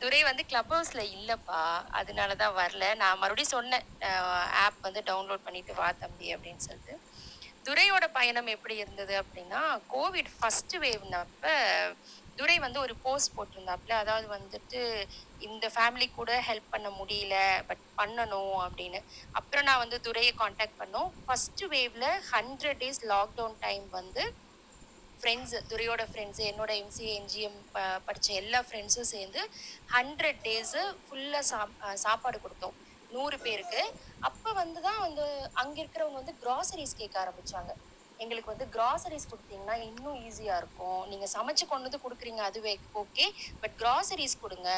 துரை வந்து கிளப் ஹவுஸ்ல இல்லப்பா. அதனால தான் வரல. நான் மறுபடியும் சொன்னேன். ஆப் வந்து டவுன்லோட் பண்ணிட்டு வா தம்பி அப்படின்னு சொல்லிட்டு. துரையோட பயணம் எப்படி இருந்தது அப்படின்னா கோவிட் ஃபர்ஸ்ட் வேவ்னப்ப துரை வந்து ஒரு போஸ்ட் போட்டிருந்தாப்புல. அதாவது வந்துட்டு இந்த ஃபேமிலி கூட ஹெல்ப் பண்ண முடியல பட் பண்ணணும் அப்படின்னு. அப்புறம் நான் வந்து துரையை காண்டாக்ட் பண்ணோம். ஃபர்ஸ்ட் வேவ்ல ஹண்ட்ரட் டேஸ் லாக்டவுன் டைம் வந்து ஃப்ரெண்ட்ஸ் துரையோட ஃப்ரெண்ட்ஸ் என்னோட எம்சிஏ என்ஜிஎம் படித்த எல்லா ஃப்ரெண்ட்ஸும் சேர்ந்து ஹண்ட்ரட் டேஸு ஃபுல்லாக சாப் சாப்பாடு கொடுத்தோம். நூறு பேருக்கு. அப்போ வந்து தான் வந்து அங்கே இருக்கிறவங்க வந்து கிராசரிஸ் கேட்க ஆரம்பிச்சாங்க. எங்களுக்கு வந்து கிராசரிஸ் கொடுத்தீங்கன்னா இன்னும் ஈஸியாக இருக்கும். நீங்கள் சமைச்சு கொண்டு வந்து கொடுக்குறீங்க அதுவே ஓகே பட் கிராசரிஸ் கொடுங்க.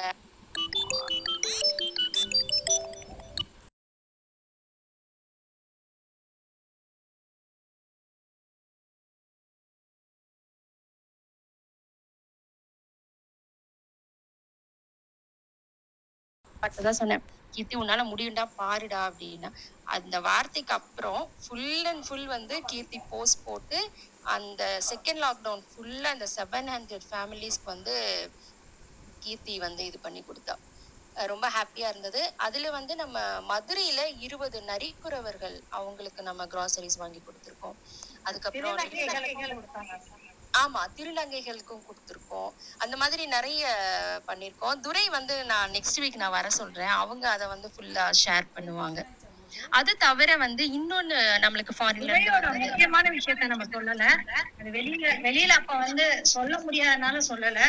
தான் சொன்னேன். கீர்த்தி உன்னால முடியும்டா பாருடா அப்படின்னா. அந்த வார்த்தைக்கு அப்புறம் ஃபுல் அண்ட் ஃபுல் வந்து கீர்த்தி போஸ்ட் போட்டு அந்த செகண்ட் லாக்டவுன் ஃபுல்லா அந்த செவன் ஹண்ட்ரட் ஃபேமிலிஸ்க்கு வந்து கீர்த்தி வந்து இது பண்ணி கொடுத்தா. ரொம்ப ஹாப்பியா இருந்தது. அதுல வந்து நம்ம மதுரையில இருபது நரிக்குறவர்கள் அவங்களுக்கு நம்ம கிராசரிஸ் வாங்கி கொடுத்துருக்கோம். அதுக்கப்புறம். ஆமா திருநங்கைகளுக்கும் கொடுத்துருக்கோம். அந்த மாதிரி நிறைய பண்ணியிருக்கோம் துரை வந்து நான் நெக்ஸ்ட் வீக் நான் வர சொல்றேன். அவங்க அதை வந்து ஃபுல்லா ஷேர் பண்ணுவாங்க. அது தவிர வந்து இன்னொன்னு நம்மளுக்கு துரையோட ஃபாரின் முக்கியமான விஷயத்த நம்ம சொல்லல. அது வெளியில வெளியில அப்ப வந்து சொல்ல முடியாதனால சொல்லல.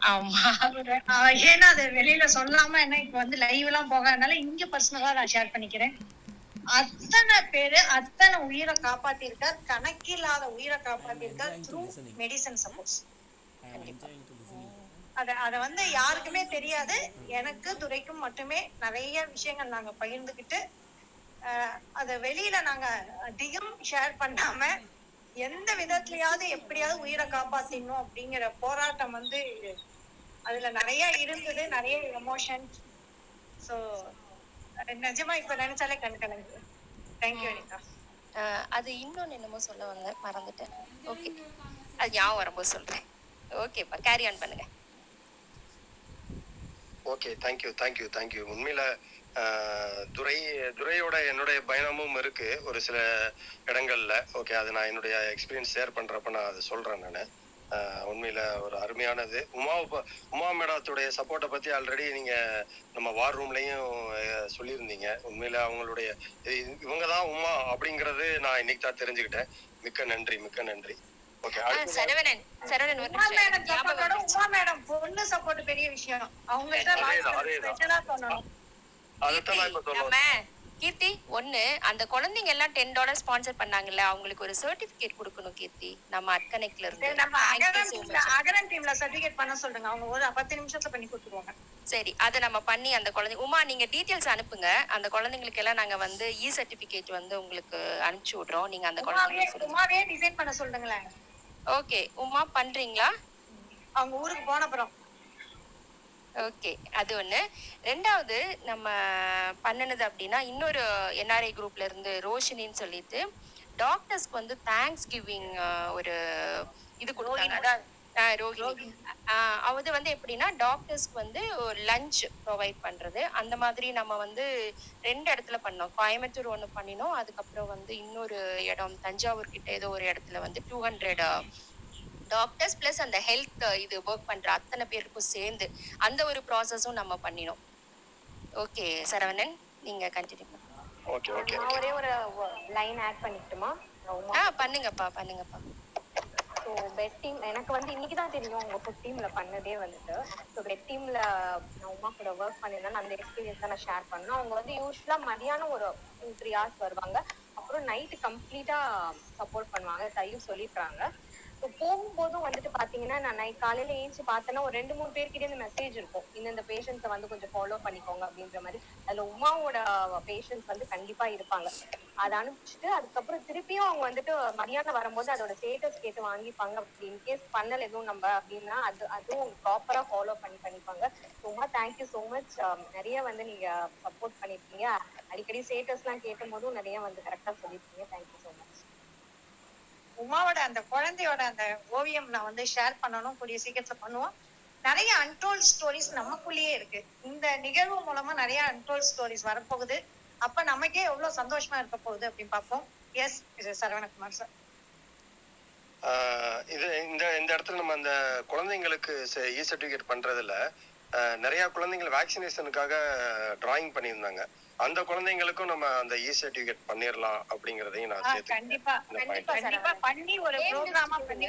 ஆமா. அவரு- ஆஹ் ஏன்னா அது வெளியில சொல்லாம என்ன இப்ப வந்து லைவ் எல்லாம் போகாதனால இங்க பர்சனலா நான் ஷேர் பண்ணிக்கிறேன். அத்தனை பேரு அத்தனை உயிரை காப்பாத்திருக்கார். கணக்கில்லாத உயிரை காப்பாத்திருக்கார் த்ரூ மெடிசன் சப்போஸ் அத அத வந்து யாருக்குமே தெரியாது. எனக்கு துரைக்கும் மட்டுமே நிறைய விஷயங்கள் நாங்க பகிர்ந்துக்கிட்டு அஹ், அத வெளியில நாங்க அதிகம் ஷேர் பண்ணாம எந்த விதத்துலயாவது எப்படியாவது உயிரை காப்பாத்திடணும் அப்படிங்கிற போராட்டம் வந்து அதுல நிறைய இருந்தது நிறைய எமோஷன் சோ நிஜமா இப்ப நினைச்சாலே கண் கலங்குது தேங்க்யூ அனிதா. அஹ் அது இன்னொன்னு என்னமோ சொல்ல வந்தேன் மறந்துட்டேன். ஓகே அது ஞாபகம் வரும்போது சொல்றேன். ஓகேப்பா கேரி ஆன் பண்ணுங்க. Okay thank you thank you thank you உண்மையில ஆஹ், துரை துரையோட என்னுடைய பயணமும் இருக்கு ஒரு சில இடங்கள்ல. ஓகே அது நான் என்னுடைய எக்ஸ்பீரியன்ஸ் ஷேர் பண்றப்ப நான் அதை சொல்றேன் நான். உண்மையில ஒரு அருமையானது. உமா ப- உமா மேடத்துடைய சப்போர்ட்டை பத்தி ஆல்ரெடி நீங்க நம்ம வார் ரூம்லயும் சொல்லியிருந்தீங்க. உண்மையில அவங்களுடைய இவங்க தான் உமா அப்படிங்கறது நான் இன்னைக்கு தான் தெரிஞ்சுக்கிட்டேன். மிக்க நன்றி மிக்க நன்றி. ஓகே அஹ் சரவணன் சரவணன் ஒரு உமா நிமிஷம் மேடம் எனக்கு ஞாபகம் சப்போர்ட்டோட வந்துருச்சு. உமா மேடம் பொண்ணு சப்போர்ட் பெரிய விஷயம். அவங்கள்ட்ட. ஸ்பெஷலா அதைத்தான் நான் இப்ப சொல்ல நம்ம கீர்த்தி ஒண்ணு அந்த குழந்தைங்க எல்லாம் டென் டாலர் ஸ்பான்சர் பண்ணாங்கல்ல அவங்களுக்கு ஒரு சர்டிபிகேட் கொடுக்கணும் கீர்த்தி. நம்ம அட்கனெக்ட்ல இருந்து. சரி, நம்ம அகரம் so டீம்ல. அகரம் டீம்ல சர்டிபிகேட் பண்ண சொல்லுங்க. அவங்க ஒரு பத்து நிமிஷத்துல பண்ணி கொடுத்துருவாங்க. சரி அதை நம்ம பண்ணி அந்த குழந்தை உமா நீங்க டீடைல்ஸ் அனுப்புங்க. அந்த குழந்தைங்களுக்கு எல்லாம் நாங்க வந்து இ சர்டிபிகேட் வந்து உங்களுக்கு அனுப்பிச்சு விடுறோம். நீங்க அந்த உமாவே குழந்தைங்களுக்கு உமாவே டிசைன் பண்ண சொல்லுங்களேன். ஓகே உமா பண்றீங்களா? அவங்க ஊருக்கு போன அப்புறம். ஓகே அது ஒண்ணு. ரெண்டாவது நம்ம பண்ணுனது அப்படின்னா இன்னொரு என்ஆர்ஐ குரூப்ல இருந்து ரோஷினின்னு சொல்லிட்டு டாக்டர்ஸ்க்கு வந்து தேங்க்ஸ் கிவிங் ஒரு இது கொடுத்தாங்க. அதான் ஆஹ் ரோஹிணி ஆஹ் அது வந்து எப்படின்னா டாக்டர்ஸ்க்கு வந்து ஒரு லஞ்ச் ப்ரொவைட் பண்றது. அந்த மாதிரி நம்ம வந்து ரெண்டு இடத்துல பண்ணோம். கோயம்புத்தூர் ஒன்று பண்ணினோம். அதுக்கப்புறம் வந்து இன்னொரு இடம் தஞ்சாவூர் கிட்ட ஏதோ ஒரு இடத்துல வந்து டூ ஹண்ட்ரட் டாக்டர்ஸ் பிளஸ் அந்த ஹெல்த் இது ஒர்க் பண்ற அத்தனை பேருக்கும் சேர்ந்து அந்த ஒரு ப்ராசஸும் நம்ம பண்ணினோம். ஓகே சரவணன் நீங்க கண்டினியூ பண்ணுங்க. ஓகே ஓகே நான் ஒரே ஒரு லைன் ஆட் பண்ணிக்கிட்டுமா? ஆ பண்ணுங்கப்பா பண்ணுங்கப்பா. ஸோ பெட் டீம் எனக்கு வந்து இன்னைக்கு தான் தெரியும் உங்க ஃபுட் டீம்ல பண்ணதே வந்துட்டு. ஸோ பெட் டீம்ல நான் உமா கூட ஒர்க் பண்ணிருந்தேன் அந்த எக்ஸ்பீரியன்ஸ் தான் நான் ஷேர் பண்ணேன் அவங்க வந்து யூஸ்வலா மதியானம் ஒரு டூ த்ரீ ஹவர்ஸ் வருவாங்க. அப்புறம் நைட்டு கம்ப்ளீட்டா சப்போர்ட் பண்ணுவாங்க தையும் சொல்லிடுறாங்க. ஸோ போகும்போதும் வந்துட்டு பாத்தீங்கன்னா நான் நை காலையில ஏஞ்சி பார்த்தேன்னா ஒரு ரெண்டு மூணு பேர்கிட்ட இந்த மெசேஜ் இருக்கும். இந்த பேஷண்ட்ஸை வந்து கொஞ்சம் ஃபாலோ பண்ணிக்கோங்க அப்படின்ற மாதிரி. அதுல உமாவோட பேஷண்ட்ஸ் வந்து கண்டிப்பா இருப்பாங்க. அதை அனுப்பிச்சிட்டு அதுக்கப்புறம் திருப்பியும் அவங்க வந்துட்டு மதியானம் வரும்போது அதோட ஸ்டேட்டஸ் கேட்டு வாங்கிப்பாங்க. அப்படி இன்கேஸ் பண்ணல எதுவும் நம்ம அப்படின்னா அது அதுவும் ப்ராப்பரா ஃபாலோ பண்ணி பண்ணிப்பாங்க. ரொம்ப தேங்க்யூ ஸோ மச் நிறைய வந்து நீங்க சப்போர்ட் பண்ணிருக்கீங்க. அடிக்கடி ஸ்டேட்டஸ் எல்லாம் கேட்டும் போதும் நிறைய வந்து கரெக்டா சொல்லிருக்கீங்க. தேங்க்யூ ஸோ மச் உமாவோட அந்த குழந்தையோட அந்த ஓவியம் நான் வந்து ஷேர் பண்ணணும் கூடிய சீக்கிரத்துல பண்ணுவோம். நிறைய அன்டோல்ட் ஸ்டோரிஸ் நமக்குள்ளேயே இருக்கு. இந்த நிகழ்வு மூலமா நிறைய அன்டோல்ட் ஸ்டோரிஸ் வரப்போகுது. அப்ப நமக்கே எவ்வளவு சந்தோஷமா இருக்க போகுது அப்படின்னு பார்ப்போம். எஸ் சரவணகுமார் சார் ஆஹ் இது இந்த இந்த இடத்துல நம்ம அந்த குழந்தைங்களுக்கு இ சர்டிஃபிகேட் பண்றதுல நிறைய குழந்தைகள் வேக்சினேஷனுக்காக டிராயிங் பண்ணியிருந்தாங்க. அந்த குழந்தைங்களுக்கும் நம்ம அந்த இ சர்டிஃபிகேட் பண்ணிடலாம் அப்படிங்கறதையும் நான் சேர்த்து கண்டிப்பா கண்டிப்பா கண்டிப்பா பண்ணி ஒரு ப்ரோக்ராமா பண்ணி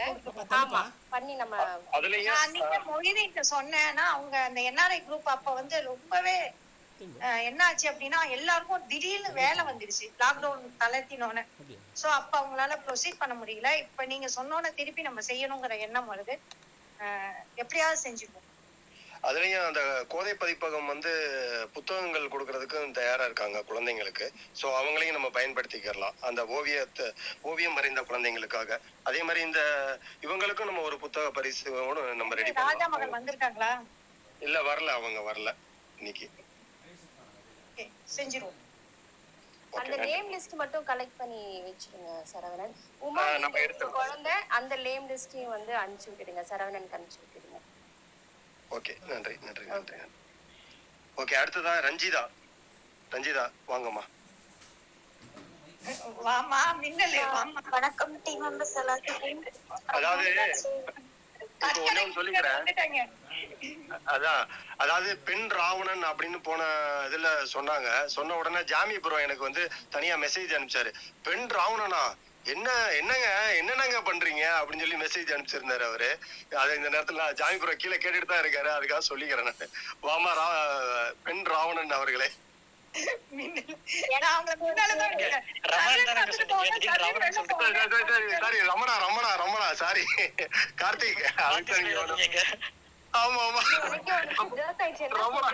ஆமா பண்ணி நம்ம அதுலயும் நான் அன்னைக்கு மொழிகிட்ட சொன்னேன்னா அவங்க அந்த என்ஆர்ஐ குரூப் அப்ப வந்து ரொம்பவே அஹ், என்ன ஆச்சு அப்படின்னா எல்லாருக்கும் திடீர்னு வேலை வந்துருச்சு. லாக்டவுன் தளர்த்தினோன்னு சோ அப்ப அவங்களால ப்ரொசீட் பண்ண முடியல. இப்ப நீங்க சொன்னோன்னு திருப்பி நம்ம செய்யணுங்கிற எண்ணம் வருது. எப்படியாவது செஞ்சுக்குவோம் அதுலயும் அந்த கோதை பதிப்பகம் வந்து புத்தகங்கள் கொடுக்கறதுக்கும் தயாரா இருக்காங்க குழந்தைங்களுக்கு. சோ அவங்களையும் நம்ம பயன்படுத்திக்கிறலாம். அந்த ஓவியத்தை ஓவியம் வரைந்த குழந்தைங்களுக்காக. அதே மாதிரி இந்த இவங்களுக்கும் நம்ம ஒரு புத்தக பரிசோடு நம்ம ரெடி ராஜா மகன் வந்திருக்காங்களா? இல்ல வரல அவங்க வரல. இன்னைக்கு. செஞ்சிருவோம். அந்த நேம் லிஸ்ட் மட்டும் கலெக்ட் பண்ணி வச்சிருங்க சரவணன். உமா குழந்தை அந்த நேம் லிஸ்டையும் வந்து அனுப்பிச்சு விட்டுடுங்க. சரவணனுக்கு அனுப்பிச்சு விட்டுடுங்க. ஓகே நன்றி நன்றி நன்றி நன்றி. ஓகே அடுத்ததா ரஞ்சிதா. ரஞ்சிதா வாங்கம்மா. வாமா மின்னல் வாமா வணக்கம் டீம் மெம்பர்ஸ் எல்லாத்துக்கும். அதாவது இப்போ ஒண்ணே ஒண்ணு சொல்லிக்கிறேன். அதான் அதாவது பெண் ராவணன் அப்படின்னு போன இதுல சொன்னாங்க. சொன்ன உடனே ஜாமி ப்ரோ எனக்கு வந்து தனியா மெசேஜ் அனுப்பிச்சாரு. பெண் ராவணனா? என்ன என்னங்க என்னென்னங்க பண்றீங்க? அப்படின்னு சொல்லி மெசேஜ் அனுப்பிச்சிருந்தாரு அவரு. அதை இந்த நேரத்துல நான் ஜாமி ப்ரோ கீழே கேட்டுட்டு தான் இருக்காரு. அதுக்காக சொல்லிக்கிறேன் நான். வாமா ரா பெண் ராவணன் அவர்களே. சரி, ரமணா ரமணா ரமணா. சாரி கார்த்திக் அதுக்கு ஆமா ஆமா. ரமணா.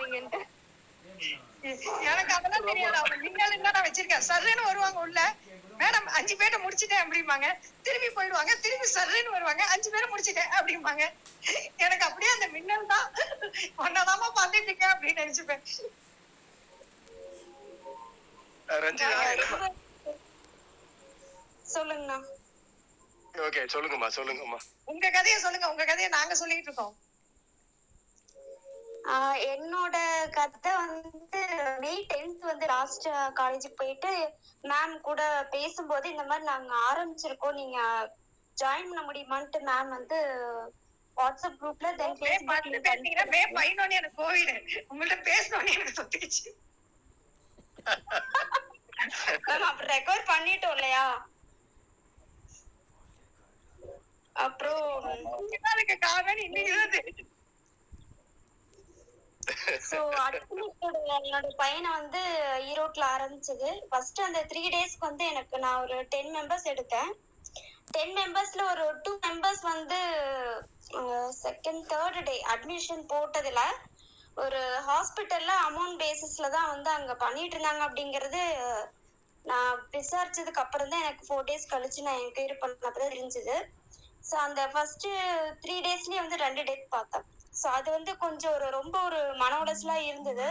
எனக்கு அதெல்லாம் தெரியாது. அவங்க மின்னல் தான் நான் வச்சிருக்கேன். சர்ன்னு வருவாங்க உள்ள. மேடம் அஞ்சு பேரை முடிச்சிட்டேன் அப்படிம்பாங்க. திரும்பி போயிடுவாங்க. திரும்பி சர்ன்னு வருவாங்க. அஞ்சு பேரை முடிச்சிட்டேன் அப்படிம்பாங்க. எனக்கு அப்படியே அந்த மின்னல் தான். ஒன்னதாமா பார்த்துட்டு இருக்கேன் அப்படின்னு நினைச்சுப்பேன். சொல்லுங்கண்ணா. ஓகே சொல்லுங்கம்மா சொல்லுங்கம்மா. உங்க கதையை சொல்லுங்க. உங்க கதையை நாங்க சொல்லிட்டு இருக்கோம். என்னோட கதை வந்து மே டென்த் வந்து லாஸ்ட் காலேஜுக்கு போயிட்டு மேம் கூட பேசும்போது இந்த மாதிரி நாங்க ஆரம்பிச்சிருக்கோம். நீங்க ஜாயின் பண்ண முடியுமான்ட்டு மேம் வந்து வாட்ஸ்அப் குரூப்ல தென் பத்து பேசிங்கன்னா மே பதினொன்னு எனக்கு கோவிடு உங்கள்ட்ட பேசணும்னு எனக்கு தொத்துக்கிச்சு மேம் அப்ப ரெக்கார்ட் பண்ணிட்டோம் இல்லையா? அப்புறம் காரணம் இன்னைக்கு தெரியுது. ஸோ அட்மிட்டோட என்னோட பையனை வந்து ஈரோட்ல ஆரம்பிச்சது. ஃபர்ஸ்ட் அந்த த்ரீ டேஸ்க்கு வந்து எனக்கு நான் ஒரு டென் மெம்பர்ஸ் எடுத்தேன். டென் மெம்பர்ஸ்ல ஒரு டூ மெம்பர்ஸ் வந்து செகண்ட் தேர்ட் டே அட்மிஷன் போட்டதுல ஒரு ஹாஸ்பிட்டல்ல அமௌண்ட் பேசிஸ்ல தான் வந்து அங்க பண்ணிட்டு இருந்தாங்க அப்படிங்கிறது நான் விசாரிச்சதுக்கு அப்புறம் தான் எனக்கு ஃபோர் டேஸ் கழிச்சு நான் என்கொயரி பண்ணப்பதான் தெரிஞ்சது. ஸோ அந்த ஃபர்ஸ்ட் த்ரீ டேஸ்லயே வந்து ரெண்டு டேட் பார்த்தேன். ஸோ அது வந்து கொஞ்சம் ஒரு ரொம்ப ஒரு மன உளைச்சலா இருந்தது.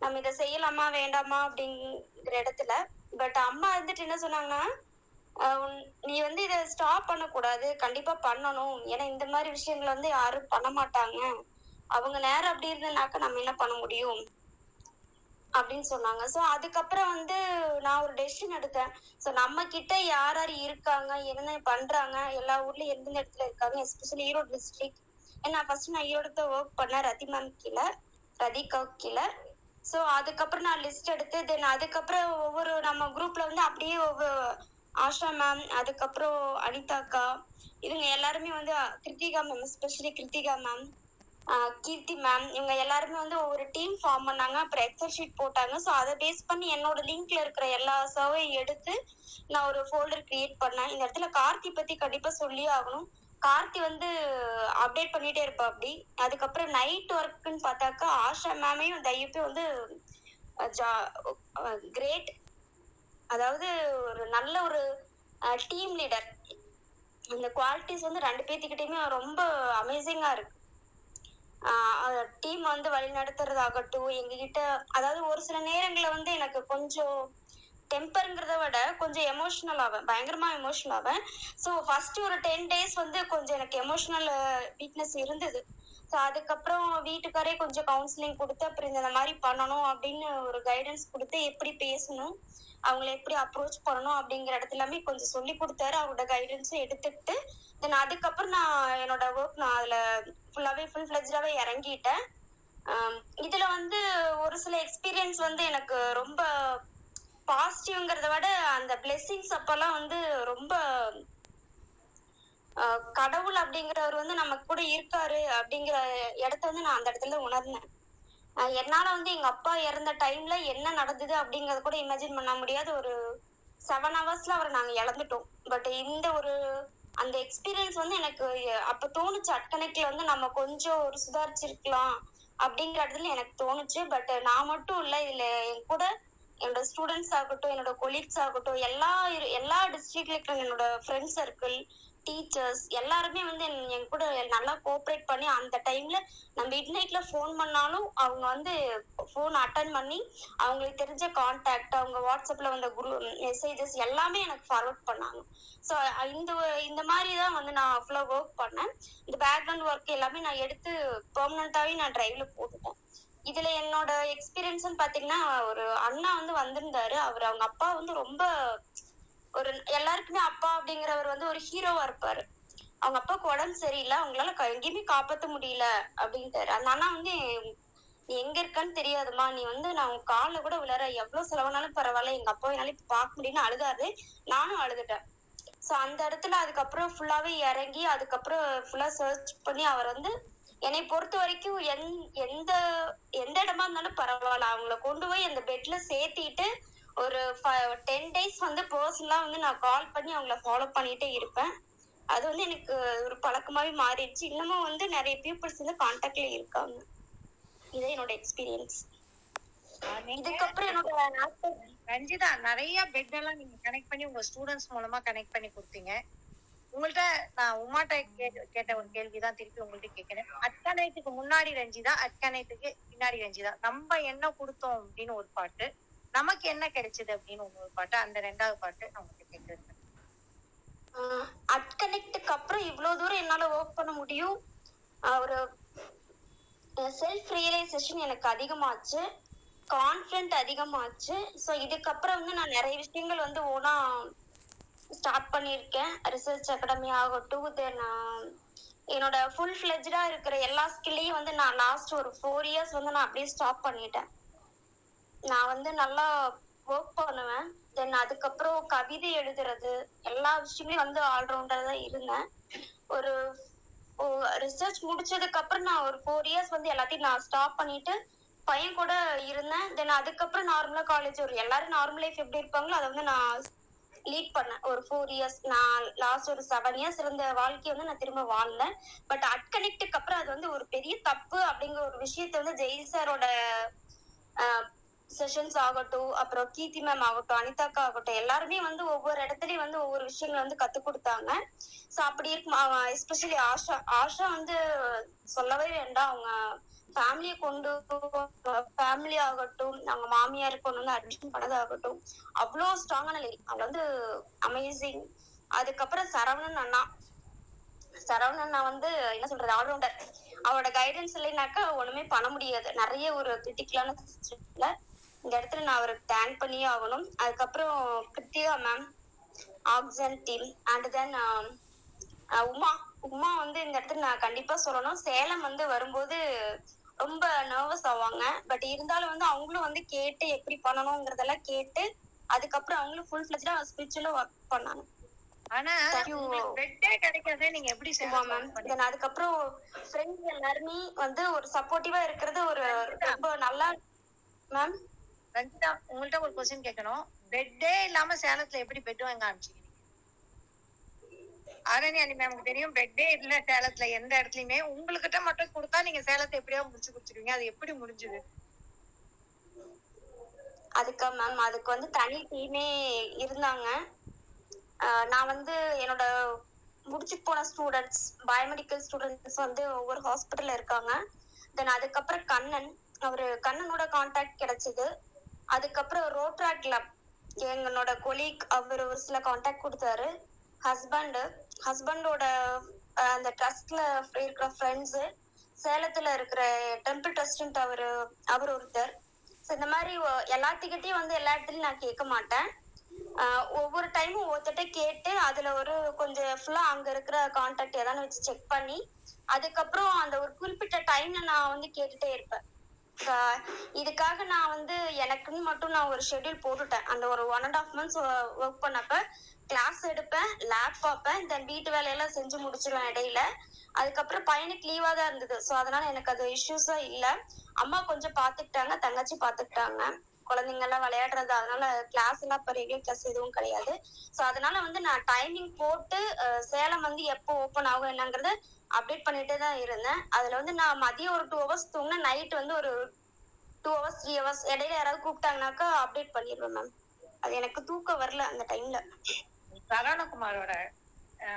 நம்ம இதை செய்யலாமா வேண்டாமா அப்படிங்கிற இடத்துல. பட் அம்மா இருந்துட்டு என்ன சொன்னாங்கன்னா நீ வந்து இதை ஸ்டாப் பண்ணக்கூடாது. கண்டிப்பா பண்ணணும். ஏன்னா இந்த மாதிரி விஷயங்கள் வந்து யாரும் பண்ண மாட்டாங்க. அவங்க நேரம் அப்படி இருந்தனாக்க நம்ம என்ன பண்ண முடியும்? அப்படின்னு சொன்னாங்க. ஸோ அதுக்கப்புறம் வந்து நான் ஒரு டெசிஷன் எடுத்தேன். ஸோ நம்ம கிட்ட யார் யார் இருக்காங்க? என்ன பண்றாங்க? எல்லா ஊர்லயும் எந்தெந்த இடத்துல இருக்காங்க? எஸ்பெஷலி ஈரோடு டிஸ்ட்ரிக்ட் ஏன்னா ஃபர்ஸ்ட் நான் ஈரோடு தான் ஒர்க் பண்ணேன் ரதி மேம் கீழே ரதிகா கீழே. ஸோ அதுக்கப்புறம் நான் லிஸ்ட் எடுத்து தென் அதுக்கப்புறம் ஒவ்வொரு நம்ம குரூப்பில் வந்து அப்படியே ஒவ்வொரு ஆஷா மேம் அதுக்கப்புறம் அனிதாக்கா. இவங்க எல்லாருமே வந்து Kiruthika ma'am especially Kiruthika ma'am Keerthi ma'am இவங்க எல்லாருமே வந்து ஒவ்வொரு டீம் ஃபார்ம் பண்ணாங்க. அப்புறம் எக்ஸல் ஷீட் போட்டாங்க. ஸோ அதை பேஸ் பண்ணி என்னோட லிங்க்ல இருக்கிற எல்லா சர்வையும் எடுத்து நான் ஒரு ஃபோல்டர் கிரியேட் பண்ணேன். இந்த இடத்துல கார்த்தி பத்தி கண்டிப்பா சொல்லியே ஆகணும். கார்த்தி வந்து அப்டேட் பண்ணிட்டே இருப்பா அப்படி. அதுக்கப்புறம் நைட் ஒர்க்குன்னு பார்த்தாக்கா ஆஷா மேமையும் தையப்பையும் வந்து கிரேட் அதாவது ஒரு நல்ல ஒரு டீம் லீடர் இந்த குவாலிட்டிஸ் வந்து ரெண்டு பேர்த்துக்கிட்டையுமே ரொம்ப அமேசிங்கா இருக்கு. டீம் வந்து வழி நடத்துறதாகட்டும் எங்ககிட்ட அதாவது ஒரு சில நேரங்களில் வந்து எனக்கு கொஞ்சம் டெம்பருங்கிறத விட கொஞ்சம் எமோஷ்னல் ஆவேன். பயங்கரமா எமோஷனல் ஆவேன். ஸோ ஃபர்ஸ்ட் ஒரு டென் டேஸ் வந்து கொஞ்சம் எனக்கு எமோஷ்னல் வீக்னஸ் இருந்தது. ஸோ அதுக்கப்புறம் வீட்டுக்காரே கொஞ்சம் கவுன்சிலிங் கொடுத்து அப்புறம் இந்த மாதிரி பண்ணணும் அப்படின்னு ஒரு கைடன்ஸ் கொடுத்து எப்படி பேசணும் அவங்கள எப்படி அப்ரோச் பண்ணணும் அப்படிங்கிற இடத்துல எல்லாமே கொஞ்சம் சொல்லி கொடுத்தாரு. அவரோட கைடன்ஸும் எடுத்துக்கிட்டு தென் அதுக்கப்புறம் நான் என்னோட ஒர்க் நான் அதில் ஃபுல்லாகவே ஃபுல் ஃப்ளெஜ்டாகவே இறங்கிட்டேன் இதில் வந்து ஒரு சில எக்ஸ்பீரியன்ஸ் வந்து எனக்கு ரொம்ப பாசிட்டிவ்ங்கிறத விட அந்த பிளெஸ்ஸிங்ஸ் அப்பெல்லாம் வந்து ரொம்ப கடவுள் அப்படிங்கிறவர் வந்து நம்ம கூட இருக்காரு அப்படிங்கிற இடத்த வந்து நான் அந்த இடத்துல உணர்ந்தேன். என்னால் என்னால வந்து எங்க அப்பா இறந்த டைம்ல என்ன நடந்தது அப்படிங்கறத கூட இமேஜின் பண்ண முடியாத ஒரு செவன் ஹவர்ஸ்ல அவரை நாங்க இழந்துட்டோம். பட் இந்த ஒரு அந்த எக்ஸ்பீரியன்ஸ் வந்து எனக்கு அப்ப தோணுச்சு அட்கனெக்ட்ல வந்து நம்ம கொஞ்சம் ஒரு சுதாரிச்சிருக்கலாம் அப்படிங்கிற இடத்துல எனக்கு தோணுச்சு. பட் நான் மட்டும் இல்லை இதுல என் கூட என்னோட ஸ்டூடெண்ட்ஸ் ஆகட்டும் என்னோட கொலீக்ஸ் ஆகட்டும் எல்லா இரு- எல்லா டிஸ்ட்ரிக்ட்ல இருக்கிற என்னோட ஃப்ரெண்ட்ஸ் சர்க்கிள் டீச்சர்ஸ் எல்லாருமே வந்து என் என் கூட நல்லா கோஆப்ரேட் பண்ணி அந்த டைம்ல நான் மிட் நைட்ல ஃபோன் பண்ணாலும் அவங்க வந்து ஃபோன் அட்டன் பண்ணி அவங்களுக்கு தெரிஞ்ச கான்டாக்ட் அவங்க வாட்ஸ்அப்ல வந்த குரு மெசேஜஸ் எல்லாமே எனக்கு ஃபார்வர்ட் பண்ணாங்க. ஸோ இந்த இந்த மாதிரி தான் வந்து நான் அவ்வளோ ஒர்க் பண்ணேன். இந்த பேக்ரவுண்ட் ஒர்க் எல்லாமே நான் எடுத்து பெர்மனண்டாவே நான் டிரைவ்ல போட்டுட்டேன். இதுல என்னோட எக்ஸ்பீரியன்ஸ்னு பாத்தீங்கன்னா ஒரு அண்ணா வந்து வந்திருந்தாரு. அவர் அவங்க அப்பா வந்து ரொம்ப ஒரு எல்லாருக்குமே அப்பா அப்படிங்கிறவர் வந்து ஒரு ஹீரோவா இருப்பாரு. அவங்க அப்பாவுக்கு உடம்பு சரியில்லை. அவங்களால க- எங்கேயுமே காப்பாத்த முடியல அப்படின்ட்டாரு. அந்த அண்ணா வந்து நீ எங்க இருக்கன்னு தெரியாதுமா நீ வந்து நான் உன் காலில் கூட விழற. எவ்வளவு செலவானாலும் பரவாயில்ல. எங்க அப்பா என்னால இப்ப பார்க்க முடியும்னு அழுதாரு. நானும் அழுதுட்டேன். ஸோ அந்த இடத்துல அதுக்கப்புறம் ஃபுல்லாவே இறங்கி அதுக்கப்புறம் ஃபுல்லா சர்ச் பண்ணி அவர் வந்து என்னை பொறுத்த வரைக்கும் எந் எந்த எந்த இடமா இருந்தாலும் பரவாயில்ல. அவங்கள கொண்டு போய் அந்த பெட்ல சேர்த்திட்டு ஒரு டென் டேஸ் வந்து பர்சனலா வந்து நான் கால் பண்ணி அவங்கள ஃபாலோ பண்ணிட்டே இருப்பேன். அது வந்து எனக்கு ஒரு பழக்கமாவே மாறிடுச்சு. இன்னமும் வந்து நிறைய பீப்புள்ஸ் வந்து கான்டாக்ட்ல இருக்காங்க. இதே என்னோட எக்ஸ்பீரியன்ஸ் இதுக்கப்புறம் என்னோட ரஞ்சிதா நிறைய பெட் எல்லாம் நீங்க கனெக்ட் பண்ணி உங்க ஸ்டூடெண்ட்ஸ் மூலமா கனெக்ட் பண்ணி கொடுத்தீங்க. உங்கள்ட்ட நான் உமாட்ட கேட்ட கேட்ட ஒரு கேள்விதான் திருப்பி உங்கள்ட்ட கேட்கிறேன் அட்கனைட்டுக்கு முன்னாடி ரஞ்சிதா அட்கனைட்டுக்கு பின்னாடி ரஞ்சிதா. நம்ம என்ன கொடுத்தோம் அப்படின்னு ஒரு பாட்டு நமக்கு என்ன கிடைச்சது அப்படின்னு ஒரு பாட்டு அந்த ரெண்டாவது பாட்டு நான் உங்கள்கிட்ட கேட்கிறேன் அட்கனெக்டுக்கு அப்புறம் இவ்வளவு தூரம் என்னால ஒர்க் பண்ண முடியும். ஒரு செல்ஃப் ரியலைசேஷன் எனக்கு அதிகமாச்சு. கான்ஃபிடென்ட் அதிகமாச்சு. ஸோ இதுக்கப்புறம் வந்து நான் நிறைய விஷயங்கள் வந்து ஓனா ஸ்டார்ட் பண்ணியிருக்கேன். ரிசர்ச் அகாடமி ஆகட்டும் தென் என்னோட ஃபுல் ஃபிளெஜ்டா இருக்கிற எல்லா ஸ்கில்லையும் வந்து நான் லாஸ்ட் ஒரு ஃபோர் இயர்ஸ் வந்து நான் அப்படியே ஸ்டாப் பண்ணிட்டேன். நான் வந்து நல்லா ஒர்க் பண்ணுவேன். தென் அதுக்கப்புறம் கவிதை எழுதுறது எல்லா விஷயங்களையும் வந்து ஆல்ரவுண்டர் தான் இருந்தேன். ஒரு ரிசர்ச் முடிச்சதுக்கப்புறம் நான் ஒரு ஃபோர் இயர்ஸ் வந்து எல்லாத்தையும் நான் ஸ்டாப் பண்ணிட்டு பையன் கூட இருந்தேன். தென் அதுக்கப்புறம் நார்மலாக காலேஜ் ஒரு எல்லாரும் நார்மல் லைஃப் எப்படி இருப்பாங்களோ அதை வந்து நான் லீட் பண்ணேன். ஒரு ஃபோர் இயர்ஸ் நான் லாஸ்ட் ஒரு செவன் இயர்ஸ் இருந்த வாழ்க்கையை வந்து நான் திரும்ப வாழல. பட் அட்கனெக்டுக்கு அப்புறம் அது வந்து ஒரு பெரிய தப்பு அப்படிங்கிற ஒரு விஷயத்த வந்து ஜெயில் சாரோட செஷன்ஸ் ஆகட்டும் அப்புறம் கீர்த்தி மேம் ஆகட்டும் அனிதாக்கா ஆகட்டும் எல்லாருமே வந்து ஒவ்வொரு இடத்துலயும் வந்து ஒவ்வொரு விஷயங்கள் வந்து கத்துக் கொடுத்தாங்க. ஸோ அப்படி இருக்கும் எஸ்பெஷலி ஆஷா ஆஷா வந்து சொல்லவே வேண்டாம். அவங்க ஃபேமிலியை கொண்டு ஃபேமிலி ஆகட்டும் அவங்க மாமியார் கொண்டு வந்து அட்மிஷன் பண்ணதாகட்டும் அவ்வளோ ஸ்ட்ராங்கான லேடி அவங்க வந்து அமேசிங் அதுக்கப்புறம் சரவணன் அண்ணா. சரவணன் அண்ணா வந்து என்ன சொல்றது ஆல்ரவுண்டர் அவரோட கைடன்ஸ் இல்லைனாக்கா ஒண்ணுமே பண்ண முடியாது. நிறைய ஒரு கிரிட்டிக்கலான இந்த இடத்துல நான் அவருக்கு தேங்க் பண்ணியே ஆகணும். அதுக்கப்புறம் Kiruthika ma'am action team and then Uma. Uma வந்து இந்த இடத்துல நான் கண்டிப்பா சொல்லணும். சேலம் வந்து வரும்போது ரொம்ப நர்வஸ் ஆவாங்க. பட் இருந்தாலும் வந்து அவங்களும் வந்து கேட்டு எப்படி பண்ணணுங்கிறதெல்லாம் கேட்டு அதுக்கப்புறம் அவங்களும் ஃபுல் ஃபிளஜ்டா ஸ்பிரிச்சுவலா ஒர்க் பண்ணாங்க. ஆனா பெட்டே கிடைக்காத நீங்க எப்படி மேம் அதுக்கப்புறம் ஃப்ரெண்ட்ஸ் எல்லாருமே வந்து ஒரு சப்போர்ட்டிவா இருக்கிறது ஒரு ரொம்ப நல்லா மேம் ரஞ்சிதா உங்கள்ட்ட ஒரு கொஸ்டின் கேட்கணும் பெட்டே இல்லாம சேலத்துல எப்படி பெட் வாங்க ஆரம்பிச்சீங்க நீங்க ஆரணி மேம்க்கு தெரியும் பெட்டே இல்ல சேலத்துல எந்த இடத்துலயுமே உங்ககிட்ட மட்டும் கொடுத்தா நீங்க சேலத்தை எப்படியாவது முடிச்சு கொடுத்துருவீங்க. அது எப்படி முடிஞ்சது? அதுக்கு மேம் அதுக்கு வந்து தனி டீமே இருந்தாங்க. ஆஹ் நான் வந்து என்னோட முடிச்சு போன ஸ்டூடெண்ட்ஸ் பயோமெடிக்கல் ஸ்டூடெண்ட்ஸ் வந்து ஒவ்வொரு ஹாஸ்பிட்டல்ல இருக்காங்க. தென் அதுக்கப்புறம் கண்ணன் அவரு கண்ணனோட கான்டாக்ட் கிடைச்சது. அதுக்கப்புறம் ரோட்ரா கிளப் எங்களோட கொலீக் அவர் ஒரு சில காண்டாக்ட் கொடுத்தாரு. ஹஸ்பண்டு ஹஸ்பண்டோட அந்த ட்ரஸ்ட்ல இருக்கிற ஃப்ரெண்ட்ஸு சேலத்தில் இருக்கிற டெம்பிள் ட்ரஸ்ட் அவர் அவர் ஒருத்தர். ஸோ இந்த மாதிரி எல்லாத்துக்கிட்டையும் வந்து எல்லா இடத்துலையும் நான் கேட்க மாட்டேன். ஒவ்வொரு டைமும் ஒவ்வொருத்தட்ட கேட்டு அதில் ஒரு கொஞ்சம் ஃபுல்லாக அங்கே இருக்கிற கான்டாக்ட் எதானு வச்சு செக் பண்ணி அதுக்கப்புறம் அந்த ஒரு குறிப்பிட்ட டைம்ல நான் வந்து கேட்டுட்டே இருப்பேன். ஆஹ் இதுக்காக நான் வந்து எனக்குன்னு மட்டும் நான் ஒரு ஷெட்யூல் போட்டுட்டேன். அந்த ஒரு one and half months work பண்ணப்ப கிளாஸ் எடுப்பேன் லேப் பார்ப்பேன் தென் வீட்டு வேலையெல்லாம் செஞ்சு முடிச்சிருவேன் இடையில. அதுக்கப்புறம் பையனுக்கு லீவாக தான் இருந்தது. ஸோ அதனால எனக்கு அது இஷ்யூஸா இல்லை. அம்மா கொஞ்சம் பார்த்துக்கிட்டாங்க தங்கச்சி பார்த்துக்கிட்டாங்க. குழந்தைங்கெல்லாம் விளையாடுறது அதனால கிளாஸ் எல்லாம் இப்போ ரெகுலர் கிளாஸ் எதுவும் கிடையாது. ஸோ அதனால வந்து நான் டைமிங் போட்டு சேலம் வந்து எப்போ ஓப்பன் ஆகும் என்னங்கிறத அப்டேட் பண்ணிட்டே தான் இருந்தேன். அதுல வந்து நான் மதியம் ஒரு டூ ஹவர்ஸ் தூங்கினேன். நைட் வந்து ஒரு டூ ஹவர்ஸ் த்ரீ ஹவர்ஸ் இடையில யாராவது கூப்பிட்டாங்கனாக்கா அப்டேட் பண்ணிடுவேன் மேம் அது எனக்கு தூக்கம் வரல அந்த டைம்ல சரவணகுமாரோட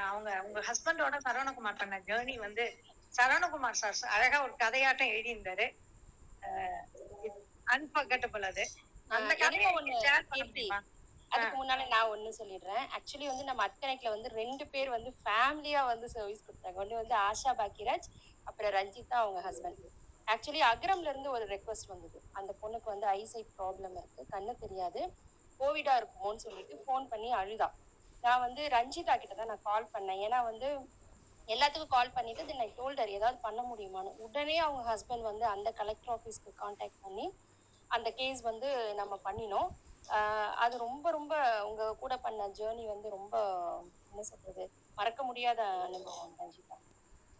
அவங்க உங்க ஹஸ்பண்டோட சரவணகுமார் பண்ண ஜேர்னி வந்து சரவணகுமார் சார் அழகா ஒரு கதையாட்டம் எழுதியிருந்தாரு. அன்பர்கட்டபிள் அது. அந்த கதையை ஷேர் பண்ண முடியுமா? அதுக்கு முன்னால நான் ஒண்ணு சொல்லிடுறேன். ஆக்சுவலி வந்து நம்ம அத்தனைக்குல வந்து ரெண்டு பேர் வந்து ஃபேமிலியா வந்து சர்வீஸ் கொடுத்தாங்க. ஒண்ணு வந்து ஆஷா பாக்கியராஜ் அப்புறம் ரஞ்சிதா அவங்க ஹஸ்பண்ட் ஆக்சுவலி அகரம்ல இருந்து ஒரு ரெக்வஸ்ட் வந்தது. அந்த பொண்ணுக்கு வந்து ஐசைட் ப்ராப்ளம் இருக்கு. கண்ணு தெரியாது. கோவிடா இருக்குமோன்னு சொல்லிட்டு ஃபோன் பண்ணி அழுதா. நான் வந்து ரஞ்சிதா கிட்ட தான் நான் கால் பண்ணேன். ஏன்னா வந்து எல்லாத்துக்கும் கால் பண்ணிட்டு தென் ஐ டோல்டர் ஏதாவது பண்ண முடியுமான்னு. உடனே அவங்க ஹஸ்பண்ட் வந்து அந்த கலெக்டர் ஆஃபீஸ்க்கு காண்டாக்ட் பண்ணி அந்த கேஸ் வந்து நம்ம பண்ணினோம். அது ரொம்ப ரொம்ப உங்க கூட பண்ண ஜேர்னி வந்து ரொம்ப என்ன சொல்றது மறக்க முடியாத அனுபவம் ரஞ்சிதா.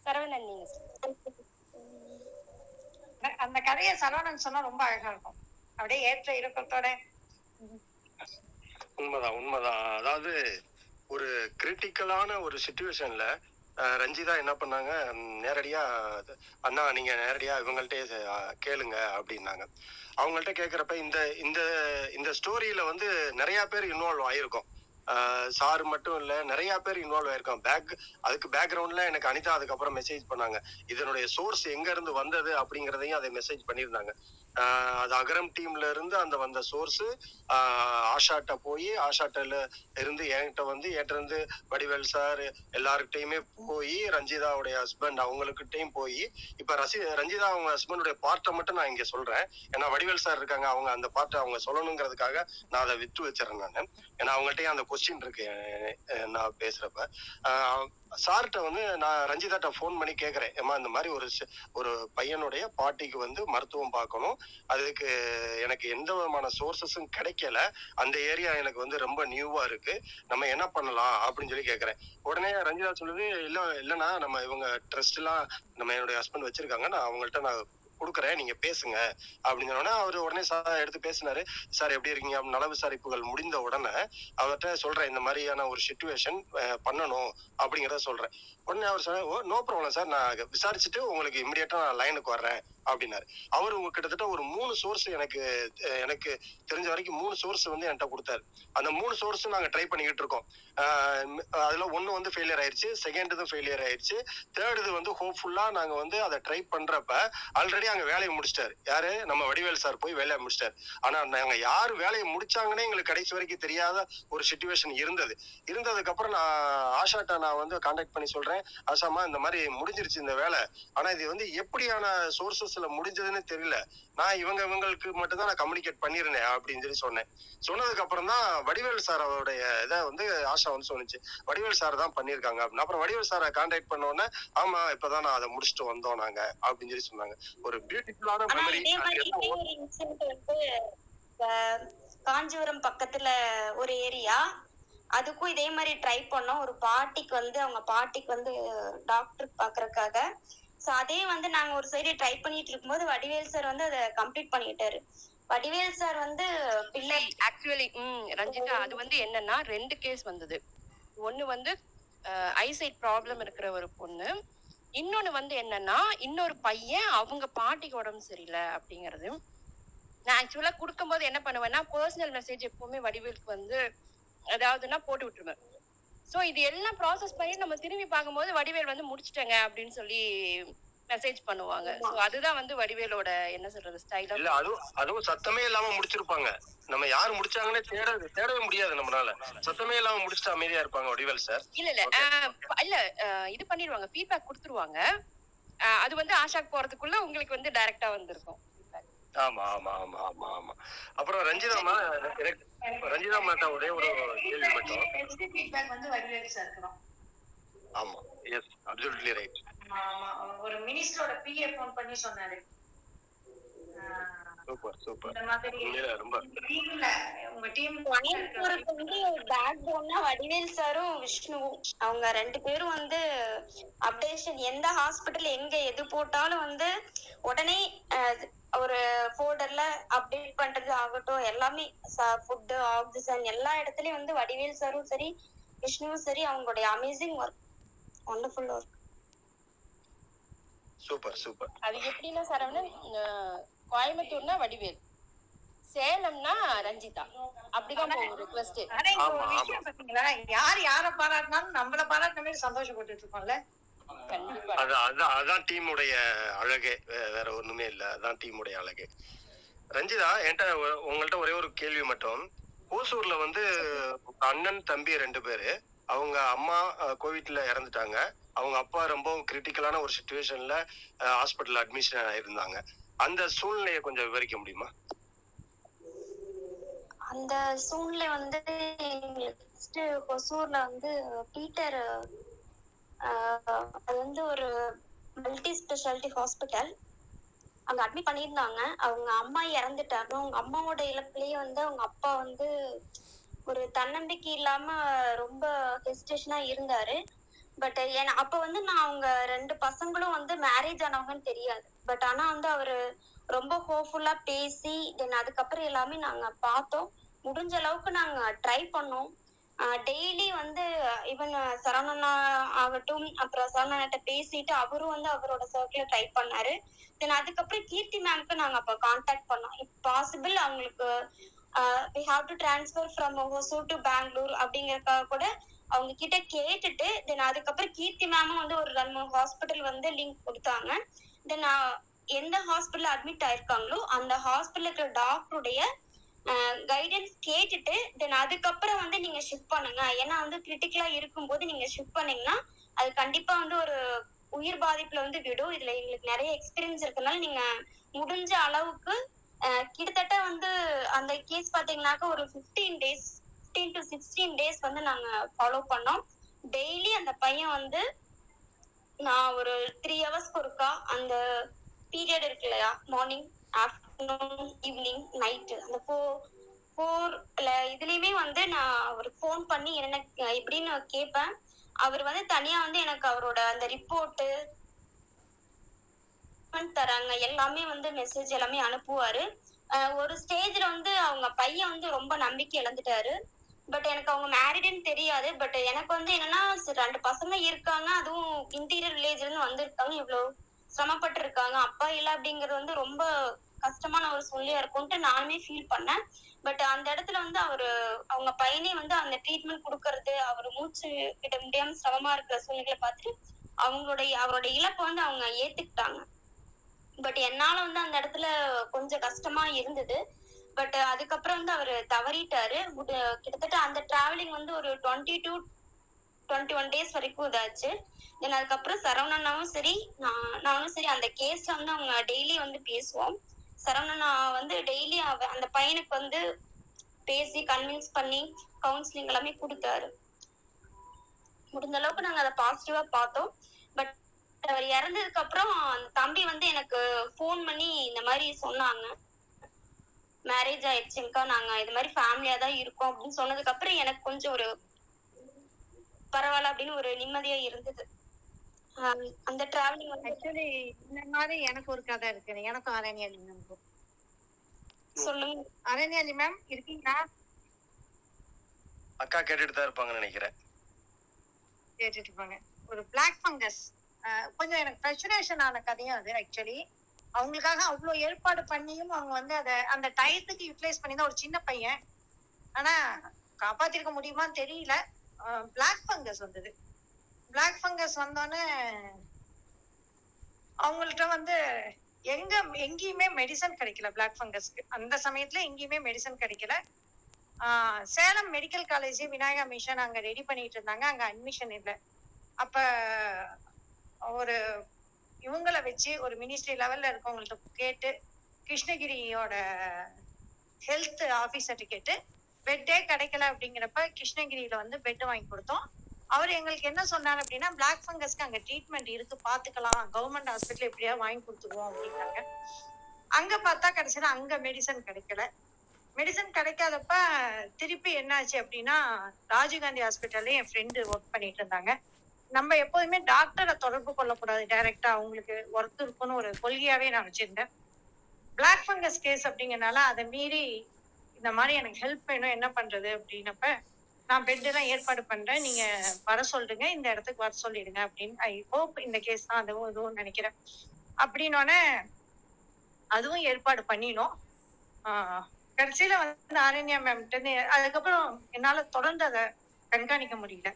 சரவணன் நீங்க சொல்லுங்க அந்த கதையை சரவணன் சொன்னா ரொம்ப அழகா இருக்கும். அப்படியே ஏற்ற இறக்கத்தோட. உண்மைதான் உண்மைதான். அதாவது ஒரு கிரிட்டிக்கலான ஒரு சுச்சுவேஷன்ல ரஞ்சிதா என்ன பண்ணாங்க? நேரடியா அண்ணா நீங்க நேரடியா இவங்கள்ட்டே கேளுங்க அப்படின்னாங்க. அவங்கள்ட்ட கேட்குறப்ப இந்த இந்த இந்த ஸ்டோரியில வந்து நிறைய பேர் இன்வால்வ் ஆயிருக்கும். சார் மட்டும் இல்ல நிறைய பேர் இன்வால்வ் ஆயிருக்கான் பேக் அதுக்கு பேக்ரவுண்ட்ல எனக்கு அனிதா அதுக்கப்புறம் மெசேஜ் பண்ணாங்க. இதனுடைய சோர்ஸ் எங்க இருந்து வந்தது அப்படிங்கிறதையும் அதை மெசேஜ் பண்ணியிருந்தாங்க. அது அகரம் டீம்ல இருந்து அந்த வந்த சோர்ஸ் ஆஷாட்ட போய் ஆஷாட்டில் இருந்து என்கிட்ட வந்து என்கிட்ட இருந்து வடிவேல் சார் எல்லாருக்கிட்டையுமே போய் ரஞ்சிதாவுடைய ஹஸ்பண்ட் அவங்களுக்கிட்டையும் போய் இப்ப ரசி ரஞ்சிதா அவங்க ஹஸ்பண்டுடைய பார்ட்டை மட்டும் நான் இங்க சொல்றேன். ஏன்னா வடிவேல் சார் இருக்காங்க அவங்க அந்த பார்ட்டை அவங்க சொல்லணுங்கிறதுக்காக நான் அதை விட்டு வச்சிடறேன் நான். ஏன்னா அவங்கள்ட்டையும் அந்த கொஸ்டின் இருக்கு நான் பேசுறப்ப. சார்கிட்ட வந்து நான் ரஞ்சிதாட்ட ஃபோன் பண்ணி கேட்குறேன் ஏமா இந்த மாதிரி ஒரு ஒரு பையனுடைய பாட்டிக்கு வந்து மருத்துவம் பார்க்கணும். அதுக்கு எனக்கு எந்த விதமான சோர்சஸும் கிடைக்கல. அந்த ஏரியா எனக்கு வந்து ரொம்ப நியூவா இருக்கு. நம்ம என்ன பண்ணலாம் அப்படின்னு சொல்லி கேட்குறேன் உடனே ரஞ்சிதா சொல்லுது இல்லை இல்லைண்ணா நம்ம இவங்க ட்ரஸ்ட்லாம் நம்ம என்னுடைய ஹஸ்பண்ட் வச்சிருக்காங்க. நான் அவங்கள்ட்ட நான் கொடுக்குறேன் நீங்க பேசுங்க அப்படின்னு அவர் உடனே சார் எடுத்து பேசினாரு. சார் எப்படி இருக்கீங்க? அப்படின்னு நல விசாரிப்புகள் முடிந்த உடனே அவர்கிட்ட சொல்றேன் இந்த மாதிரியான ஒரு சுச்சுவேஷன் பண்ணணும் அப்படிங்கிறத சொல்றேன். உடனே அவர் சொன்னார் ஓ நோ ப்ராப்ளம் சார் நான் விசாரிச்சுட்டு உங்களுக்கு இமிடியேட்டா நான் லைனுக்கு வர்றேன். அப்படின்னாரு. அவர் உங்க கிட்டத்தட்ட ஒரு மூணு சோர்ஸ் எனக்கு எனக்கு தெரிஞ்ச வரைக்கும் மூணு சோர்ஸ் வந்து என்கிட்ட கொடுத்தாரு. அந்த மூணு சோர்ஸ் நாங்க ட்ரை பண்ணிக்கிட்டு இருக்கோம். அதுல ஒண்ணு வந்து ஃபெயிலியர் ஆயிடுச்சு செகண்ட் இது ஃபெயிலியர் ஆயிடுச்சு தேர்ட் இது வந்து ஹோப்ஃபுல்லா நாங்க வந்து அதை ட்ரை பண்றப்ப ஆல்ரெடி அங்க வேலையை முடிச்சிட்டாரு. யாரு? நம்ம வடிவேல் சார் போய் வேலையை முடிச்சிட்டாரு. ஆனா நாங்க யார் வேலையை முடிச்சாங்கன்னே எங்களுக்கு கடைசி வரைக்கும் தெரியாத ஒரு சுச்சுவேஷன் இருந்தது. இருந்ததுக்கு அப்புறம் நான் ஆஷாட்ட நான் வந்து கான்டாக்ட் பண்ணி சொல்றேன். ஆஷாமா இந்த மாதிரி முடிஞ்சிருச்சு இந்த வேலை. ஆனா இது வந்து எப்படியான சோர்சஸ் சோர்சஸ்ல முடிஞ்சதுன்னு தெரியல. நான் இவங்க இவங்களுக்கு மட்டும் தான் நான் கம்யூனிகேட் பண்ணிருந்தேன் அப்படின்னு சொல்லி சொன்னேன். சொன்னதுக்கு அப்புறம் தான் வடிவேல் சார் அவருடைய இதை வந்து ஆஷா வந்து சொன்னுச்சு. வடிவேல் சார் தான் பண்ணியிருக்காங்க அப்படின்னு. அப்புறம் வடிவேல் சாரை காண்டாக்ட் பண்ண உடனே ஆமா இப்பதான் நான் அதை முடிச்சுட்டு வந்தோம் நாங்க அப்படின்னு சொல்லி சொன்னாங்க. ஒரு பியூட்டிஃபுல்லான மெமரி காஞ்சிபுரம் பக்கத்துல ஒரு ஏரியா அதுக்கும் இதே மாதிரி ட்ரை பண்ணோம். ஒரு பாட்டிக்கு வந்து அவங்க பாட்டிக்கு வந்து டாக்டர் பாக்குறதுக்காக சோ அதே வந்து நாங்க ஒரு சைடு ட்ரை பண்ணிட்டு இருக்கும்போது வடிவேல் சார் வந்து அதை கம்ப்ளீட் பண்ணிட்டாரு. வடிவேல் சார் வந்து பிள்ளை ஆக்சுவலி ம் ரஞ்சிதா அது வந்து என்னன்னா ரெண்டு கேஸ் வந்தது. ஒண்ணு வந்து ஐசைட் ப்ராப்ளம் இருக்கிற ஒரு பொண்ணு. இன்னொன்னு வந்து என்னன்னா இன்னொரு பையன் அவங்க பாட்டிக்கு உடம்பு சரியில்லை அப்படிங்கிறது. நான் ஆக்சுவலா கொடுக்கும்போது என்ன பண்ணுவேன்னா பர்சனல் மெசேஜ் எப்பவுமே வடிவேலுக்கு வந்து ஏதாவதுன்னா போட்டு விட்டுருவேன். சோ இது எல்லாம் ப்ராசஸ் பண்ணி நம்ம திரும்பி பார்க்கும்போது வடிவேல் வந்து முடிச்சிட்டேங்க அப்படின்னு சொல்லி மெசேஜ் பண்ணுவாங்க. சோ அதுதான் வந்து வடிவேலோட என்ன சொல்றது ஸ்டைல் இல்ல அதுவும் அதுவும் சத்தமே இல்லாம முடிச்சிருப்பாங்க. நம்ம யார் முடிச்சாங்கன்னே தேட தேடவே முடியாது நம்மளால. சத்தமே இல்லாம முடிச்சுட்டு அமைதியா இருப்பாங்க வடிவேல் சார் இல்ல இல்ல. ஆஹ் இல்ல ஆஹ் இது பண்ணிடுவாங்க ஃபீட்பேக் கொடுத்துருவாங்க. அஹ் அது வந்து ஆஷாக்கு போறதுக்குள்ள உங்களுக்கு வந்து டைரக்டா வந்திருக்கும். ஆமா ஆமா ஆமா ஆமா ஆமா. அப்புறம் ரஞ்சிதாமா எனக்கு ரஞ்சிதா மாட்டா ஒரே ஒரு கேள்வி மட்டும். நெக்ஸ்ட் ஃபீட்பேக் வந்து வடிவேல் சார் இருக்கிறோம் ஆமா எஸ் அப்சல்யூட்லி ரைட் ஆமா ஒரு மினிஸ்டரோட பிஏ ஃபோன் பண்ணி சொன்னாரு. Super super. இந்த மாதிரி ரொம்ப டீம்ல உங்க டீம் கோயம்புத்தூருக்கு வந்து பேக் போன்னா வடிவேல் சாரும் விஷ்ணுவும். அவங்க ரெண்டு பேரும் வந்து அப்டேஷன் எந்த ஹாஸ்பிட்டல் எங்க எது போட்டாலும் வந்து உடனே ஒரு ஃபோல்டர்ல அப்டேட் பண்றது ஆகட்டும் எல்லாமே ஃபுட்டு ஆக்சிஜன் எல்லா இடத்துலயும் வந்து வடிவேல் சாரும் சரி விஷ்ணுவும் சரி அவங்களுடைய amazing work wonderful work super super அது எப்படின்னா சரவணன் கோயம்புத்தூர்னா வடிவேல் சேலம்னா ரஞ்சிதா. அப்படிதான் போகும் ரிக்வஸ்ட் ஆனா இங்க ஒரு ஆமா, விஷயம் பாத்தீங்களா? யார் யார பாராட்டினாலும் நம்மள பாராட்டின மாதிரி சந்தோஷப்பட்டுட்டு இருக்கோம்ல கண்டிப்பா. அது அதான் அதான் டீமுடைய அழகே. வே- வேற ஒண்ணுமே இல்ல. அதான் டீமுடைய அழகே. ரஞ்சிதா என்கிட்ட ஒ- உங்கள்ட்ட ஒரே ஒரு கேள்வி மட்டும். ஓசூர்ல வந்து அண்ணன் தம்பி ரெண்டு பேரு அவங்க அம்மா அஹ், கோவிட்ல இறந்துட்டாங்க. அவங்க அப்பா ரொம்ப கிரிட்டிக்கலான ஒரு சுச்சுவேஷன்ல ஹாஸ்பிட்டல் அட்மிஷன் ஆயிருந்தாங்க. அந்த சூழ்நிலையை கொஞ்சம் விவரிக்க முடியுமா? அந்த சூழ்நிலை வந்து எங்களுக்கு ஃபர்ஸ்ட் ஒசூர்ல வந்து பீட்டர் அது வந்து ஒரு மல்டி ஸ்பெஷாலிட்டி ஹாஸ்பிட்டல் அங்கே அட்மிட் பண்ணியிருந்தாங்க. அவங்க அம்மா இறந்துட்டாங்க. அவங்க அம்மாவோட இழப்புலேயே வந்து அவங்க அப்பா வந்து ஒரு தன்னம்பிக்கை இல்லாமல் ரொம்ப ஹெசிடேஷனாக இருந்தார். பட் அப்ப வந்து நான் அவங்க ரெண்டு பசங்களும் வந்து மேரேஜ் ஆனவங்கன்னு தெரியாது. பட் ஆனால் வந்து அவர் ரொம்ப ஹோப்ஃபுல்லாக பேசி தென் அதுக்கப்புறம் எல்லாமே நாங்கள் பார்த்தோம். முடிஞ்ச அளவுக்கு நாங்கள் ட்ரை பண்ணோம். டெய்லி வந்து ஈவன் சரவணனா ஆகட்டும் அப்புறம் சரவணன்கிட்ட பேசிட்டு அவரும் வந்து அவரோட சர்க்கிள் ட்ரை பண்ணாரு. தென் அதுக்கப்புறம் கீர்த்தி மேம்க்கு நாங்க அப்ப காண்டாக்ட் பண்ணோம். இப் பாசிபிள் அவங்களுக்கு we have to transfer from Hosur to Bangalore அப்படிங்கறதுக்காக கூட அவங்க கிட்ட கேட்டுட்டு தென் அதுக்கப்புறம் கீர்த்தி மேமும் வந்து ஒரு ரெண்டு மூணு ஹாஸ்பிட்டல் வந்து லிங்க் கொடுத்தாங்க. தென் எந்த ஹாஸ்பிட்டல் அட்மிட் ஆயிருக்காங்களோ அந்த ஹாஸ்பிட்டலுக்கு டாக்டருடைய கைடன்ஸ் கேட்டுட்டு தென் அதுக்கப்புறம் வந்து நீங்க ஷிஃப்ட் பண்ணுங்க. ஏன்னா வந்து கிரிட்டிக்கலா இருக்கும்போது நீங்க ஷிஃப்ட் பண்ணீங்கன்னா அது கண்டிப்பா வந்து ஒரு உயிர் பாதிப்புல வந்து விடும். இதுல எங்களுக்கு நிறைய எக்ஸ்பீரியன்ஸ் இருக்கனால நீங்க முடிஞ்ச அளவுக்கு கிட்டத்தட்ட வந்து அந்த கேஸ் பாத்தீங்கன்னாக்க ஒரு 15 டேஸ் 15 டு சிக்ஸ்டீன் டேஸ் வந்து நாங்க ஃபாலோ பண்ணோம். டெய்லி அந்த பையன் வந்து நான் ஒரு த்ரீ ஹவர்ஸ்க்கு ஒருக்கா அந்த பீரியட் இருக்கு இல்லையா மார்னிங் ஆஃப்டர் ஈவினிங் நைட்டு அந்த ஃபோர் ஃபோர் இதுலேயுமே வந்து நான் அவருக்கு ஃபோன் பண்ணி என்ன எப்படின்னு கேட்பேன். அவர் வந்து தனியா வந்து எனக்கு அவரோட அந்த ரிப்போர்ட்டு தராங்க. எல்லாமே வந்து மெசேஜ் எல்லாமே அனுப்புவாரு. ஒரு ஸ்டேஜ்ல வந்து அவங்க பையன் வந்து ரொம்ப நம்பிக்கை இழந்துட்டாரு. பட் எனக்கு அவங்க மேரிடுன்னு தெரியாது. பட் எனக்கு வந்து என்னன்னா ரெண்டு பசங்க இருக்காங்க. அதுவும் இன்டீரியர் வில்லேஜ்ல இருந்து வந்திருக்காங்க. இவ்வளவு சிரமப்பட்டு இருக்காங்க அப்பா இல்லை அப்படிங்கிறது வந்து ரொம்ப கஷ்டமான ஒரு சூழ்நிலையா இருக்கும்ட்டு நானுமே ஃபீல் பண்ணேன். பட் அந்த இடத்துல வந்து அவரு அவங்க பையனே வந்து அந்த ட்ரீட்மெண்ட் கொடுக்கறது அவர் மூச்சு கிட்ட முடியாம சிரமமா இருக்கிற சூழ்நிலை பார்த்துட்டு அவங்களுடைய அவரோட இழப்பை வந்து அவங்க ஏத்துக்கிட்டாங்க. பட் என்னால வந்து அந்த இடத்துல கொஞ்சம் கஷ்டமா இருந்தது. பட் அதுக்கப்புறம் வந்து அவர் தவறிட்டாரு. கிட்டத்தட்ட அந்த டிராவலிங் வந்து ஒரு twenty two twenty one days வரைக்கும் இதாச்சு. தென் அதுக்கப்புறம் சரவணனாவும் சரி நான் நானும் சரி அந்த கேஸ்ல வந்து அவங்க டெய்லி வந்து பேசுவோம். சரவணனா வந்து டெய்லி அந்த பையனுக்கு வந்து பேசி கன்வின்ஸ் பண்ணி கவுன்சிலிங் எல்லாமே கொடுத்தாரு. முடிஞ்ச அளவுக்கு நாங்க அதை பாசிட்டிவா பார்த்தோம். பட் அவர் இறந்ததுக்கு அப்புறம் அந்த தம்பி வந்து எனக்கு ஃபோன் பண்ணி இந்த மாதிரி சொன்னாங்க. மேரேஜ் ஆயிடுச்சுங்கக்கா நாங்க இது மாதிரி ஃபேமிலியா தான் இருக்கோம். அப்படின்னு சொன்னதுக்கு அப்புறம் எனக்கு கொஞ்சம் ஒரு பரவாயில்ல அப்படின்னு ஒரு நிம்மதியா இருந்தது. ஆஹ் அந்த டிராவலிங் வந்து ஆக்சுவலி இந்த மாதிரி எனக்கு ஒரு கதை இருக்கு. எனக்கும் அரண்யாலி மேம்க்கும் சொல்லுங்க. அரண்யாலி மேம் இருக்கீங்களா? அக்கா கேட்டுட்டு தான் இருப்பாங்கன்னு நினைக்கிறேன். கேட்டுட்டு இருப்பாங்க ஒரு பிளாக் ஃபங்கஸ் கொஞ்சம் எனக்கு ஃப்ரஸ்ட்ரேஷன் ஆன கதையும் அது ஆக்சுவலி அவங்களுக்காக அவ்வளோ ஏற்பாடு பண்ணியும் அவங்க வந்து அதை அந்த டயத்துக்கு யூட்டிலைஸ் பண்ணி தான் ஒரு சின்ன பையன். ஆனா காப்பாத்திருக்க முடியுமான்னு தெரியல. பிளாக் ஃபங்கஸ் வந்தது. பிளாக் ஃபங்கஸ் வந்தோடனே அவங்கள்ட்ட வந்து எங்க எங்கேயுமே மெடிசன் கிடைக்கல பிளாக் ஃபங்கஸ்க்கு அந்த சமயத்துல எங்கேயுமே மெடிசன் கிடைக்கல. Salem medical college Vinayaka mission அங்க ரெடி பண்ணிட்டு இருந்தாங்க. அங்க அட்மிஷன் இல்லை. அப்ப ஒரு இவங்கள வச்சு ஒரு மினிஸ்ட்ரி லெவல்ல இருக்கவங்கள்ட்ட கேட்டு கிருஷ்ணகிரியோட ஹெல்த் ஆபீசர்ட்ட கேட்டு பெட்டே கிடைக்கல அப்படிங்கிறப்ப கிருஷ்ணகிரியில வந்து பெட் வாங்கி கொடுத்தோம். அவர் எங்களுக்கு என்ன சொன்னார் அப்படின்னா பிளாக் ஃபங்கஸ்க்கு அங்க ட்ரீட்மெண்ட் இருக்கு பாத்துக்கலாம். கவர்மெண்ட் ஹாஸ்பிட்டல் எப்படியாவது வாங்கி கொடுத்துருவோம் அப்படின்னாங்க. அங்க பார்த்தா கடைசியில அங்க மெடிசன் கிடைக்கல. மெடிசன் கிடைக்காதப்ப திருப்பி என்னாச்சு அப்படின்னா ராஜீவ்காந்தி ஹாஸ்பிட்டல்ல என் ஃப்ரெண்டு ஒர்க் பண்ணிட்டு இருந்தாங்க. நம்ம எப்போதுமே டாக்டரை தொடர்பு கொள்ளக்கூடாது டைரக்டா அவங்களுக்கு ஒர்க் இருக்குன்னு ஒரு கொள்கையாவே நான் வச்சிருந்தேன். பிளாக் ஃபங்கஸ் கேஸ் அப்படிங்கறனால அதை மீறி இந்த மாதிரி எனக்கு ஹெல்ப் வேணும் என்ன பண்றது அப்படின்னப்ப நான் பெட் எல்லாம் ஏற்பாடு பண்றேன். நீங்க வர சொல்லுங்க. இந்த இடத்துக்கு வர சொல்லிடுங்க அப்படின்னு ஐ ஹோப் இந்த கேஸ் தான் அதுவும் இதுவும் நினைக்கிறேன். அப்படின்னோடனே அதுவும் ஏற்பாடு பண்ணினோம். ஆஹ் கடைசியில வந்து அனன்யா மேம்கிட்ட இருந்து அதுக்கப்புறம் என்னால தொடர்ந்து அதை கண்காணிக்க முடியல.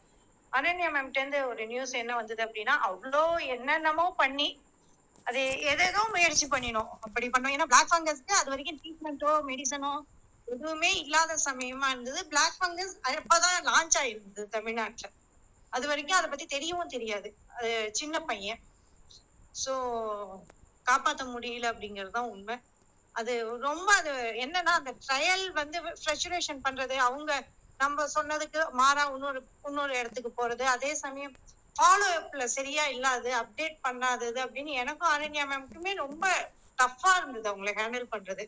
அனன்யா மேம் இருந்து ஒரு நியூஸ் என்ன வந்தது அப்படின்னா அவ்வளோ என்னென்னமோ பண்ணி அது எதேதோ முயற்சி பண்ணினோம். அப்படி பண்ணோம். ஏன்னா பிளாக் ஃபங்கஸ்க்கு அது வரைக்கும் ட்ரீட்மெண்ட்டோ மெடிசனோ எதுவுமே இல்லாத சமயமா இருந்தது. பிளாக் ஃபங்கஸ் அப்பதான் லான்ச் ஆயிருந்தது தமிழ்நாட்டுல. அது வரைக்கும் அதை பத்தி தெரியவும் தெரியாது. அது சின்ன பையன். சோ காப்பாத்த முடியல அப்படிங்கிறது தான் உண்மை. அது ரொம்ப அது என்னன்னா அந்த ட்ரையல் வந்து ஃபிளக்சுரேஷன் பண்றது. அவங்க நம்ம சொன்னதுக்கு மாறா இன்னொரு இன்னொரு இடத்துக்கு போறது. அதே சமயம் ஃபாலோ அப்ல சரியா இல்லாது அப்டேட் பண்ணாதது அப்படின்னு எனக்கும் அனன்யா மேம்க்குமே ரொம்ப டஃப்பா இருந்தது அவங்களை ஹேண்டில் பண்றது.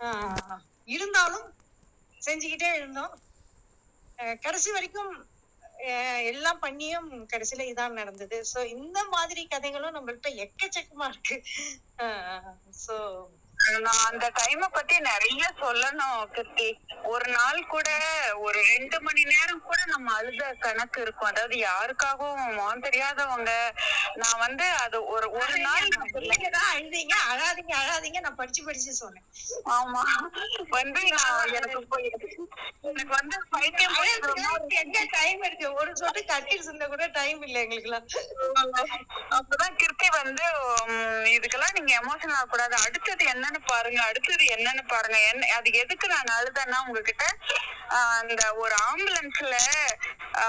ஆஹ் இருந்தாலும் செஞ்சுக்கிட்டே இருந்தோம். அஹ் கடைசி வரைக்கும் அஹ் எல்லாம் பண்ணியும் கடைசியில இதான் நடந்தது. சோ இந்த மாதிரி கதைகளும் நம்மள்ட்ட எக்கச்சக்கமா இருக்கு. சோ நான் அந்த டைம பத்தி நிறைய சொல்லணும் கிருத்தி ஒரு நாள் கூட ஒரு ரெண்டு மணி நேரம் கூட நம்ம அழுத கணக்கு இருக்கும். அதாவது யாருக்காகவும் முகம் தெரியாதவங்க நான் வந்து அது ஒரு ஒரு நாள் தான் அழுதீங்க அழாதீங்க அழாதீங்க. நான் படிச்சு படிச்சு சொன்னேன். ஆமா. வந்து நான் எனக்கு வந்து பைத்தியம் எங்க டைம் இருக்கு? ஒரு சொட்டு கண்ணீர் சிந்த கூட டைம் இல்ல எங்களுக்கு அப்பதான் கிருத்தி வந்து இதுக்கெல்லாம் நீங்க எமோஷனல் ஆகக்கூடாது. அடுத்தது என்னன்னு பாருங்க அடுத்தது என்னன்னு பாருங்க. என்ன அது எதுக்கு நான் அழுதேன்னா உங்ககிட்ட ஆஹ் அந்த ஒரு ஆம்புலன்ஸ்ல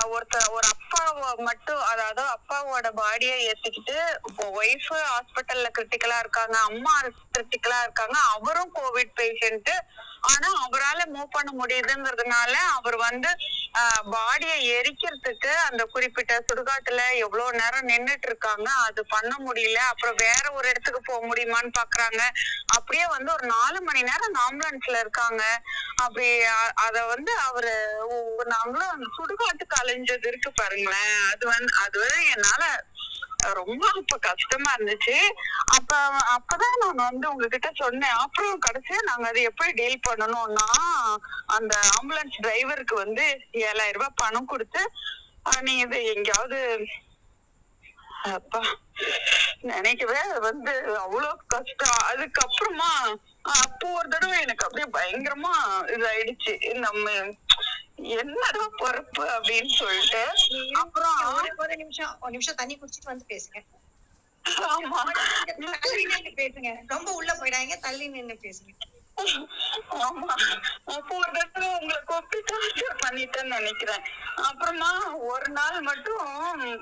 ஒருத்தர் ஒரு அப்பாவை மட்டும் அதாவது அப்பாவோட பாடியை ஏத்திக்கிட்டு ஒய்ஃப் ஹாஸ்பிட்டல்ல கிரிட்டிக்கலா இருக்காங்க அம்மா கிரிட்டிக்கலா இருக்காங்க அவரும் கோவிட் பேஷண்ட் ஆனா அவரால மூவ் பண்ண முடியுதுங்கிறதுனால அவர் வந்து பாடியை எரிக்கிறதுக்கு அந்த குறிப்பிட்ட சுடுகாட்டுல எவ்வளவு நேரம் நின்னுட்டு இருக்காங்க அது பண்ண முடியல அப்புறம் வேற ஒரு இடத்துக்கு போக முடியுமான்னு பாக்குறாங்க. அப்படியே வந்து ஒரு நாலு மணி நேரம் அந்த ஆம்புலன்ஸ்ல இருக்காங்க. அப்படி அத வந்து அவரு நாங்களும் அந்த சுடுகாட்டுக்கு அலைஞ்சது இருக்கு பாருங்களேன். அது வந்து அது என்னால ரொம்ப அப்ப கஷ்டமா இருந்துச்சு. அப்ப அப்பதான் நான் வந்து உங்ககிட்ட சொன்னேன். அப்புறம் கடைசியா நாங்க அதை எப்படி டீல் பண்ணணும்னா அந்த ஆம்புலன்ஸ் டிரைவருக்கு வந்து ஏழாயிரம் ரூபாய் பணம் கொடுத்து நீ இது எங்கேயாவது அப்பா நினைக்கவே வந்து அவ்வளோ கஷ்டம். அதுக்கப்புறமா அப்போ ஒரு தடவை எனக்கு அப்படியே பயங்கரமா இதாயிடுச்சு. நம்ம என்னடா பொறுப்பு அப்படின்னு சொல்லிட்டு. அப்புறம் ஒரு ஒரு நிமிஷம் ஒரு நிமிஷம் தண்ணி குடிச்சிட்டு வந்து பேசுங்க. ஆமா. தள்ளி நின்னு பேசுங்க. ரொம்ப உள்ள போயிடாதீங்க தள்ளி நின்னு பேசுங்க. ஆமா. அப்போ ஒரு தடவை உங்களை கூப்பிட்டு torture பண்ணிட்டேன்னு நினைக்கிறேன். அப்புறமா ஒரு நாள் மட்டும்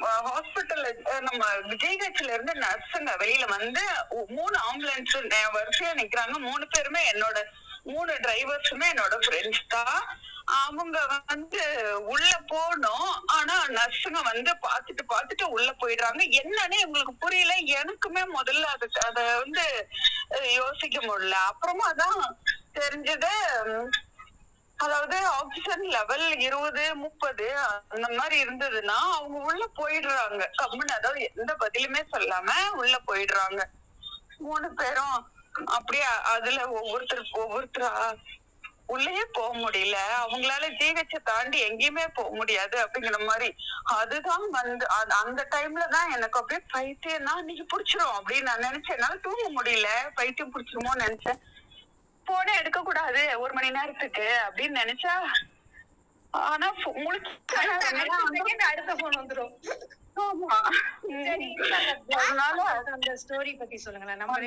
ஹாஸ்பிட்டல்ல நம்ம ஜிஹெச்ல இருந்து நர்ஸுங்க வெளியில வந்து ஒ- மூணு ஆம்புலன்ஸ் வரிசையா நிக்கிறாங்க. மூணு பேருமே என்னோட மூணு டிரைவர்ஸுமே என்னோட ஃப்ரெண்ட்ஸ் தான். அவங்க வந்து உள்ள போனோம் ஆனா நர்ஸுங்க வந்து பாத்துட்டு பாத்துட்டு உள்ள போயிடுறாங்க. என்னன்னு எங்களுக்கு புரியல. எனக்குமே முதல்ல அது அத வந்து யோசிக்க முடியல. அப்புறமா தான் தெரிஞ்சது அதாவது ஆக்சிஜன் லெவல் இருபது முப்பது அந்த மாதிரி இருந்ததுன்னா அவங்க உள்ள போயிடுறாங்க. கம்முன்னு அதாவது எந்த பதிலுமே சொல்லாம உள்ள போயிடுறாங்க. மூணு பேரும் அப்படியே அதுல ஒவ்வொருத்தர் ஒவ்வொருத்தரா உள்ளேயே போக முடியல. அவங்களால ஜிஹெச்ச தாண்டி எங்கேயுமே போக முடியாது அப்படிங்கிற மாதிரி. அதுதான் வந்து அந்த- அந்த டைம்ல தான் எனக்கு அப்படியே பைத்தியம் தான் நீங்க பிடிச்சிரும் அப்படின்னு நான் நினைச்சேன். என்னால தூங்க முடியல. பைத்தியம் பிடிச்சிருமோன்னு நினைச்சேன். போனே எடுக்க கூடாது ஒரு மணி நேரத்துக்கு அப்படின்னு நினைச்சா ஆனா முழிச்சு அடுத்த போன் இல்ல, அந்த அந்த ஸ்டோரி பத்தி சொல்லுங்களேன். நம்ம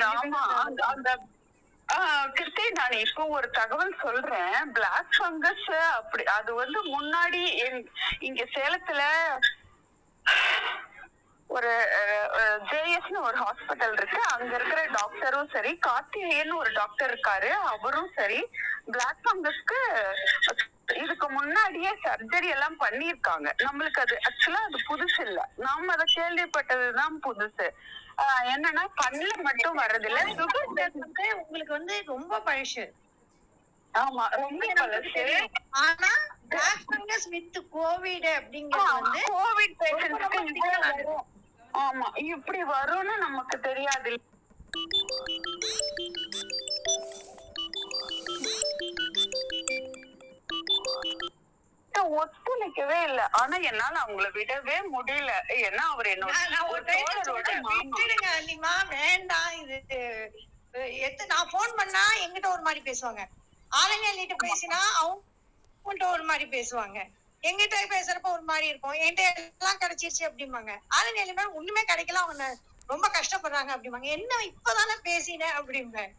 ஆஹ் கிருத்தி நான் இப்போ ஒரு தகவல் சொல்றேன். பிளாக் ஃபங்கஸ் அப்படி அது வந்து முன்னாடி இங்க சேலத்துல ஒரு ஜேஎஸ்னு ஒரு ஹாஸ்பிட்டல் இருக்கு. அங்க இருக்கிற டாக்டரும் சரி கார்த்திகேயன் ஒரு டாக்டர் இருக்காரு. அவரும் சரி பிளாக் ஃபங்கஸ்க்கு இதுக்கு முன்னாடியே சர்ஜரி எல்லாம் பண்ணியிருக்காங்க. நம்மளுக்கு அது ஆக்சுவலா அது புதுசு இல்ல. நாம அதை கேள்விப்பட்டதுதான் புதுசு. என்னன்னா கண்ணுல மட்டும் வர்றதில்ல. சுகர் வந்து உங்களுக்கு வந்து ரொம்ப பழசு. ஆமா ரொம்ப பழசு. ஆனா பிளாக் ஃபங்கஸ் வித் கோவிட் அப்படிங்கிறது வந்து கோவிட். வரும். ஆமா இப்படி வரும்னு நமக்கு தெரியாது. ஒத்துழைக்கவே இல்ல. ஆனா என்னால அவங்கள விடவே முடியல. ஏன்னா அவர் என்னோட வேண்டாம். இது எத்து நான் ஃபோன் பண்ணா எங்கிட்ட ஒரு மாதிரி பேசுவாங்க. ஆளுங்கள்கிட்ட பேசினா அவங்கள்ட்ட ஒரு மாதிரி பேசுவாங்க. எங்கிட்ட பேசுறப்ப ஒரு மாதிரி இருக்கும். என்கிட்ட எல்லாம் கிடைச்சிருச்சு அப்படிம்பாங்க. ஆளுங்க ஒண்ணுமே கிடைக்கல. அவங்க ரொம்ப கஷ்டப்படுறாங்க அப்படிம்பாங்க. என்ன இப்பதானே பேசினேன் அப்படிம்பேன்.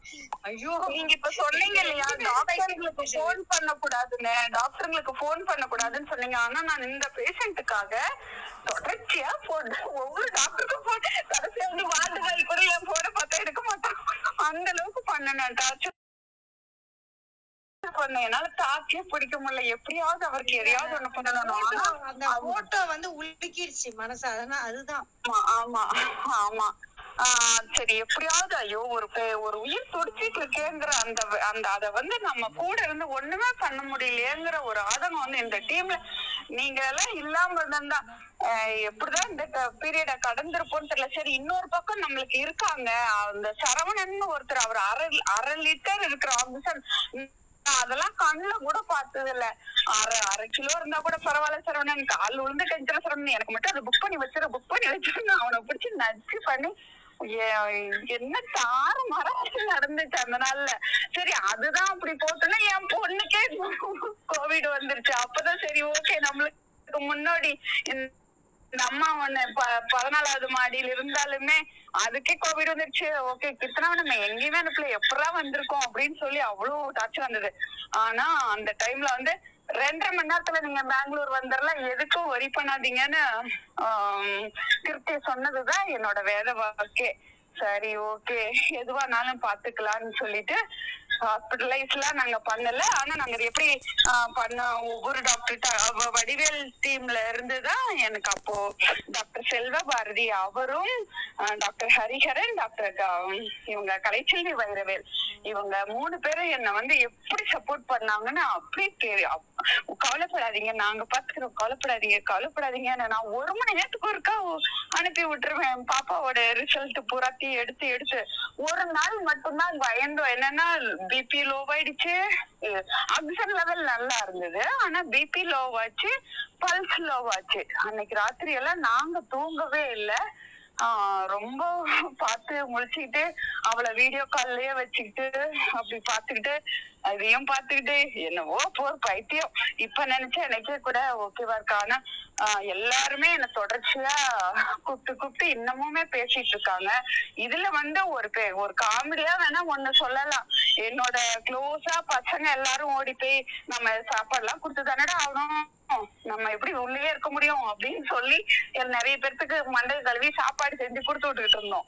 ஐயோ நீங்க இப்ப சொன்னீங்க இல்லையா? டாக்டர்களுக்கு. போன் பண்ண கூடாதுன்னு டாக்டர்களுக்கு போன் பண்ண கூடாதுன்னு சொன்னீங்க. ஆனா நான் இந்த பேஷண்ட்டுக்காக தொடர்ச்சியா போன் ஒவ்வொரு டாக்டருக்கும் போன் கடைசியா வந்து வார்டு பாய் கூட என் போனை பார்த்தா எடுக்க மாட்டான் அந்த அளவுக்கு பண்ணினேன் டார்ச்சர் பண்ணேன். என்னால தாக்கியே பிடிக்க முடியல. எப்படியாவது அவருக்கு எதையாவது ஒண்ணு பண்ணணும். ஆனா photo- அந்த போட்டோ வந்து உலுக்கிருச்சு மனசு. அதனால அதுதான். ஆமா ஆமா ஆமா. சரி எப்படியாவது ஐயோ ஒரு ஒரு உயிர் துடிச்சிட்டு இருக்கேங்கிற அந்த அந்த அத வந்து நம்ம கூட இருந்து ஒண்ணுமே பண்ண முடியலையேங்கிற ஒரு ஆதங்கம் வந்து இந்த டீம்ல நீங்க எல்லாம் இல்லாம இருந்தா எப்படிதான் இந்த பீரியட கடந்திருப்போம்னு தெரியல. சரி இன்னொரு பக்கம் நம்மளுக்கு இருக்காங்க. அந்த சரவணன் ஒருத்தர் அவர் அரை அரை லிட்டர் இருக்கிற ஆபீசர் நான் அதெல்லாம் கண்ணுல கூட பார்த்தது இல்ல அரை அரை கிலோ இருந்தா கூட பரவாயில்ல சரவணன். கால் விழுந்து கெஞ்சிர சரவணன். எனக்கு மட்டும் அதை புக் பண்ணி வச்சிரு புக் பண்ணி வச்சிருந்தேன் அவனை பிடிச்சி நச்சு பண்ணி என்ன தாறு மரம் நடந்துச்சு அந்த நாள்ல. சரி அதுதான் அப்படி போட்டுன்னா என் பொண்ணுக்கே கோவிட் வந்துருச்சு. அப்பதான் சரி ஓகே நம்மளுக்கு முன்னாடி அம்மா ஒண்ணு ப- பதினாலாவது மாடியில் இருந்தாலுமே அதுக்கே கோவிட் வந்துருச்சு. ஓகே கிருத்தனா நம்ம எங்கேயுமே அனுப்பல எப்படா வந்திருக்கோம் அப்படின்னு சொல்லி அவ்வளவு டார்ச்சர் வந்தது. ஆனா அந்த டைம்ல வந்து ரெண்டரை மணி நேரத்துல நீங்க பெங்களூர் வந்துடலாம் எதுக்கும் ஒரி பண்ணாதீங்கன்னு திருப்தி சொன்னதுதான் என்னோட வேத வாக்கே சரி ஓகே எதுவானாலும் பாத்துக்கலாம்னு சொல்லிட்டு ஹாஸ்பிட்டலைஸ் எல்லாம் நாங்க பண்ணல. ஆனா நாங்க இது எப்படி ஆஹ், பண்ண ஒவ்வொரு டாக்டர் வடிவேல் டீம்ல இருந்துதான் எனக்கு அப்போ டாக்டர் செல்வ பாரதி அவரும் ஆஹ், டாக்டர் ஹரிஹரன் டாக்டர் க- இவங்க கலைச்செல்வி வைரவேல். இவங்க மூணு பேரும் என்ன வந்து எப்படி சப்போர்ட் பண்ணாங்கன்னு அப்படியே தெரியும் கவலைப்படாதீங்க. நாங்க பாத்துக்கிறோம். கவலைப்படாதீங்க. கவலைப்படாதீங்க. நான் ஒரு மணி நேரத்துக்கு ஒருக்கா அனுப்பி விட்டுருவேன். பாப்பாவோட ரிசல்ட் பூராத்தையும் எடுத்து எடுத்து. ஒரு நாள் மட்டும்தான் பயந்தோம். என்னன்னா பிபி லோவாயிடுச்சு ஆக்சிஜன் லெவல் நல்லா இருந்தது. ஆனா பிபி லோவாச்சு பல்ஸ் லோவாச்சு அன்னைக்கு ராத்திரி எல்லாம் நாங்க தூங்கவே இல்லை. ஆஹ் ரொம்ப பார்த்து முழிச்சுக்கிட்டு அவளை வீடியோ கால்லயே வச்சுக்கிட்டு அப்படி பார்த்துக்கிட்டு அதையும் பார்த்துக்கிட்டு என்னவோ போர் பைத்தியம். இப்ப நினைச்சா எனக்கே கூட ஓகேவா இருக்கு? ஆனா எல்லாருமே என்ன தொடர்ச்சியா கூப்பிட்டு கூப்பிட்டு இன்னமுமே பேசிட்டு இருக்காங்க. இதுல வந்து ஒரு பே- ஒரு காமெடியா வேணா ஒண்ணு சொல்லலாம். என்னோட க்ளோஸா பசங்க எல்லாரும் ஓடி போய் நம்ம சாப்பாடு எல்லாம் கொடுத்து தானடா ஆகணும்? நம்ம எப்படி உள்ளே இருக்க முடியும்? அப்படின்னு சொல்லி நிறைய பேர்த்துக்கு மண்டை கழுவி சாப்பாடு செஞ்சு கொடுத்து விட்டுட்டு இருந்தோம்.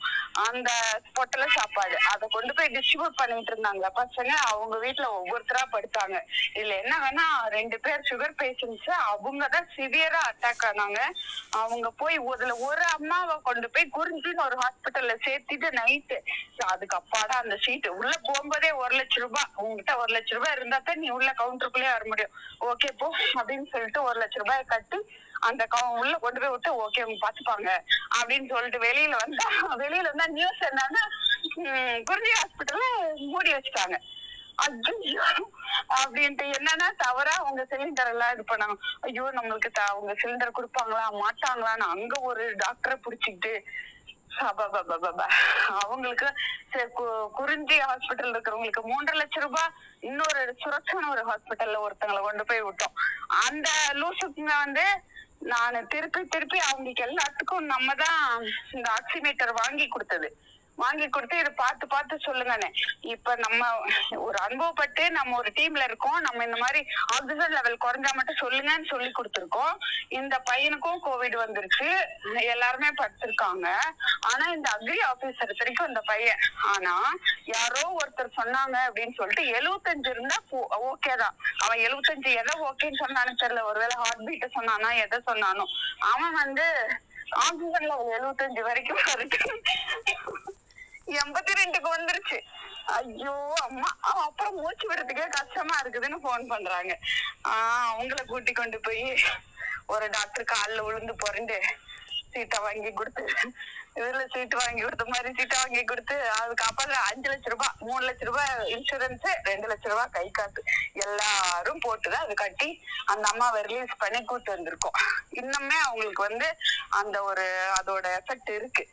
அந்த பொட்டல சாப்பாடு. அதை கொண்டு போய் டிஸ்ட்ரிபியூட் பண்ணிட்டு இருந்தாங்க. பசங்க அவங்க வீட்டுல ஒவ்வொருத்தரா படுத்தாங்க. இதுல என்ன வேணா ரெண்டு பேர் சுகர் பேஷண்ட்ஸ் அவங்க தான் சிவியரா அட்டாக் ஆனாங்க. அவங்க போய் அதுல ஒரு அம்மாவை கொண்டு போய் குறிஞ்சின்னு ஒரு ஹாஸ்பிட்டல்ல சேர்த்திட்டு நைட்டு அதுக்கு அப்பாடா அந்த சீட்டு உள்ள போகும்போதே ஒரு லட்சம் ரூபாய் உங்ககிட்ட ஒரு லட்சம் ரூபாய் இருந்தா தான் நீ உள்ள கவுண்டருக்குள்ளே வர முடியும். ஓகே போ அப்படின்னு சொல்லிட்டு ஒரு லட்ச ரூபாய் கட்டி அந்த கவு- உள்ள கொண்டு போய் விட்டு ஓகே அவங்க பாத்துப்பாங்க. அப்படின்னு சொல்லிட்டு வெளியில வந்தா வெளியில வந்தா நியூஸ் என்னன்னா உம், குருஜி ஹாஸ்பிட்டல்ல மூடி வச்சுட்டாங்க. அப்படின்ட்டு என்னன்னா தவறா அவங்க சிலிண்டர் எல்லாம் இது பண்ணாங்க. ஐயோ நம்மளுக்கு த- அவங்க சிலிண்டர் கொடுப்பாங்களா மாட்டாங்களான்னு அங்க ஒரு டாக்டரை புடிச்சுக்கிட்டு அவங்களுக்கு சரி, குறிஞ்சி ஹாஸ்பிட்டல் இருக்கிறவங்களுக்கு மூன்றரை லட்சம் ரூபாய் இன்னொரு சுரட்சான ஒரு ஹாஸ்பிட்டல்ல ஒருத்தங்களை கொண்டு போய் விட்டோம். அந்த லூசுக்குங்க வந்து நான் திருப்பி திருப்பி அவங்களுக்கு எல்லாத்துக்கும் நம்ம தான் இந்த ஆக்சிமீட்டர் வாங்கி கொடுத்தது. வாங்கி கொடுத்து இது பார்த்து பார்த்து சொல்லுங்கன்னு இப்ப நம்ம ஒரு அனுபவப்பட்டு நம்ம ஒரு டீம்ல இருக்கோம். நம்ம இந்த மாதிரி ஆக்சிஜன் லெவல் குறைஞ்சா மட்டும் சொல்லுங்கன்னு சொல்லி கொடுத்துருக்கோம். இந்த பையனுக்கும் கோவிட் வந்துருச்சு. எல்லாருமே படுத்திருக்காங்க. ஆனா இந்த அக்ரி ஆபீசர் வரைக்கும் இந்த பையன். ஆனா யாரோ ஒருத்தர் சொன்னாங்க அப்படின்னு சொல்லிட்டு எழுவத்தஞ்சு இருந்தா ஓகே தான். அவன் எழுவத்தஞ்சு எதை ஓகேன்னு சொன்னான்னு தெரியல. ஒருவேளை ஹார்ட் பீட்டை சொன்னானா எதை சொன்னானோ. அவன் வந்து ஆக்சிஜன் லெவல் எழுவத்தஞ்சு வரைக்கும் இருக்கு எண்பத்தி ரெண்டுக்கு வந்துருச்சு. ஐயோ அம்மா. அவன் அப்புறம் மூச்சு விடுறதுக்கே கஷ்டமா இருக்குதுன்னு போன் பண்றாங்க. ஆஹ் அவங்கள கூட்டி கொண்டு போய் ஒரு டாக்டர் காலில் விழுந்து புரண்டு சீட்டை வாங்கி கொடுத்து இதுல சீட்டு வாங்கி கொடுத்த மாதிரி சீட்டை வாங்கி கொடுத்து அதுக்கப்புறம் அஞ்சு லட்ச ரூபாய் மூணு லட்ச ரூபாய் இன்சூரன்ஸ் ரெண்டு லட்ச ரூபாய் கை காத்து எல்லாரும் போட்டுதான் அது கட்டி அந்த அம்மாவை ரிலீஸ் பண்ணி கூட்டு வந்திருக்கோம். இன்னுமே அவங்களுக்கு வந்து அந்த ஒரு அதோட எஃபெக்ட் இருக்கு.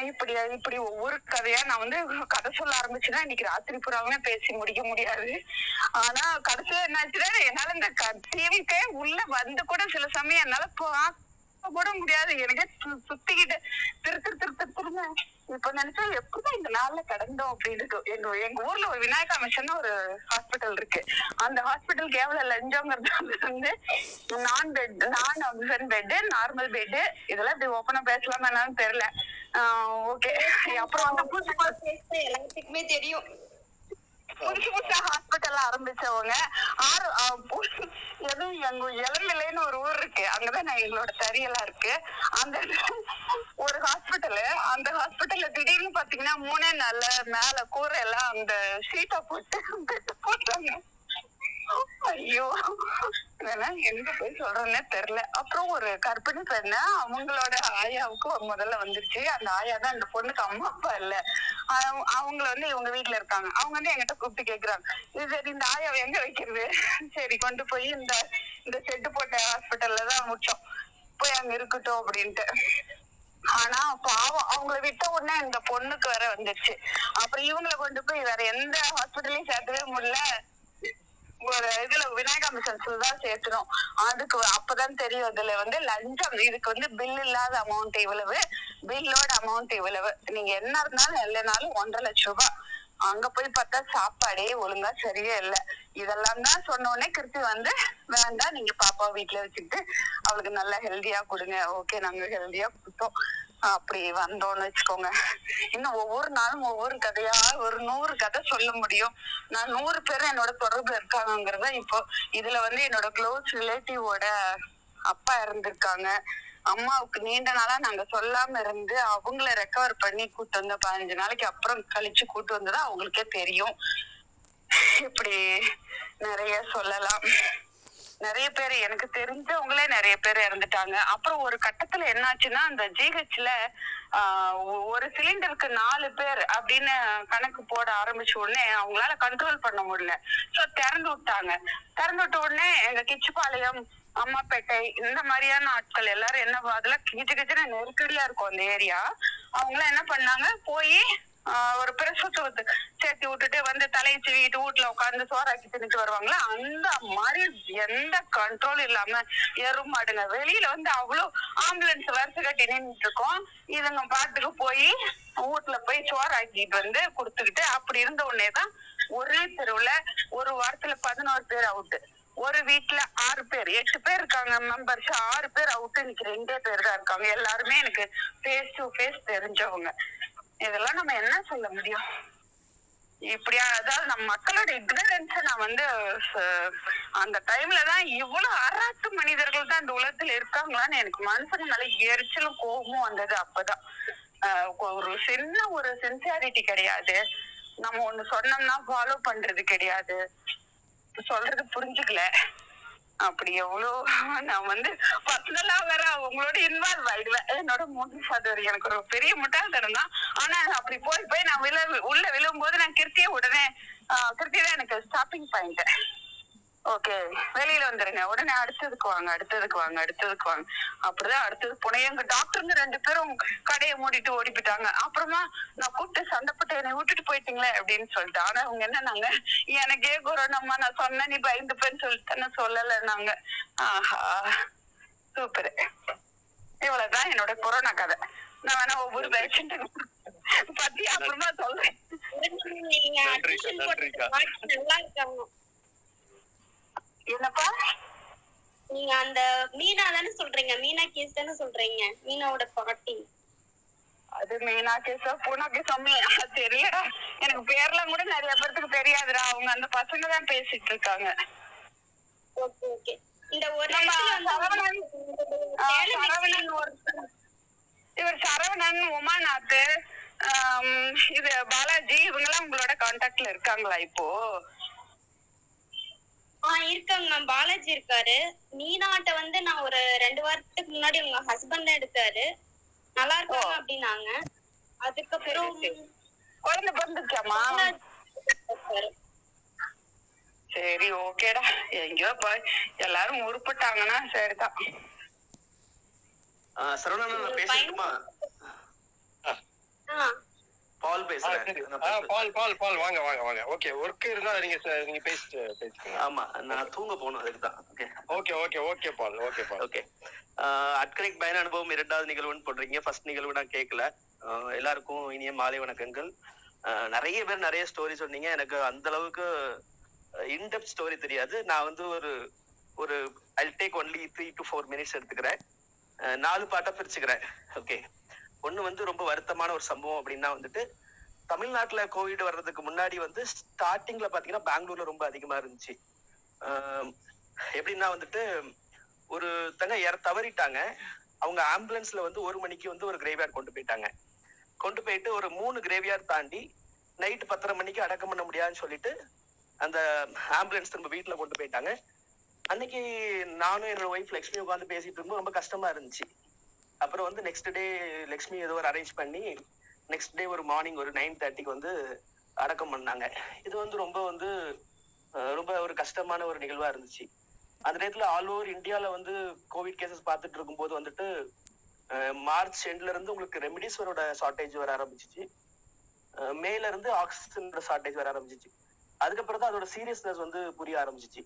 இப்படி இப்படி ஒவ்வொரு கதையா நான் வந்து கதை சொல்ல ஆரம்பிச்சுன்னா இன்னைக்கு ராத்திரி புறாவே பேசி முடிக்க முடியாது. ஆனா கடைசியில என்னாச்சுன்னா என்னால இந்த டிவிக்கே உள்ள வந்து கூட சில சமயம் என்னால பார்க்க கூட முடியாது. எனக்கே சுத்திக்கிட்டு திரு திரு திரு திரு திரும்ப இப்ப நினைச்சா எப்படிதான் இந்த நாள்ல கடந்தோம் அப்படின்னு இருக்கு எங்க எங்க ஊர்ல ஒரு விநாயகா மிஷன் ஒரு ஹாஸ்பிட்டல் இருக்கு. அந்த ஹாஸ்பிட்டலுக்கு எவ்வளவு லஞ்சங்கிறது வந்து நான் பெட் நான் ஆக்சிஜன் பெட் நார்மல் பெட் இதெல்லாம் இப்படி ஓப்பனா பேசலாமா என்னன்னு தெரியல. ஓகே அப்புறம் வந்து புதுசு எல்லாத்துக்குமே தெரியும். புதுசு புதுசா ஹாஸ்பிட்டல் ஆரம்பிச்சவங்க. ஆறு எதுவும் எங்க இளம்பிள்ளைன்னு ஒரு ஊர் இருக்கு. அங்கதான் நான் எங்களோட தறியெல்லாம் இருக்கு. அந்த ஒரு ஹாஸ்பிட்டலு அந்த ஹாஸ்பிட்டல்ல திடீர்னு பாத்தீங்கன்னா மூணே நாள்ல மேல கூரை எல்லாம் அந்த ஷீட்டை போட்டு போட்டாங்க. ஐயோ. இதெல்லாம் எங்க போய் சொல்றேன்னே தெரியல. அப்புறம் ஒரு கர்ப்பிணி பெண்ணை அவங்களோட ஆயாவுக்கு முதல்ல வந்துருச்சு. அந்த ஆயா தான் அந்த பொண்ணுக்கு அம்மா அப்பா இல்ல. அவங்க- அவங்கள வந்து இவங்க வீட்டுல இருக்காங்க. அவங்க வந்து என்கிட்ட கூப்பிட்டு கேக்குறாங்க. இது சரி இந்த ஆயாவை எங்க வைக்கிறது? சரி கொண்டு போய் இந்த இந்த செட்டு போட்ட ஹாஸ்பிட்டல்ல தான் முடிச்சோம். போய் அங்க இருக்கட்டும் அப்படின்ட்டு. ஆனா பாவம் அவங்கள விட்ட உடனே இந்த பொண்ணுக்கு வேற வந்துருச்சு. அப்புறம் இவங்கள கொண்டு போய் வேற எந்த ஹாஸ்பிட்டலையும் சேர்க்கவே முடியல. ஒரு இதுல விநாயகா மிஷன்ஸ்ல தான் சேர்க்கணும் அதுக்கு அப்பதான் தெரியும் இதுல வந்து லஞ்சம் இதுக்கு வந்து பில் இல்லாத அமௌண்ட் இவ்வளவு. பில்லோட அமௌண்ட் இவ்வளவு. நீங்க என்ன இருந்தாலும் இல்லைனாலும் ஒன்றரை லட்சம் ரூபாய். அங்க போய் பார்த்தா சாப்பாடே ஒழுங்கா சரியே இல்ல. இதெல்லாம் தான் சொன்ன உடனே கிருத்தி வந்து வேண்டாம் நீங்க பாப்பா வீட்டுல வச்சுக்கிட்டு அவளுக்கு நல்லா ஹெல்தியா கொடுங்க. ஓகே நாங்க ஹெல்தியா கொடுத்தோம். அப்படி வந்தோம்னு வச்சுக்கோங்க. இன்னும் ஒவ்வொரு நாளும் ஒவ்வொரு கதையா ஒரு நூறு கதை சொல்ல முடியும். நான் நூறு பேர் என்னோட தொடர்புல இருக்காங்கிறத இப்போ இதுல வந்து என்னோட க்ளோஸ் ரிலேட்டிவோட அப்பா இருந்திருக்காங்க. அம்மாவுக்கு நீண்ட நாளா நாங்க சொல்லாம இருந்து அவங்கள ரெக்கவர் பண்ணி கூட்டு வந்த பதினஞ்சு நாளைக்கு அப்புறம் கழிச்சு கூட்டு வந்ததா அவங்களுக்கே தெரியும். இப்படி நிறைய சொல்லலாம். நிறைய பேர் எனக்கு தெரிஞ்சவங்களே நிறைய பேர் இறந்துட்டாங்க. அப்புறம் ஒரு கட்டத்துல என்னாச்சுன்னா அந்த ஜிஹெச்ல ஒரு சிலிண்டருக்கு நாலு பேர் அப்படின்னு கணக்கு போட ஆரம்பிச்ச உடனே அவங்களால கண்ட்ரோல் பண்ண முடியல. சோ திறந்து விட்டாங்க. திறந்து விட்ட உடனே எங்க கிச்சுப்பாளையம் அம்மாப்பேட்டை இந்த மாதிரியான ஆட்கள் எல்லாரும் என்ன அதெல்லாம் கிச்சு கிச்சுன்னு நெருக்கடியா இருக்கும் அந்த ஏரியா அவங்களாம் என்ன பண்ணாங்க போய் ஒரு பிரசவத்தை சேர்த்து விட்டுட்டு வந்து தலையை சீவிட்டு வீட்டுல உட்காந்து சோறாக்கி தின்னுட்டு வருவாங்களா? அந்த மாதிரி எந்த கண்ட்ரோல் இல்லாம எருமாடுங்க. வெளியில வந்து அவ்வளவு ஆம்புலன்ஸ் வரிசை கட்டி நின்றுட்டு இருக்கோம் இதுங்க பாட்டுக்கு போய் வீட்டுல போய் சோறாக்கிட்டு வந்து கொடுத்துக்கிட்டு அப்படி இருந்த உடனே தான் ஒரே தெருவுல ஒரு வாரத்துல பதினோரு பேர் அவுட்டு ஒரு வீட்டுல ஆறு பேர். எட்டு பேர் இருக்காங்க மெம்பர்ஸ் ஆறு பேர் அவுட்டு இன்னைக்கு ரெண்டே பேர் தான் இருக்காங்க. எல்லாருமே எனக்கு ஃபேஸ் டு ஃபேஸ் தெரிஞ்சவங்க. இதெல்லாம் நம்ம என்ன சொல்ல முடியும்? இப்படியா அதாவது நம்ம மக்களோட இக்னரன்ஸ நான் வந்து ச- அந்த டைம்ல தான் இவ்வளவு அராத்து மனிதர்கள் தான் இந்த உலகத்துல இருக்காங்களான்னு எனக்கு மனசுக்கு மேல எரிச்சலும் கோபமும் வந்தது அப்பதான். ஒரு சின்ன ஒரு சின்சியாரிட்டி கிடையாது. நம்ம ஒண்ணு சொன்னோம்னா ஃபாலோ பண்றது கிடையாது. சொல்றது புரிஞ்சுக்கல. அப்படி எவ்வளோ? நான் வந்து பர்சனலா வேற அவங்களோட இன்வால்வ் ஆயிடுவேன். என்னோட மூன்று ஃபாதர் எனக்கு ஒரு பெரிய முட்டாள்தனம் தான். ஆனா அப்படி போய் போய் நான் விழ உள்ள விழும்போது நான் கிருத்தியை உடனே ஆஹ் கிருத்தி தான் எனக்கு ஸ்டாப்பிங் பாயிண்ட் ஓகே வெளியில வந்துருங்க. உடனே அடுத்ததுக்கு வாங்க அடுத்ததுக்கு வாங்க அடுத்ததுக்கு வாங்க. அப்படிதான் அடுத்தது போனேன். எங்க டாக்டருங்க ரெண்டு பேரும் கடையை மூடிட்டு ஓடி போயிட்டாங்க அப்புறமா நான் கூப்பிட்டு சண்டை போட்டு என்னை விட்டுட்டு போயிட்டீங்களே அப்படின்னு சொல்லிட்டு. ஆனா அவங்க என்னன்னாங்க எனக்கே கொரோனாமா நான் சொன்னேன் நீ பயந்துப்பேன்னு சொல்லிட்டு நான் சொல்லலைன்னாங்க ஆஹா. சூப்பர் இவ்வளவுதான் என்னோட கொரோனா கதை. நான் வேணா ஒவ்வொரு பேஷண்ட்டுக்கு பத்தி அப்புறமா சொல்றேன். நல்லா இருக்காங்க. என்னப்பா? நீங்க அந்த மீனா தானே சொல்றீங்க மீனா கேஸ் தானே சொல்றீங்க மீனாவோட பாட்டி. அது மீனா கேஸா பூனா கேஸாமே தெரியலடா எனக்கு பேர்லாம் கூட நிறைய பேர்த்துக்கு தெரியாதுடா அவங்க அந்த பசங்க தான் பேசிட்டு இருக்காங்க. Okay okay. இந்த ஒரு சரவணன், சரவணன் ஒருத்தர் இவர் சரவணன் உமாநாத் இது பாலாஜி இவங்கெல்லாம் உங்களோட கான்டாக்ட்ல இருக்காங்களா இப்போ? ஆ இருக்காங்க மேம் பாலாஜி இருக்காரு. மீனாட்ட வந்து நான் ஒரு ரெண்டு வாரத்துக்கு முன்னாடி உங்க ஹஸ்பண்ட் எடுத்தாரு. நல்லா இருக்காங்க. அப்படின்னாங்க. அதுக்கப்புறம். குழந்தை பிறந்துச்சாமா இருக்காரு. சரி ஓகேடா. எங்கேயோ போய் எல்லாரும் உருப்பிட்டாங்கன்னா சரிதான். சரவணன் நான் ஒரு பேசட்டுமா? ஆ. பால் பேசுறேன். பால் பால் பால். வாங்க வாங்க வாங்க. ஓகே ஒர்க் இருந்தா நீங்க நீங்க பேசிட்டு பேசிக்கோங்க. ஆமா நான் தூங்க போகணும் அதுக்கு தான் okay okay okay okay Paul okay Paul. Okay அட்கனிக் பயண அனுபவம் இரண்டாவது நிகழ்வுன்னு போடுறீங்க ஃபர்ஸ்ட் நிகழ்வு நான் கேட்கல. எல்லாருக்கும் இனிய மாலை வணக்கங்கள். நிறைய பேர் நிறைய ஸ்டோரி சொன்னீங்க. எனக்கு அந்த அளவுக்கு இன்டெப்த் ஸ்டோரி தெரியாது. நான் வந்து ஒரு ஒரு I take only three to four minutes எடுத்துக்கிறேன். நாலு பாட்டா பிரிச்சுக்கிறேன். ஓகே ஒண்ணு வந்து ரொம்ப வருத்தமான ஒரு சம்பவம் அப்படின்னா வந்துட்டு தமிழ்நாட்டுல கோவிட் வர்றதுக்கு முன்னாடி வந்து ஸ்டார்டிங்ல பாத்தீங்கன்னா பெங்களூர்ல ரொம்ப அதிகமா இருந்துச்சு. எப்படின்னா வந்துட்டு ஒரு தங்க யார தவறிட்டாங்க. அவங்க ஆம்புலன்ஸ்ல வந்து ஒரு மணிக்கு வந்து ஒரு கிரேவியார் கொண்டு போயிட்டாங்க. கொண்டு போயிட்டு ஒரு மூணு கிரேவியார் தாண்டி நைட்டு பத்தரை மணிக்கு அடக்கம் பண்ண முடியாதுன்னு சொல்லிட்டு அந்த ஆம்புலன்ஸ் திரும்ப வீட்டுல கொண்டு போயிட்டாங்க. அன்னைக்கு நானும் என்னோட ஒய்ஃப் லக்ஷ்மி உட்காந்து பேசிட்டு இருந்தோம். ரொம்ப கஷ்டமா இருந்துச்சு. அப்புறம் வந்து நெக்ஸ்ட் டே லக்ஷ்மி ஏதோ ஒரு அரேஞ்ச் பண்ணி நெக்ஸ்ட் டே ஒரு மார்னிங் ஒரு நைன் தேர்ட்டிக்கு வந்து அடக்கம் பண்ணாங்க. இது வந்து ரொம்ப வந்து ரொம்ப ஒரு கஷ்டமான ஒரு நிகழ்வா இருந்துச்சு. அந்த நேரத்தில் ஆல் ஓவர் இந்தியாவில் வந்து கோவிட் கேசஸ் பார்த்துட்டு இருக்கும்போது வந்துட்டு மார்ச் எண்ட்ல இருந்து உங்களுக்கு ரெமிடிஸ்வரோட ஷார்டேஜ் வர ஆரம்பிச்சிச்சு. மேல இருந்து ஆக்சிஜனோட ஷார்டேஜ் வர ஆரம்பிச்சிச்சு. அதுக்கப்புறம் தான் அதோட சீரியஸ்னஸ் வந்து புரிய ஆரம்பிச்சிச்சு.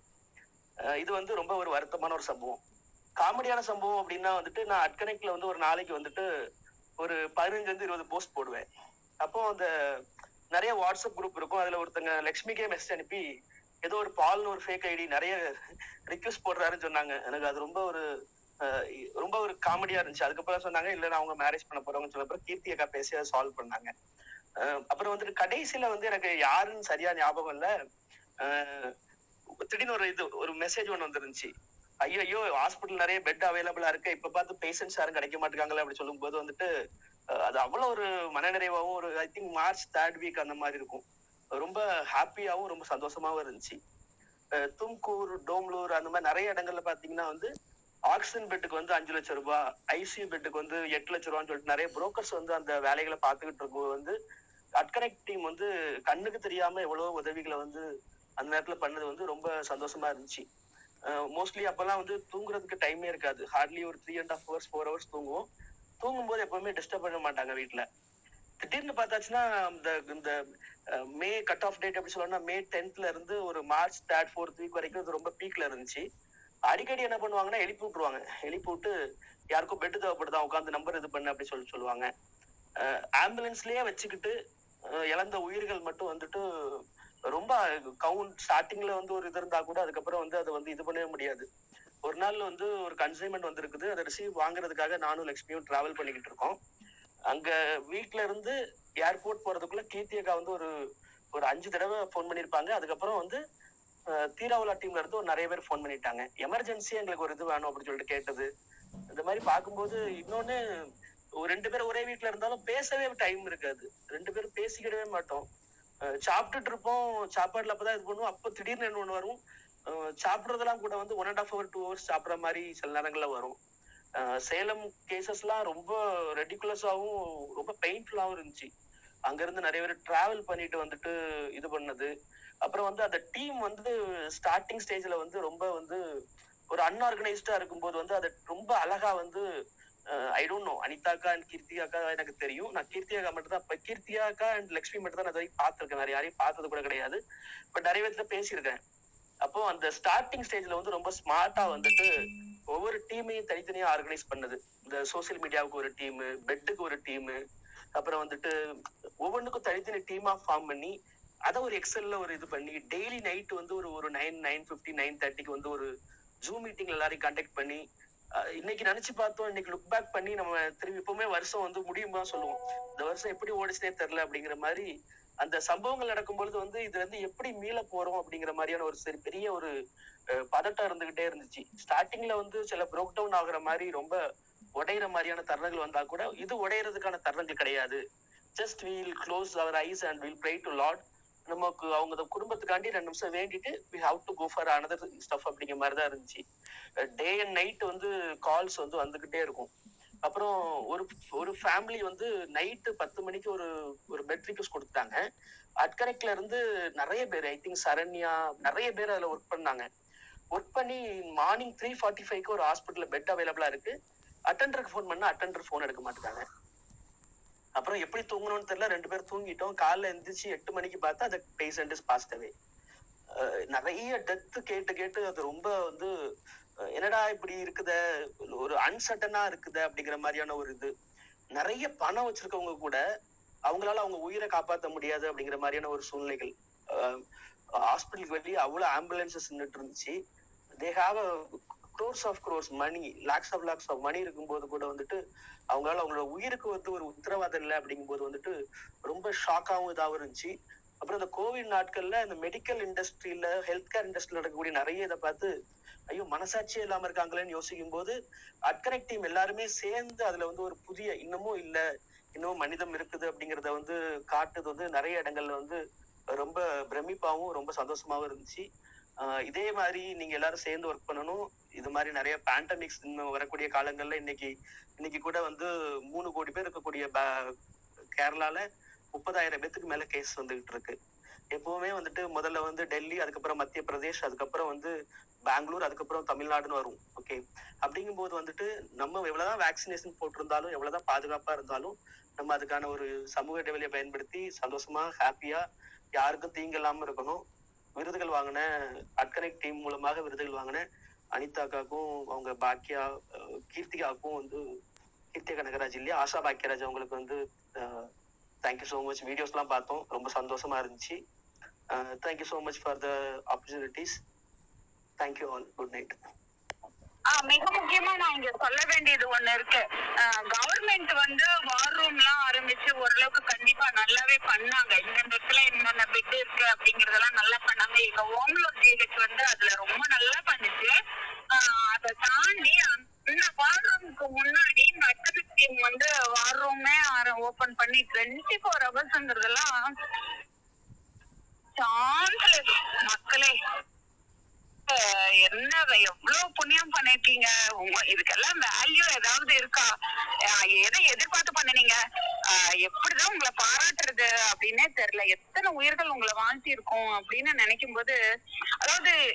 இது வந்து ரொம்ப ஒரு வருத்தமான ஒரு சம்பவம். காமெடியான சம்பவம் அப்படின்னா வந்துட்டு நான் அட்கனெக்ட்ல வந்து ஒரு நாளைக்கு வந்துட்டு ஒரு பதினஞ்சுல இருந்து இருபது போஸ்ட் போடுவேன். அப்போ அந்த நிறைய வாட்ஸ்அப் குரூப் இருக்கும். அதுல ஒருத்தங்க லக்ஷ்மிக்கே மெசேஜ் அனுப்பி ஏதோ ஒரு பால்னு ஒரு ஃபேக் ஐடி நிறைய ரிக்வெஸ்ட் போடுறாருன்னு சொன்னாங்க. எனக்கு அது ரொம்ப ஒரு ரொம்ப ஒரு காமெடியா இருந்துச்சு. அதுக்கப்புறம் சொன்னாங்க இல்ல நான் அவங்க மேரேஜ் பண்ண போறவங்க சொன்ன அப்புறம் கீர்த்தி அக்கா பேசி அதை சால்வ் பண்ணாங்க. அப்புறம் வந்துட்டு கடைசியில வந்து எனக்கு யாருன்னு சரியா ஞாபகம் இல்ல. திடீர்னு ஒரு இது ஒரு மெசேஜ் ஒன்று வந்துருந்துச்சு. ஐயோ ஐயோ ஹாஸ்பிட்டல் நிறைய பெட் அவைலபிளா இருக்கு. இப்ப பார்த்து பேஷண்ட்ஸ் யாரும் கிடைக்க மாட்டாங்களே அப்படி சொல்லும்போது வந்துட்டு அது அவ்வளவு ஒரு மனநிறைவாகவும் ஒரு I think March third week அந்த மாதிரி இருக்கும். ரொம்ப ஹாப்பியாகவும் ரொம்ப சந்தோஷமாவும் இருந்துச்சு. தும்கூர் டோம்லூர் அந்த மாதிரி நிறைய இடங்கள்ல பாத்தீங்கன்னா வந்து ஆக்சிஜன் பெட்டுக்கு வந்து அஞ்சு லட்சம் ரூபாய் ஐசியூ பெட்டுக்கு வந்து எட்டு லட்சம் ரூபான்னு சொல்லிட்டு நிறைய புரோக்கர்ஸ் வந்து அந்த வேலைகளை பார்த்துக்கிட்டு இருக்கும் வந்து அட்கனெக்ட் டீம் வந்து கண்ணுக்கு தெரியாம எவ்வளவு உதவிகளை வந்து அந்த நேரத்துல பண்ணது வந்து ரொம்ப சந்தோஷமா இருந்துச்சு. மோஸ்ட்லி அப்பெல்லாம் வந்து தூங்குறதுக்கு டைமே இருக்காது. ஹார்ட்லி ஒரு three and half hours four hours தூங்குவோம். தூங்கும்போது எப்பவுமே டிஸ்டர்ப் பண்ண மாட்டாங்க வீட்டில் திடீர்னு பார்த்தாச்சுன்னா இந்த இந்த மே கட் ஆஃப் டேட் எப்படி சொல்லணும்னா மே டென்த்ல இருந்து ஒரு மார்ச் தேர்ட் ஃபோர்த் வீக் வரைக்கும் இது ரொம்ப பீக்ல இருந்துச்சு. அடிக்கடி என்ன பண்ணுவாங்கன்னா எழுப்பி விட்டுருவாங்க. எழுப்பி விட்டு யாருக்கும் பெட்டு தேவைப்படுதா உட்காந்து நம்பர் இது பண்ணு அப்படி சொல்லி சொல்லுவாங்க. ஆம்புலன்ஸ்லயே வச்சுக்கிட்டு இழந்த உயிர்கள் மட்டும் வந்துட்டு ரொம்ப கவுண்ட் ஸ்டார்டிங்ல வந்து ஒரு இது இருந்தா கூட அதுக்கப்புறம் வந்து அதை வந்து இது பண்ணவே முடியாது. ஒரு நாள் வந்து ஒரு கன்சைன்மெண்ட் வந்திருக்குது. அதை ரிசீவ் வாங்குறதுக்காக நானும் லக்ஷ்மியும் டிராவல் பண்ணிக்கிட்டு இருக்கோம். அங்க வீட்ல இருந்து ஏர்போர்ட் போறதுக்குள்ள கீர்த்தியக்கா வந்து ஒரு ஒரு அஞ்சு தடவை ஃபோன் பண்ணிருப்பாங்க அதுக்கப்புறம் வந்து தீராவுலா டீம்ல இருந்து ஒரு நிறைய பேர் ஃபோன் பண்ணிட்டாங்க. எமர்ஜென்சி எங்களுக்கு ஒரு இது வேணும் அப்படின்னு சொல்லிட்டு கேட்டது. இந்த மாதிரி பார்க்கும்போது இன்னொன்னு ரெண்டு பேரும் ஒரே வீட்டில் இருந்தாலும் பேசவே டைம் இருக்காது. ரெண்டு பேரும் பேசிக்கிடவே மாட்டோம். சாப்பிட்டுட்டு இருப்போம். சாப்பாடுல அப்பதான் இது பண்ணுவோம். அப்போ திடீர்னு என்ன ஒண்ணு வரும் சாப்பிட்றதெல்லாம் கூட வந்து one and half hour two hours சாப்பிட்ற மாதிரி சில நேரங்கள்ல வரும். சேலம் கேசஸ்லாம் ரொம்ப ரெடிகுலஸாவும் ரொம்ப பெயின்ஃபுல்லாகவும் இருந்துச்சு. அங்க இருந்து நிறைய பேர் டிராவல் பண்ணிட்டு வந்துட்டு இது பண்ணது. அப்புறம் வந்து அந்த டீம் வந்து ஸ்டார்டிங் ஸ்டேஜ்ல வந்து ரொம்ப வந்து ஒரு அன்ஆர்கனைஸ்டா இருக்கும்போது வந்து அதை ரொம்ப அழகா வந்து ஐ டோன்ட் நோ அனிதா அக்கா அண்ட் கீர்த்தி அக்கா எனக்கு தெரியும். நான் கீர்த்தி அக்கா மட்டும் தான் கீர்த்தி அக்கா அண்ட் லக்ஷ்மி மட்டும் தான் நான் வரைக்கும் பார்த்திருக்கேன். வேற யாரையும் பார்த்தது கூட கிடையாது. பட் நிறைய பேர்த்துல பேசியிருக்கேன். அப்போ அந்த ஸ்டார்டிங் ஸ்டேஜ்ல வந்து ரொம்ப ஸ்மார்ட்டா வந்துட்டு ஒவ்வொரு டீமையும் தனித்தனியா ஆர்கனைஸ் பண்ணது. இந்த சோசியல் மீடியாவுக்கு ஒரு டீம் பெட்டுக்கு ஒரு டீம் அப்புறம் வந்துட்டு ஒவ்வொன்றுக்கும் தனித்தனி டீமா ஃபார்ம் பண்ணி அதை ஒரு எக்ஸல்ல ஒரு இது பண்ணி டெய்லி நைட் வந்து ஒரு ஒரு நைன் நைன் ஃபிஃப்டி நைன் தேர்ட்டிக்கு வந்து ஒரு ஜூம் மீட்டிங் எல்லாரையும் கண்டக்ட் பண்ணி இன்னைக்கு நினைச்சு பார்த்தோம் இன்னைக்கு லுக் பேக் பண்ணி நம்ம திரும்பி எப்பவுமே வருஷம் வந்து முடியுமா சொல்லுவோம். இந்த வருஷம் எப்படி ஓடிச்சுனே தெரியல அப்படிங்கிற மாதிரி அந்த சம்பவங்கள் நடக்கும் பொழுது வந்து இது வந்து எப்படி மீள போறோம் அப்படிங்கிற மாதிரியான ஒரு சரி பெரிய ஒரு பதட்டம் இருந்துகிட்டே இருந்துச்சு. ஸ்டார்டிங்ல வந்து சில ப்ரோக் டவுன் ஆகுற மாதிரி ரொம்ப உடையிற மாதிரியான தருணங்கள் வந்தா கூட இது உடையறதுக்கான தருணங்கள் கிடையாது. Just we'll close our eyes and will pray to Lord நமக்கு அவங்க குடும்பத்துக்காண்டி ரெண்டு நிமிஷம் வேண்டிட்டு we have to go for another stuff அப்படிங்கிற மாதிரி தான் இருந்துச்சு. டே அண்ட் நைட் வந்து கால்ஸ் வந்து வந்துகிட்டே இருக்கும். அப்புறம் ஒரு ஒரு ஃபேமிலி வந்து நைட்டு பத்து மணிக்கு ஒரு ஒரு பெட் ரிக்வஸ்ட் கொடுத்தாங்க அட்கரெக்ட்ல இருந்து நிறைய பேர் ஐ திங்க் சரண்யா நிறைய பேர் அதில் ஒர்க் பண்ணாங்க. ஒர்க் பண்ணி மார்னிங் த்ரீ ஃபார்ட்டி ஃபைவ்க்கு ஒரு ஹாஸ்பிட்டல்ல பெட் அவைலபிளா இருக்கு. அட்டெண்டருக்கு ஃபோன் பண்ணா அட்டெண்டர் ஃபோன் எடுக்க மாட்டாங்க அப்புறம் எப்படி தூங்கணும்னு தெரியல. ரெண்டு பேரும் தூங்கிட்டோம். காலைல எந்திரிச்சு எட்டு மணிக்கு பார்த்தா அந்த பேஷண்ட் இஸ் பாஸ்ட் அவே நிறைய டெத் கேட்டு கேட்டு அது ரொம்ப வந்து என்னடா இப்படி இருக்குதே? ஒரு அன்சர்டனா இருக்குத அப்படிங்கிற மாதிரியான ஒரு இது. நிறைய பணம் வச்சிருக்கவங்க கூட அவங்களால அவங்க உயிரை காப்பாற்ற முடியாது அப்படிங்கிற மாதிரியான ஒரு சூழ்நிலைகள். ஹாஸ்பிட்டலுக்கு வெளியே அவ்வளவு ஆம்புலன்சஸ் நின்றுட்டு இருந்துச்சு. They have crores of crores money lakhs of lakhs of money இருக்கும்போது கூட வந்துட்டு அவங்களால அவங்களோட உயிருக்கு வந்து ஒரு உத்தரவாதம் இல்லை அப்படிங்கும்போது வந்துட்டு ரொம்ப ஷாக்காகவும் இதாகவும் இருந்துச்சு. அப்புறம் இந்த கோவிட் நாட்கள்ல இந்த மெடிக்கல் இண்டஸ்ட்ரியில ஹெல்த் கேர் இண்டஸ்ட்ரியில நடக்கக்கூடிய நிறைய இதை பார்த்து ஐயோ மனசாட்சியே இல்லாம இருக்காங்களேன்னு யோசிக்கும் போது அட்கனெக்ட் டீம் எல்லாருமே சேர்ந்து அதுல வந்து ஒரு புதிய இன்னமும் இல்ல இன்னமும் மனிதம் இருக்குது அப்படிங்கறத வந்து காட்டுது வந்து நிறைய இடங்கள்ல வந்து ரொம்ப பிரமிப்பாவும் ரொம்ப சந்தோஷமாவும் இருந்துச்சு. இதே மாதிரி நீங்க எல்லாரும் சேர்ந்து ஒர்க் பண்ணணும். இது மாதிரி நிறைய பேண்டமிக்ஸ் இன்னும் வரக்கூடிய காலங்கள்ல இன்னைக்கு இன்னைக்கு கூட வந்து மூணு கோடி பேர் இருக்கக்கூடிய ப- கேரளால முப்பதாயிரம் பேத்துக்கு மேல கேஸ் வந்துகிட்டு இருக்கு. எப்பவுமே வந்துட்டு முதல்ல வந்து டெல்லி அதுக்கப்புறம் மத்திய பிரதேஷ் அதுக்கப்புறம் வந்து பெங்களூர் அதுக்கப்புறம் தமிழ்நாடுன்னு வரும். ஓகே அப்படிங்கும்போது வந்துட்டு நம்ம எவ்வளவுதான் வேக்சினேஷன் போட்டிருந்தாலும் எவ்வளவுதான் பாதுகாப்பா இருந்தாலும் நம்ம அதுக்கான ஒரு சமூக இடைவெளியை பயன்படுத்தி சந்தோஷமா ஹாப்பியா யாருக்கும் தீங்கு இல்லாம இருக்கணும். விருதுகள் வாங்கின அட்கனெக்ட் டீம் மூலமாக விருதுகள் வாங்கின அனிதாக்காக்கும் அவங்க பாக்கியா கீர்த்திகாவுக்கும் வந்து கீர்த்திகா கனகராஜ் இல்லையா? ஆஷா பாக்கியராஜ் அவங்களுக்கு வந்து தேங்க்யூ ஸோ மச் வீடியோஸ்லாம் பார்த்தோம். ரொம்ப சந்தோஷமா இருந்துச்சு. Thank you so much for the opportunities thank you all good night ah மிக முக்கியமா நான் இங்க சொல்ல வேண்டியது ஒண்ணு இருக்கு. கவர்மெண்ட் வந்து வார் ரூம் எல்லாம் ஆரம்பிச்சு ஓரளவுக்கு கண்டிப்பா நல்லாவே பண்ணாங்க. இந்த இடத்துல என்னென்ன பெட் இருக்கு அப்படிங்கறதெல்லாம் நல்லா பண்ணாங்க. எங்க ஓம்லூர் ஜிஹெச் வந்து அதுல ரொம்ப நல்லா பண்ணுச்சு. அதை தாண்டி அந்த வார் ரூமுக்கு முன்னாடி மெட்ரிக் டீம் வந்து வார் ரூமே ஓபன் பண்ணி டுவெண்ட்டி ஃபோர் ஹவர்ஸ்ங்கிறதெல்லாம் சான்ஸ் மக்களே. என்ன எவ்வளவு புண்ணியம் பண்ணிருக்கீங்க? உங்க- இதுக்கெல்லாம் வேல்யூ ஏதாவது இருக்கா? எதை எதிர்பார்த்து பண்ணுனீங்க? எப்படிதான் உங்களை பாராட்டுறது அப்படின்னே தெரியல. எத்தனை உயிர்கள் உங்களை வாழ்த்தி இருக்கோம் அப்படின்னு நினைக்கும் போது அதாவது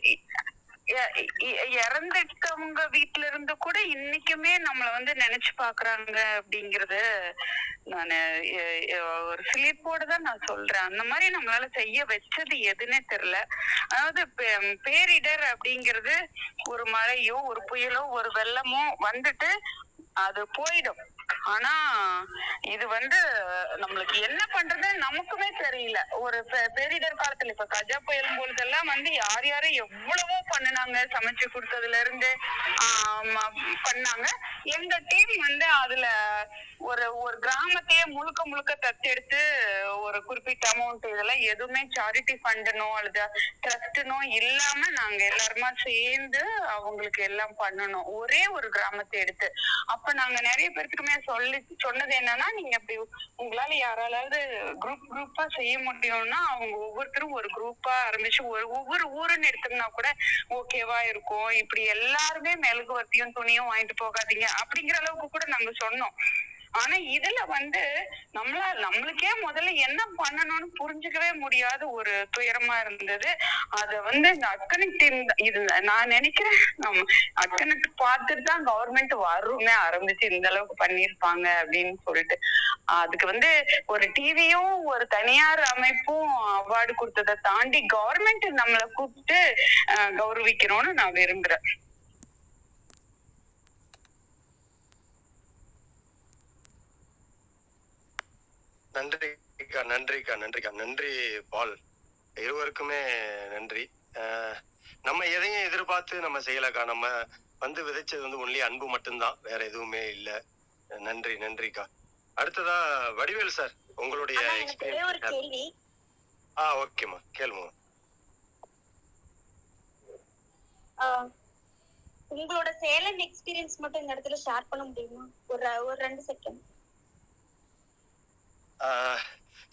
இறந்துட்டவங்க வீட்ல இருந்து கூட இன்னைக்குமே நம்மள வந்து நினைச்சு பாக்குறாங்க அப்படிங்கறது நானு ஒரு சிலிப்போட தான் நான் சொல்றேன். அந்த மாதிரி நம்மளால செய்ய வச்சது எதுன்னே தெரியல. அதாவது பேரிடர் அப்படிங்கிறது ஒரு மழையோ ஒரு புயலோ ஒரு வெள்ளமோ வந்துட்டு அது போயிடும். ஆனா இது வந்து நம்மளுக்கு என்ன பண்றது நமக்குமே தெரியல. ஒரு பெ- பேரிடர் காலத்துல இப்ப கஜா புயல் பொழுதெல்லாம் வந்து யார் யாரும் எவ்வளவோ பண்ணுனாங்க. சமைச்சு கொடுத்ததுல இருந்து பண்ணாங்க. எங்க டீம் வந்து அதுல ஒரு ஒரு கிராமத்தையே முழுக்க முழுக்க தத்தெடுத்து ஒரு குறிப்பிட்ட அமௌண்ட் இதெல்லாம் எதுவுமே சாரிட்டி ஃபண்டுனோ அல்லது ட்ரஸ்ட்னோ இல்லாம நாங்க எல்லாருமா சேர்ந்து அவங்களுக்கு எல்லாம் பண்ணணும். ஒரே ஒரு கிராமத்தை எடுத்து. அப்ப அப்ப நாங்க நிறைய பேர்த்துக்குமே சொல்லி சொன்னது என்னன்னா நீங்க அப்படி உங்களால யாராலாவது குரூப் குரூப்பா செய்ய முடியும்னா அவங்க ஒவ்வொருத்தரும் ஒரு குரூப்பா ஆரம்பிச்சு ஒரு ஒவ்வொரு ஊருன்னு எடுத்தோம்னா கூட ஓகேவா இருக்கும். இப்படி எல்லாருமே மெழுகுவர்த்தியும் துணியும் வாங்கிட்டு போகாதீங்க அப்படிங்கிற அளவுக்கு கூட நாங்க சொன்னோம். ஆனா இதுல வந்து நம்மளா நம்மளுக்கே முதல்ல என்ன பண்ணணும்னு புரிஞ்சுக்கவே முடியாத ஒரு துயரமா இருந்தது. அத வந்து இந்த அக்கனக் இது நான் நினைக்கிறேன் நம்ம பார்த்துட்டு தான் கவர்மெண்ட் வருமே ஆரம்பிச்சு இந்த அளவுக்கு பண்ணிருப்பாங்க அப்படின்னு சொல்லிட்டு. அதுக்கு வந்து ஒரு டிவியும் ஒரு தனியார் அமைப்பும் அவார்டு கொடுத்ததை தாண்டி கவர்மெண்ட் நம்மளை கூப்பிட்டு அஹ், கௌரவிக்கணும்னு நான் விரும்புறேன். நன்றிக்கா நன்றிக்கா நன்றிக்கா. நன்றி பால். இருவருக்குமே நன்றி. அஹ் நம்ம எதையும் எதிர்பார்த்து நம்ம செய்யலக்கா. நம்ம வந்து விதைச்சது வந்து ஒன்லி அன்பு மட்டும்தான். வேற எதுவுமே இல்ல. நன்றி நன்றிக்கா. அடுத்ததா வடிவேல் சார் உங்களுடைய ஆனா எனக்கு ஒரே ஒரு எக்ஸ்பீரியன்ஸ் கேள்வி. ஆ ஓகேம்மா கேளுங்க. ஆஹ் உங்களோட சேலம் எக்ஸ்பீரியன்ஸ் மட்டும் இந்த இடத்துல ஷேர் பண்ண முடியுமா? ஒரு ஒரு ரெண்டு செகண்ட்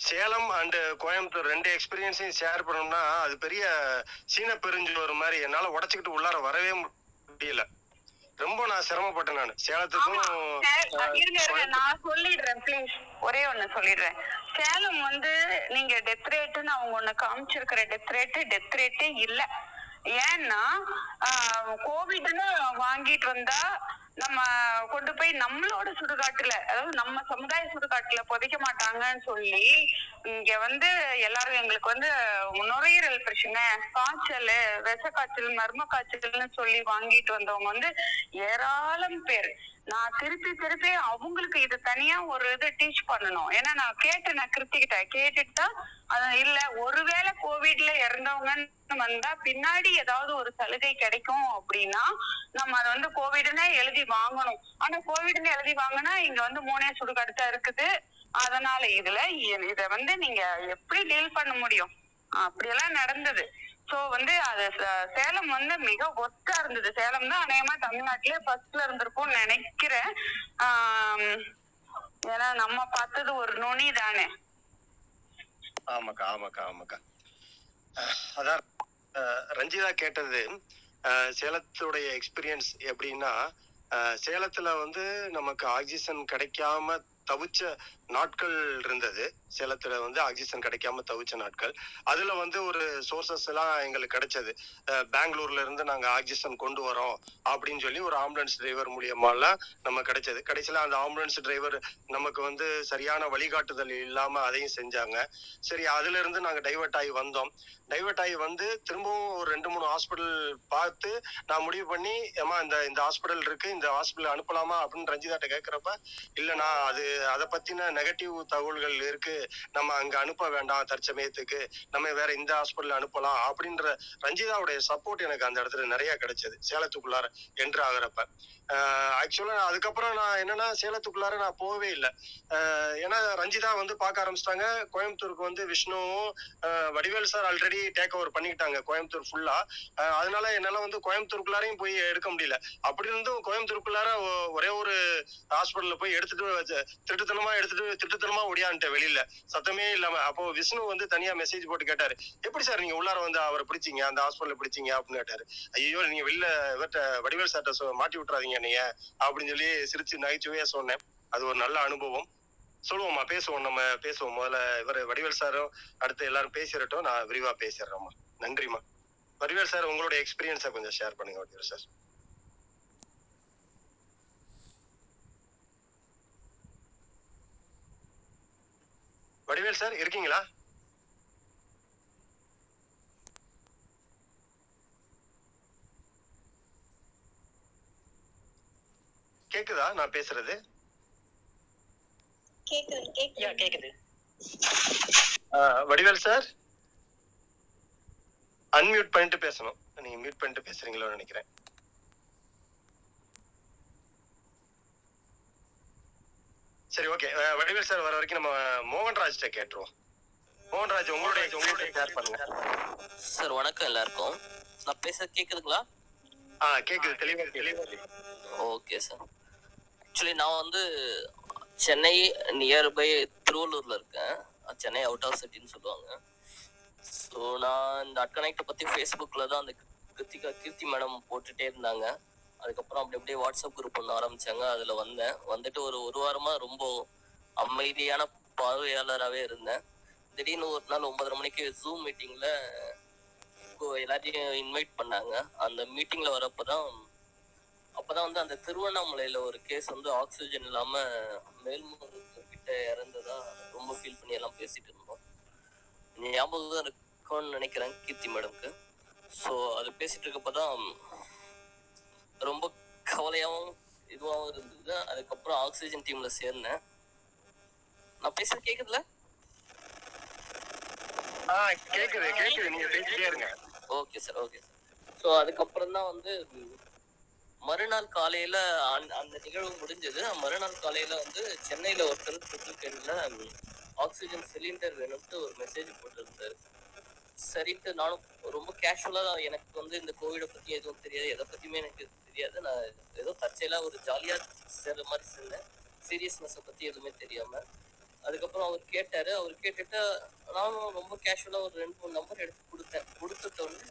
சேலம் அண்ட் கோயம்புத்தூர் ரெண்டு எக்ஸ்பீரியன்ஸையும் ஷேர் பண்ணோம்னா அது பெரிய சீன பெருஞ்சோறு மாதிரி என்னால உடச்சுக்கிட்டு உள்ளார வரவே முடியல. ரொம்ப நான் சிரமப்பட்டேன் நான். சேலத்துக்கும் அஹ் இருங்க இருங்க. நான் சொல்லிடுறேன் ப்ளீஸ் ஒரே ஒண்ணு சொல்லிடுறேன். சேலம் வந்து நீங்க டெத் ரேட்டுன்னு அவங்க ஒண்ணு காமிச்சிருக்கிற டெத் ரேட்டு டெத் ரேட்டே இல்ல. ஏன்னா கோவிட்னு வாங்கிட்டு வந்தா நம்ம கொண்டு போய் நம்மளோட சுடுகாட்டுல அதாவது நம்ம சமுதாய சுடுகாட்டுல புதைக்க மாட்டாங்கன்னு சொல்லி இங்க வந்து எல்லாரும் எங்களுக்கு வந்து நுரையீரல் பிரச்சனை காய்ச்சல் விஷ காய்ச்சல் மர்ம காய்ச்சல்னு சொல்லி வாங்கிட்டு வந்தவங்க வந்து ஏராளம் பேர். நான் திருப்பி திருப்பி அவங்களுக்கு இது தனியா ஒரு இது டீச் பண்ணணும். ஏன்னா நான் கேட்டேன் நான் கிருத்திக்கிட்டேன் கேட்டுட்டு தான் அது இல்ல ஒருவேளை கோவிட்ல இறந்தவங்கன்னு வந்தா பின்னாடி ஏதாவது ஒரு சலுகை கிடைக்கும் அப்படின்னா நம்ம அதை வந்து கோவிட்னே எழுதி வாங்கணும். ஆனா கோவிட்னு எழுதி வாங்கினா இங்க வந்து மூணே சுடுகாடு தான் இருக்குது. அதனால இதுல இதை இத வந்து நீங்க எப்படி டீல் பண்ண முடியும்? அப்படியெல்லாம் நடந்தது. சோ வந்து அது ச- சேலம் வந்து மிக ஒஸ்டா இருந்தது. சேலம் தான் அநேகமா தமிழ்நாட்டிலே ஃபர்ஸ்ட்ல இருந்திருக்கும்னு நினைக்கிறேன். ஆம், ஏன்னா நம்ம பார்த்தது ஒரு நுனி தானே. ஆமாக்கா ஆமாக்கா ஆமாக்கா. அஹ் அதான் அஹ் ரஞ்சிதா கேட்டது அஹ் சேலத்துடைய எக்ஸ்பீரியன்ஸ் எப்படின்னா அஹ் சேலத்துல வந்து நமக்கு ஆக்சிஜன் கிடைக்காம தவிச்ச நாட்கள் இருந்தது. சேலத்துல வந்து ஆக்சிஜன் கிடைக்காம தவிச்ச நாட்கள். அதுல வந்து ஒரு சோர்சஸ் எல்லாம் எங்களுக்கு கிடைச்சது. பெங்களூர்ல இருந்து நாங்க ஆக்சிஜன் கொண்டு வரோம் அப்படின்னு சொல்லி ஒரு ஆம்புலன்ஸ் டிரைவர் மூலியமாலாம் நம்ம கிடைச்சது. கடைசியில அந்த ஆம்புலன்ஸ் டிரைவர் நமக்கு வந்து சரியான வழிகாட்டுதல் இல்லாம அதையும் செஞ்சாங்க. சரி அதுல இருந்து நாங்க டைவர்ட் ஆகி வந்தோம். டைவர்ட் ஆகி வந்து திரும்பவும் ஒரு ரெண்டு மூணு ஹாஸ்பிட்டல் பார்த்து நான் முடிவு பண்ணி ஏமா இந்த இந்த ஹாஸ்பிட்டல் இருக்கு இந்த ஹாஸ்பிட்டல் அனுப்பலாமா அப்படின்னு ரஞ்சிதாட்ட கேட்குறப்ப இல்லைண்ணா அது அதை பத்தின நெகட்டிவ் தகவல்கள் இருக்கு. நம்ம அங்க அனுப்ப வேண்டாம் தற்சமயத்துக்கு. நம்ம வேற இந்த ஹாஸ்பிட்டல் அனுப்பலாம் அப்படின்ற ரஞ்சிதாவுடைய சப்போர்ட் எனக்கு அந்த இடத்துல நிறைய கிடைச்சது. சேலத்துக்குள்ளார என்ட்ரு ஆகுறப்ப. ஆக்சுவலா அதுக்கப்புறம் நான் என்னன்னா சேலத்துக்குள்ளார நான் போகவே இல்லை. ஏன்னா ரஞ்சிதா வந்து பார்க்க ஆரம்பிச்சிட்டாங்க. கோயம்புத்தூருக்கு வந்து விஷ்ணுவும் Vadivel sir already take over பண்ணிக்கிட்டாங்க கோயம்புத்தூர் ஃபுல்லா அதனால என்னால வந்து கோயம்புத்தூருக்குள்ளாரையும் போய் எடுக்க முடியல. அப்படி இருந்தும் கோயம்புத்தூருக்குள்ளார ஒரே ஒரு ஹாஸ்பிட்டல்ல போய் எடுத்துட்டு திருட்டுத்தனமா எடுத்துட்டு திருட்டுத்தனமா ஒடியான்ட்டேன் வெளியில. சத்தமே இல்லாம அப்போ விஷ்ணு வந்து தனியா மெசேஜ் போட்டு கேட்டாரு எப்படி சார் நீங்க உள்ளார வந்து அவரை பிடிச்சீங்க? அந்த ஹாஸ்பிட்டல் பிடிச்சீங்க? அப்படின்னு கேட்டாரு. ஐயோ நீங்க வெளில இவர்கிட்ட வடிவேல் சார்ட்ட சொ- மாட்டி விட்டுறாதீங்க நீங்க அப்படின்னு சொல்லி சிரிச்சு நகைச்சுவையா சொன்னேன். அது ஒரு நல்ல அனுபவம். சொல்லுவோம்மா பேசுவோம் நம்ம பேசுவோம். முதல்ல இவர் வடிவேல் சாரும் அடுத்து எல்லாரும் பேசிடட்டும். நான் விரிவா பேசிடுறேம்மா. நன்றிம்மா. வடிவேல் சார் உங்களோட எக்ஸ்பீரியன்ஸை கொஞ்சம் ஷேர் பண்ணுங்க வடிவேல் சார் வடிவேல் சார் இருக்கீங்களா? கேக்குதா? நான் பேசுறது? கேக்குது கேக்குது. வடிவேல் சார்? அன்மியூட் பண்ணிட்டு பேசணும். நீங்க மியூட் பண்ணிட்டு பேசுறீங்களோன்னு நினைக்கிறேன். சரி ஓகே வடிவேல் சார் வர வரைக்கும் நம்ம மோகன்ராஜ்கிட்ட கேட்டுருவோம். மோகன்ராஜ் உங்களுடைய உங்களுடைய ஷேர் பண்ணுங்க. சார் வணக்கம் எல்லாருக்கும். நான் பேச கேக்குதுங்களா? ஆ கேக்குது. தெளிவா தெளிவா ஓகே சார் ஆக்சுவலி நான் வந்து சென்னை நியர்பை திருவள்ளூர்ல இருக்கேன். சென்னை அவுட் ஆஃப் சிட்டின்னு சொல்லுவாங்க. ஸோ நான் இந்த அட்கனெக்ட் பத்தி ஃபேஸ்புக்கில் தான் அந்த கிருத்திகா கீர்த்தி மேடம் போட்டுட்டே இருந்தாங்க. அதுக்கப்புறம் அப்படி அப்படியே வாட்ஸ்அப் குரூப் ஒன்று ஆரம்பிச்சாங்க. அதில் வந்தேன். வந்துட்டு ஒரு ஒரு வாரமாக ரொம்ப அமைதியான பார்வையாளராகவே இருந்தேன். திடீர்னு ஒரு நாள் ஒன்பதரை மணிக்கு ஜூம் மீட்டிங்கில் எல்லாத்தையும் இன்வைட் பண்ணாங்க. அந்த மீட்டிங்கில் வரப்போ தான் அப்போ தான் வந்து அந்த திருவண்ணாமலையில் ஒரு கேஸ் வந்து ஆக்சிஜன் இல்லாமல் மேல்மருவத்தூர் கிட்ட இறந்ததா ரொம்ப ஃபீல் பண்ணி எல்லாம் பேசிட்டு இருந்தோம். ஞாபகம் இருக்கும்னு நினைக்கிறேன் கீர்த்தி மேடம்க்கு ஸோ அது பேசிட்டு இருக்கப்பதான் ரொம்ப கவலையாகவும் இதுவாகவும் இருந்தது. அதுக்கப்புறம் ஆக்சிஜன் டீம்ல சேர்ந்தேன். நான் பேசுறது கேக்குதுல ஆ கேக்குது கேக்குது. நீங்க பேசிட்டே இருங்க. Okay sir okay sir so அதுக்கப்புறம் தான் வந்து மறுநாள் காலையில அந்த அந்த நிகழ்வு முடிஞ்சது. மறுநாள் காலையில வந்து சென்னையில ஒருத்தர் ட்ரிபிள் ஆக்சிஜன் சிலிண்டர் வேணும்ட்டு ஒரு மெசேஜ் போட்டிருந்தாரு. சரின்ட்டு நானும் ரொம்ப கேஷுவலாக எனக்கு வந்து இந்த கோவிடை பற்றி எதுவும் தெரியாது. எதை பற்றியுமே எனக்கு தெரியாது. நான் ஏதோ தற்செயலாக ஒரு ஜாலியாக சேர்ற மாதிரி சேர்ந்தேன் சீரியஸ்னஸை பற்றி எதுவுமே தெரியாமல் அதுக்கப்புறம் அவர் கேட்டார். அவர் கேட்டுட்டு நானும் ரொம்ப கேஷுவலாக ஒரு ரெண்டு மூணு நம்பர் எடுத்து கொடுத்தேன். கொடுத்துட்டோடனே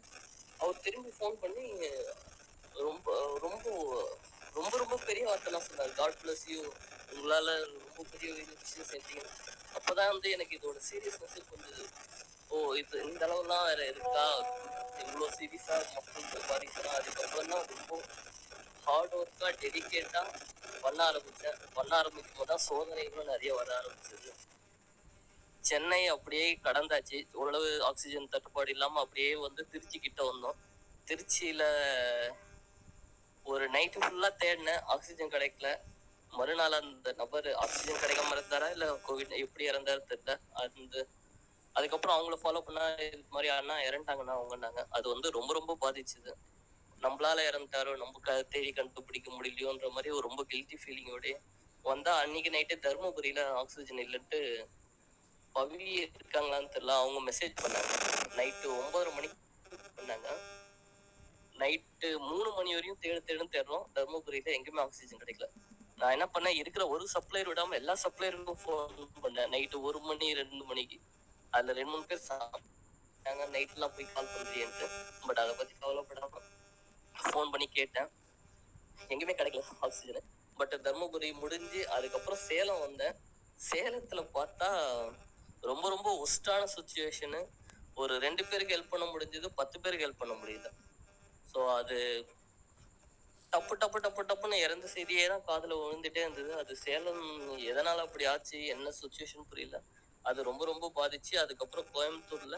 அவர் திரும்பி ஃபோன் பண்ணி ரொம்ப ரொம்ப ரொம்ப ரொம்ப பெரிய வார்த்தைலாம் சொன்னார். காட் பிளஸ் யூ உங்களால் ரொம்ப பெரிய விஷயம் செஞ்சீங்க அப்போதான் வந்து எனக்கு இதோட சீரியஸ்னஸ் கொஞ்சம் ஓ இது இந்த அளவுலாம் வேற இருக்கா? இவ்வளோ சீரியஸா மக்கள் பாதிக்கலாம் அதுக்கப்புறம் தான் ரொம்ப ஹார்ட் ஒர்க்காக டெடிக்கேட்டாக பண்ண ஆரம்பித்தேன் பண்ண ஆரம்பிக்கும் போது தான் சோதனைகளும் நிறைய வர ஆரம்பிச்சது. சென்னை அப்படியே கடந்தாச்சு. ஓரளவு ஆக்சிஜன் தட்டுப்பாடு இல்லாமல் அப்படியே வந்து திருச்சி கிட்ட வந்தோம். திருச்சியில் ஒரு நைட்டு ஃபுல்லாக தேடினேன். ஆக்சிஜன் கிடைக்கல. மறுநாள் அந்த நபர் ஆக்சிஜன் கிடைக்காம இருந்தாரா இல்லை கோவிட் எப்படி இறந்தாரு தெரியல. அந்த அதுக்கப்புறம் அவங்கள ஃபாலோ பண்ணா இது மாதிரி அண்ணா இறந்துட்டாங்கண்ணா அவங்கன்னாங்க அது வந்து ரொம்ப ரொம்ப பாதிச்சுது. நம்மளால இறந்துட்டாரோ நம்ம க- தேடி கண்டுபிடிக்க முடியலையோன்ற மாதிரி ஒரு ரொம்ப கில்ட்டி ஃபீலிங்கோடய வந்தா அன்னைக்கு நைட்டு தருமபுரியில ஆக்சிஜன் இல்லைன்ட்டு பவி இருக்காங்களான்னு தெரியல. அவங்க மெசேஜ் பண்ணாங்க. நைட்டு ஒன்பதரை மணிக்கு பண்ணாங்க. நைட்டு மூணு மணி வரையும் தேடு தேடும் தேடுறோம். தருமபுரியில எங்கேயுமே ஆக்சிஜன் கிடைக்கல. நான் என்ன பண்ணேன்? இருக்கிற ஒரு சப்ளையர் விடாம எல்லா சப்ளையருக்கும் ஃபோன் பண்ணேன். நைட்டு ஒரு மணி ரெண்டு மணிக்கு. அதுல ரெண்டு மூணு பேர் சாப்பிட்டாங்க. நைட்லாம் போய் கால் பண்றியன்ட்டு. பட் அதை பத்தி கவலைப்படாம ஃபோன் பண்ணி கேட்டேன். எங்கேயுமே கிடைக்கல ஆக்சிஜன் பட் தர்மபுரி முடிஞ்சு அதுக்கப்புறம் சேலம் வந்தேன். சேலத்துல பார்த்தா ரொம்ப ரொம்ப ஒஸ்டான சுச்சுவேஷனு ஒரு ரெண்டு பேருக்கு ஹெல்ப் பண்ண முடிஞ்சது பத்து பேருக்கு ஹெல்ப் பண்ண முடியல ஸோ அது டப்பு டப்பு டப்பு டப்புன்னு இறந்த செய்தியே தான் காதில் விழுந்துட்டே இருந்தது. அது சேலம் எதனால அப்படி ஆச்சு? என்ன சுச்சுவேஷன் புரியல. அது ரொம்ப ரொம்ப பாதிச்சு அதுக்கப்புறம் கோயம்புத்தூர்ல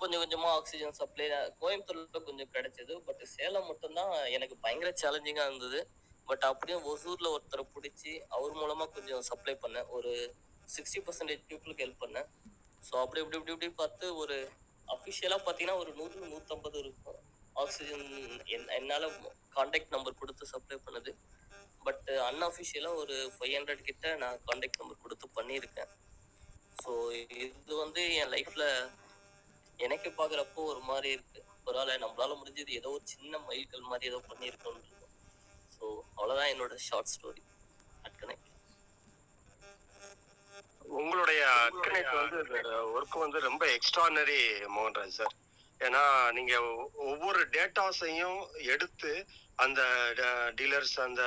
கொஞ்சம் கொஞ்சமா ஆக்சிஜன் சப்ளை கோயம்புத்தூர்ல கொஞ்சம் கிடைச்சது. பட் சேலம் மட்டும்தான் எனக்கு பயங்கர சேலஞ்சிங்கா இருந்தது. பட் அப்படியே ஒசூர்ல ஒருத்தரை பிடிச்சி அவர் மூலமா கொஞ்சம் சப்ளை பண்ணேன். ஒரு சிக்ஸ்டி பர்சன்டேஜ் பீப்புளுக்கு ஹெல்ப் பண்ணேன். ஸோ அப்படி இப்படி இப்படி இப்படி பார்த்து ஒரு அஃபிஷியலாக பார்த்தீங்கன்னா ஒரு நூறு நூற்றம்பது இருக்கும். ஆக்சிஜன் என் என்னால் கான்டாக்ட் நம்பர் கொடுத்து சப்ளை பண்ணது. பட் அன்அஃபிஷியலாக ஒரு ஃபைவ் ஹண்ட்ரட் கிட்ட நான் காண்டாக்ட் நம்பர் கொடுத்து பண்ணியிருக்கேன். ஸோ இது வந்து என் லைஃப்ல எனக்கு பார்க்குறப்போ ஒரு மாதிரி இருக்கு. பரவாயில்ல நம்மளால முடிஞ்சது ஏதோ ஒரு சின்ன மைல்கல் மாதிரி ஏதோ பண்ணியிருக்கோம் ஸோ அவ்வளோதான் என்னோட ஷார்ட் ஸ்டோரி அட் கனெக்ட் உங்களுடைய கனெக்ட் வந்து ஒர்க் வந்து ரொம்ப எக்ஸ்ட்ரானரி மோகன்ராஜ் சார் ஏன்னா நீங்க ஒவ்வொரு டேட்டாஸையும் எடுத்து அந்த டீலர்ஸ் அந்த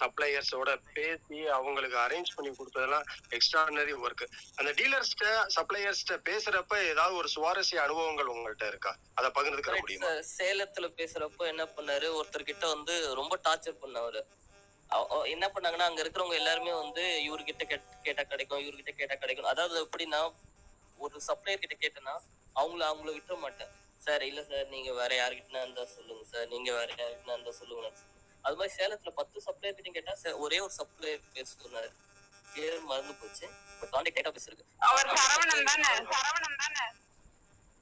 சப்ளையர்ஸோட பேசி அவங்களுக்கு அரேஞ்ச் பண்ணி கொடுத்ததெல்லாம் எக்ஸ்ட்ரானரி ஒர்க் அந்த டீலர்ஸ்ட சப்ளையர்ஸ்ட பேசுறப்ப ஏதாவது ஒரு சுவாரஸ்ய அனுபவங்கள் உங்கள்ட்ட இருக்கா? அதை பகிர்ந்துக்க முடியுமா? சேலத்துல பேசுறப்போ என்ன பண்ணாரு? ஒருத்தர் கிட்ட வந்து ரொம்ப டார்ச்சர் பண்ணாரு என்ன பண்ணாங்கன்னா அங்க இருக்கிறவங்க எல்லாருமே வந்து இவர்கிட்ட கேட்- கேட்டா கிடைக்கும் இவர்கிட்ட கேட்டா கிடைக்கும். அதாவது எப்படின்னா ஒரு சப்ளையர் கிட்ட கேட்டேன்னா அவங்கள அவங்கள விட்டுற மாட்டேன். சார் இல்ல சார் நீங்க வேற யாருக்கிட்டனா இருந்தா சொல்லுங்க சார். நீங்க வேற யாருக்கிட்டனா இருந்தா சொல்லுங்க. அது மாதிரி சேலத்துல பத்து சப்ளையர் கிட்ட கேட்டா sir, ஒரே ஒரு சப்ளையர் பேச சொன்னாரு. பேர் மறந்து போச்சு. கான்டாக்ட் டேட்டா பேஸ் இருக்கு. அவர் சரவணன் தானே? சரவணன் தானே?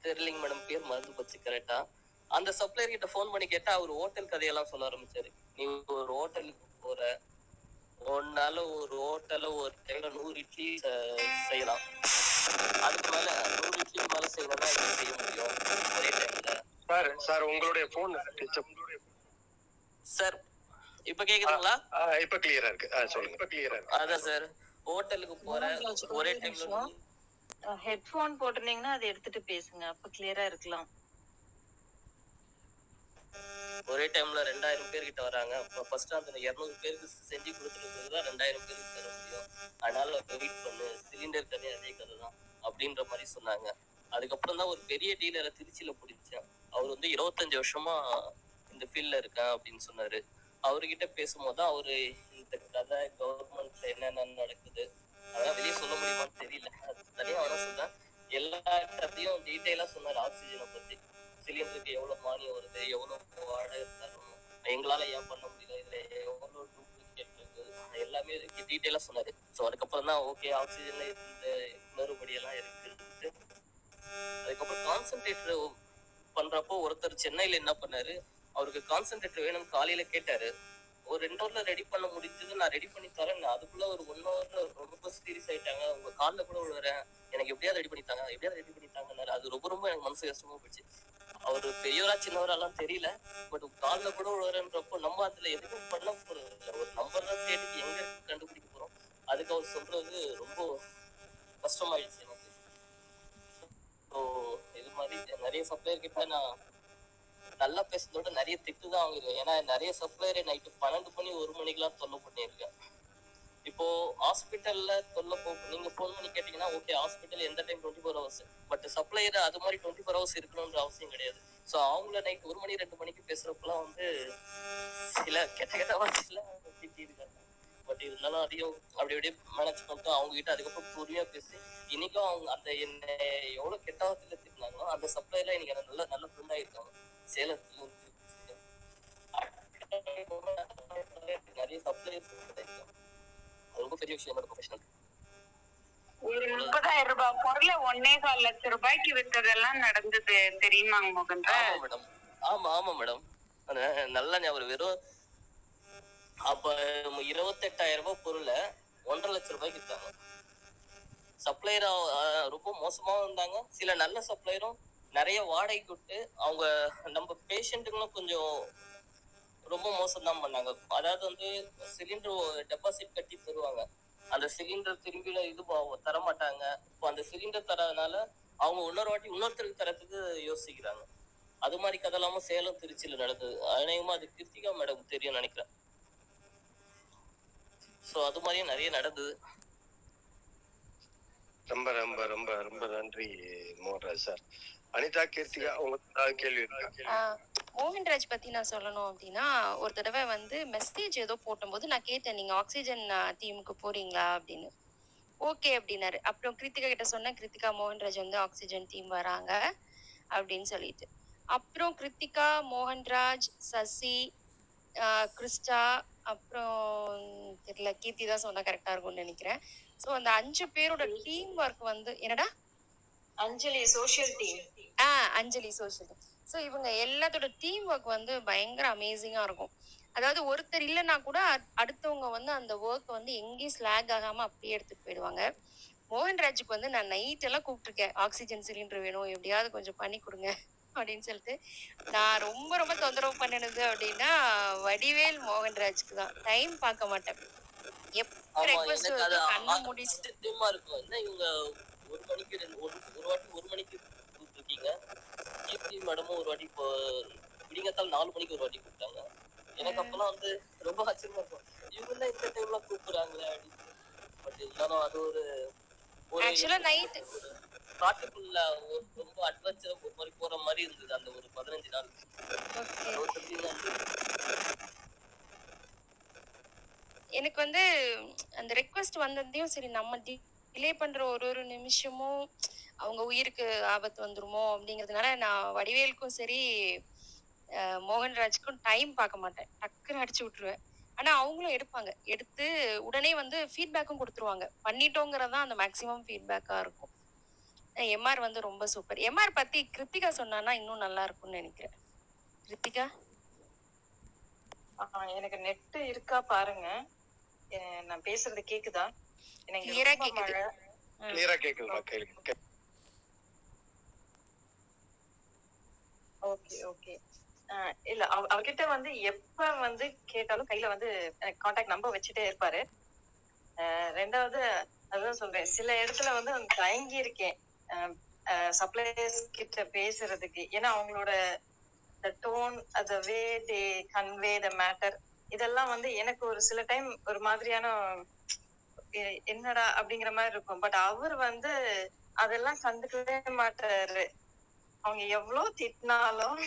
தெரியலிங்க மேடம் பேர் மறந்து போச்சு கரெக்டா அந்த சப்ளையர் கிட்ட ஃபோன் பண்ணி கேட்டா அவர் ஹோட்டல் கதையெல்லாம் சொல்ல ஆரம்பிச்சாரு. நீ ஒரு ஹோட்டலுக்கு போற. உன்னால ஒரு ஹோட்டல்ல ஒரு டைம்ல நூறு இட்லி செய்யலாம். அதுக்கு மேல நூறு இட்லிக்கு மேல செய்யணும்னா எப்படி செய்ய முடியும். ஒரே டைம்ல சார் சார் உங்களுடைய போன் சார் இப்ப கேக்குதுங்களா? இப்ப கிளியரா இருக்கு. ஆ, சொல்லுங்க. இப்ப கிளியரா இருக்கு. அதான் சார் ஹோட்டலுக்கு போற ஒரே டைம்ல ஹெட்போன் போட்டிருந்தீங்கன்னா அதை எடுத்துட்டு பேசுங்க. அப்ப கிளியரா இருக்கலாம். ஒரே டைம்ல ரெண்டாயிரம் பேர் கிட்ட வராங்க ஃபர்ஸ்ட் அந்த இருநூறு பேருக்கு செஞ்சு கொடுத்துருக்கிறது தான் ரெண்டாயிரம் பேருக்கு தர முடியும். அதனால வெயிட் பண்ணு சிலிண்டர் கதை அதே கதை தான் அப்படின்ற மாதிரி சொன்னாங்க. அதுக்கப்புறம் தான் ஒரு பெரிய டீலரை திருச்சியில பிடிச்சேன். அவர் வந்து இருபத்தஞ்சு வருஷமா இந்த ஃபீல்ட்ல இருக்கேன் அப்படின்னு சொன்னாரு. அவர்கிட்ட பேசும்போது தான் அவரு இந்த கதை கவர்மெண்ட்ல என்னென்ன நடக்குது அதெல்லாம் வெளியே சொல்ல முடியுமான்னு தெரியல. அது தனியா சொன்னேன். சொல்றேன் எல்லா இடத்தையும் டீட்டெயிலா சொன்னாரு ஆக்சிஜனை பத்தி. சிலிண்டருக்கு எவ்வளவு மானியம் வருது எவ்வளவு வாடகை தரணும் எங்களால ஏன் பண்ண முடியல? இதுல எவ்வளவு டூப்ளிகேட் இருக்கு? எல்லாமே எல்லாமே டீட்டெயிலா சொன்னாரு. ஸோ அதுக்கப்புறம் தான் ஓகே ஆக்சிஜன்ல இந்த குளறுபடி எல்லாம் அதுக்கப்புறம் கான்சென்ட்ரேட்டர் பண்றப்போ ஒருத்தர் சென்னையில என்ன பண்ணாரு? அவருக்கு கான்சென்ட்ரேட்டர் வேணும்னு காலையில கேட்டாரு. ஒரு ரெண்டு ஹவர்ல ரெடி பண்ண முடிஞ்சது நான் ரெடி பண்ணி தரேன். அதுக்குள்ள ஒரு ஒன் ஹவர்ல ரொம்ப சீரியஸ் ஆயிட்டாங்க. உங்க கால்ல கூட விழுறேன் எனக்கு எப்படியாவது ரெடி பண்ணித்தாங்க எப்படியாவது ரெடி பண்ணித்தாங்கன்னாரு அது ரொம்ப ரொம்ப எனக்கு மனசு கஷ்டமா போச்சு. அவரு பெரியவரா சின்னவராலாம் தெரியல. பட் கால்ல கூட விழுறேன்றப்போ நம்ம அதுல எதுவும் பண்ண போறது இல்ல ஒரு நம்பர் தான் தேடி எங்க கண்டுபிடிக்க போறோம்? அதுக்கு அவர் சொல்றது ரொம்ப கஷ்டமாயிடுச்சு எனக்கு. ஸோ இது மாதிரி நிறைய சப்ளையர் கிட்ட நான் நல்லா பேசுறதோட நிறைய திட்டு தான் வாங்கிருக்கேன் ஏன்னா நிறைய சப்ளையரை நைட்டு பன்னெண்டு மணி ஒரு மணிக்கெல்லாம் தொல்லை பண்ணியிருக்கேன். இப்போ ஹாஸ்பிட்டல்ல சொல்ல போ நீங்க ஃபோன் பண்ணி கேட்டீங்கன்னா ஓகே ஹாஸ்பிட்டல் எந்த time twenty four hours but supplier அது மாதிரி டுவெண்ட்டி ஃபோர் ஹவர்ஸ் இருக்கணும்ன்ற அவசியம் கிடையாது. ஸோ அவங்கள நைட் ஒரு மணி ரெண்டு மணிக்கு பேசுறப்பெல்லாம் வந்து சில கெட்ட கெட்ட வார்த்தையில திட்டிருக்காங்க. பட் இருந்தாலும் அதையும் அப்படி அப்படியே மேனேஜ் பண்ணிட்டு அவங்க கிட்ட அதுக்கப்புறம் பொறுமையா பேசி இன்னைக்கும் அவங்க அந்த என்ன எவ்வளவு கெட்ட வார்த்தையில திட்டினாங்களோ அந்த சப்ளைல இன்னைக்கு எனக்கு நல்ல நல்ல ஃப்ரெண்ட் ஆயிருக்காங்க. சேலத்துல இருந்து. நிறைய சப்ளைஸ் ரொம்ப பெரிய விஷயம் ப்ரொஃபஷனல் ஒரு முப்பதாயிரம் ரூபாய் பொருளை ஒன்னே கால் லட்சம் ரூபாய்க்கு வித்ததெல்லாம் நடந்தது தெரியுமாங்க மேடம் ஆமா ஆமா மேடம் நல்ல ஞாபகம் வெறும் அப்ப இருபத்தெட்டாயிரம் ரூபாய் பொருளை ஒன்றரை லட்சம் ரூபாய்க்கு வித்தாங்க. சப்ளையர் ரொம்ப மோசமாவும் இருந்தாங்க. சில நல்ல சப்ளையரும் நிறைய வாடகைக்கு விட்டு அவங்க நம்ம பேஷண்ட்டுங்களும் கொஞ்சம் ரொம்ப மோசம் தான் பண்ணாங்க. அதாவது வந்து சிலிண்டர் டெபாசிட் கட்டி தருவாங்க. அந்த சிலிண்டர் திரும்பி இது தர மாட்டாங்க இப்போ அந்த சிலிண்டர் தராதனால அவங்க இன்னொரு வாட்டி இன்னொருத்தருக்கு தரத்துக்கு யோசிக்கிறாங்க. அது மாதிரி கதை இல்லாம சேலம் திருச்சியில நடக்குது அநேகமா அது கிருத்திகா மேடம் தெரியும் நினைக்கிறேன். சோ அது மாதிரியே நிறைய நடந்தது. ரொம்ப ரொம்ப ரொம்ப ரொம்ப நன்றி மோகன்ராஜ் சார். அனிதா கீர்த்திகா உங்களுக்கு ஏதாவது கேள்வி இருக்கா? ஆஹ் மோகன்ராஜ் பத்தி நான் சொல்லணும் அப்படின்னா ஒரு தடவை வந்து மெசேஜ் ஏதோ போட்டும்போது நான் கேட்டேன் நீங்க ஆக்சிஜன் டீமுக்கு போறீங்களா? அப்படின்னு. ஓகே அப்படின்னாரு. அப்புறம் கிருத்திகா கிட்ட சொன்னேன் கிருத்திகா மோகன்ராஜ் வந்து ஆக்சிஜன் டீம் வராங்க அப்படின்னு சொல்லிட்டு. அப்புறம் கிருத்திகா மோகன்ராஜ் சசி ஆஹ் கிறிஸ்டா அப்புறம் தெரியல கீர்த்தி தான் சொன்னா கரெக்டா இருக்கும்னு நினைக்கிறேன். ஸோ அந்த அஞ்சு பேரோட டீம் ஒர்க் வந்து என்னடா? Anjali social team ah Anjali social so இவங்க எல்லாத்தோட டீம் ஒர்க் வந்து பயங்கர அமேசிங்கா இருக்கும். அதாவது ஒருத்தர் இல்லைன்னா கூட அடுத்தவங்க வந்து அந்த ஒர்க் வந்து எங்கேயும் ஸ்லாக் ஆகாம அப்படியே எடுத்துட்டு போயிடுவாங்க. மோகன்ராஜுக்கு வந்து நான் நைட் எல்லாம் கூப்பிட்டுருக்கேன். ஆக்சிஜன் சிலிண்டர் வேணும் எப்படியாவது கொஞ்சம் பண்ணி கொடுங்க அப்படின்னு சொல்லிட்டு. நான் ரொம்ப ரொம்ப தொந்தரவு பண்ணினது அப்படின்னா வடிவேல் மோகன்ராஜுக்கு தான். டைம் பார்க்க மாட்டேன். எப்ப ஆமா ரெக்வஸ்ட் எனக்கு அது வருதோ கண்ணை மூடி ஆச்சரியமா இருக்கும். என்ன இவங்க ஒரு மணிக்கு ரெண்டு ஒரு ஒரு வாட்டி ஒரு மணிக்கு கூப்பிட்டுருக்கீங்க கீர்த்தி மேடமும் ஒரு வாட்டி இப்போ விடிங்கத்தால் நாலு மணிக்கு ஒரு வாட்டி கூப்பிட்டாங்க எனக்கு அப்பெல்லாம் வந்து ரொம்ப ஆச்சரியமா இருக்கும். இவங்க என்ன இந்த டைம்ல கூப்பிடுறாங்களே அப்படின்னு. பட் இருந்தாலும் அது ஒரு ஒரு ஆக்சுவலா நைட் காட்டுக்குள்ள ஒரு ரொம்ப அட்வென்ச்சர் ஒரு மாதிரி போற மாதிரி இருந்தது அந்த ஒரு பதினஞ்சு நாள். எனக்கு வந்து அந்த ரெக்வஸ்ட் வந்ததையும் சரி நம்ம டிலே பண்ற ஒரு ஒரு நிமிஷமும் அவங்க உயிருக்கு ஆபத்து வந்துருமோ அப்படிங்கிறதுனால நான் வடிவேலுக்கும் சரி மோகன்ராஜ்க்கும் டைம் பார்க்க மாட்டேன். டக்குன்னு அடிச்சு விட்டுருவேன். ஆனா அவங்களும் எடுப்பாங்க. எடுத்து உடனே வந்து ஃபீட்பேக்கும் கொடுத்துருவாங்க. பண்ணிட்டோங்கிறது தான் அந்த மேக்ஸிமம் ஃபீட்பேக்கா இருக்கும். எம்ஆர் வந்து ரொம்ப சூப்பர் எம்ஆர் பத்தி கிருத்திகா சொன்னான்னா இன்னும் நல்லா இருக்கும்னு நினைக்கிறேன். கிருத்திகா? ஆஹ் எனக்கு நெட் இருக்கா பாருங்க. அஹ் நான் பேசுறது கேக்குதா? ரொம்ப கேக்குது. மழை. கிளியரா கேக்குதுமா கேளுங்க ஓகே ஓகே. இல்ல அவ- அவர்கிட்ட வந்து எப்ப வந்து கேட்டாலும் கையில வந்து கான்டாக்ட் நம்பர் வச்சுட்டே இருப்பாரு. அஹ் ரெண்டாவது அதான் சொல்றேன் சில இடத்துல வந்து தயங்கி இருக்கேன் சப்ளையர்ஸ் கிட்ட பேசுறதுக்கு. ஏன்னா அவங்களோட the tone the way they convey the matter இதெல்லாம் வந்து எனக்கு ஒரு சில டைம் ஒரு மாதிரியான என்னடா அப்படிங்கிற மாதிரி இருக்கும். பட் அவர் வந்து அதெல்லாம் கண்டுக்கவே மாட்டாரு. அவங்க எவ்வளவு திட்டினாலும்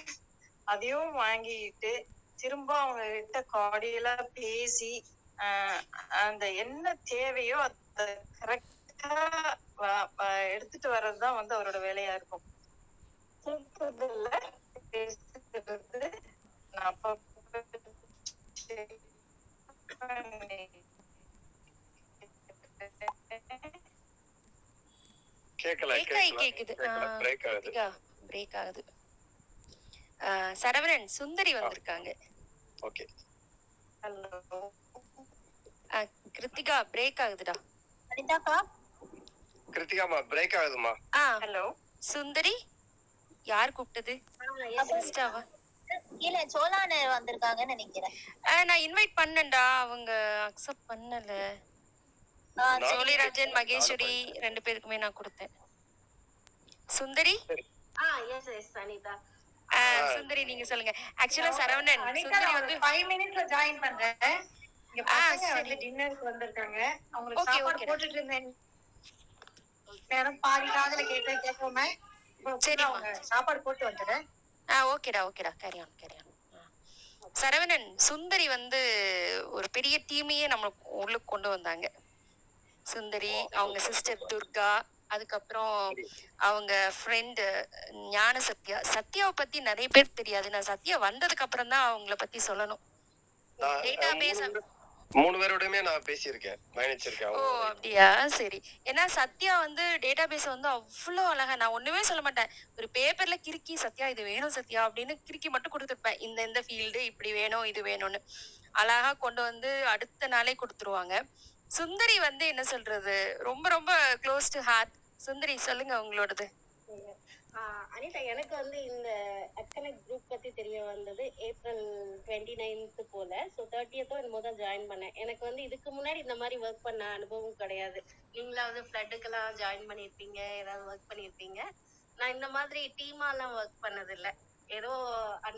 அதையும் வாங்கிட்டு திரும்ப அவங்க கிட்ட கார்டியலா பேசி ஆஹ் அந்த என்ன தேவையோ அதை கரெக்டா எடுத்துட்டு வர்றதுதான் வந்து அவரோட வேலையா இருக்கும். கேட்கறது பேசுறது நான் கேக்கல கேக்குது. சுந்தரி வந்திருக்காங்க. கிருத்திகா பிரேக் ஆகுதுடா. கிருத்திகாமா பிரேக் ஆகுதுமா ஆ ஹலோ சுந்தரி யார் கூப்பிட்டது? இன்ஸ்டாவா இல்ல சோழானர் வந்திருக்காங்கன்னு நினைக்கிறேன். நான் இன்வைட் பண்ணேன்டா. அவங்க அக்செப்ட் பண்ணல. நானும் மகேஸ்வரி. ரெண்டு பேருக்குமே நான் கொடுத்தேன். Sundari? Ah yes yes Anitha ah, Sundari நீங்க சொல்லுங்க. ஆக்சுவலா சரவணன் அனிதா சுந்தரி நான் வந்து ஃபைவ் மினிட்ஸ்ல ஜாயின் பண்றேன். இங்க ஆ, பசங்க சரி. வந்து டின்னருக்கு வந்திருக்காங்க. அவங்களுக்கு Okay, சாப்பாடு okay. போட்டுட்டு இருந்தேன் நேரம் பாதி காதுல கேட்டேன் கேட்காம இப்போ full ஆ சரிம்மா. அவங்க சாப்பாடு போட்டு வந்துடுறேன். ஆ ஓகேடா ஓகேடா. Carry on carry on Saravanan Sundari வந்து ஒரு பெரிய டீமையே நம்ம உள்ளுக்கு கொண்டு வந்தாங்க. சுந்தரி அவங்க சிஸ்டர் துர்கா அதுக்கப்புறம் அவங்க ஃப்ரெண்டு ஞான சத்யா சத்யாவை பத்தி நிறைய பேர் தெரியாது. நான் சத்யா வந்ததுக்கு அப்புறம் தான் அவங்கள பத்தி சொல்லணும். நான் டேட்டா அஹ், பேஸ் மூணு பேரு- மூணு பேரோடயுமே நான் பேசியிருக்கேன். பயணிச்சிருக்கேன் ஓ அப்படியா? சரி. ஏன்னா சத்யா வந்து டேட்டா பேஸ் வந்து அவ்வளோ அழகா நான் ஒண்ணுமே சொல்ல மாட்டேன். ஒரு பேப்பர்ல கிறுக்கி சத்யா இது வேணும் சத்யா அப்படின்னு கிறுக்கி மட்டும் கொடுத்துருப்பேன். இந்த இந்த ஃபீல்டு இப்படி வேணும் இது வேணும்னு. அழகா கொண்டு வந்து அடுத்த நாளே கொடுத்துருவாங்க. சுந்தரி வந்து என்ன சொல்றது? ரொம்ப ரொம்ப க்ளோஸ் டு ஹார்ட் சுந்தரி சொல்லுங்க உங்களோடது. ஆஹ் அனிதா எனக்கு வந்து இந்த அட்கனெக்ட் குரூப் பத்தி தெரிய வந்தது ஏப்ரல் டுவெண்ட்டி நைன்த்து போல ஸோ தேர்ட்டியத்தோ என்னமோ தான் ஜாயின் பண்ணேன். எனக்கு வந்து இதுக்கு முன்னாடி இந்த மாதிரி ஒர்க் பண்ண அனுபவம் கிடையாது. நீங்களாவது ஃப்ளட்டுக்கெல்லாம் ஜாயின் பண்ணியிருப்பீங்க? ஏதாவது ஒர்க் பண்ணியிருப்பீங்க? நான் இந்த மாதிரி டீமாலாம் ஒர்க் பண்ணதில்லை. ஏதோ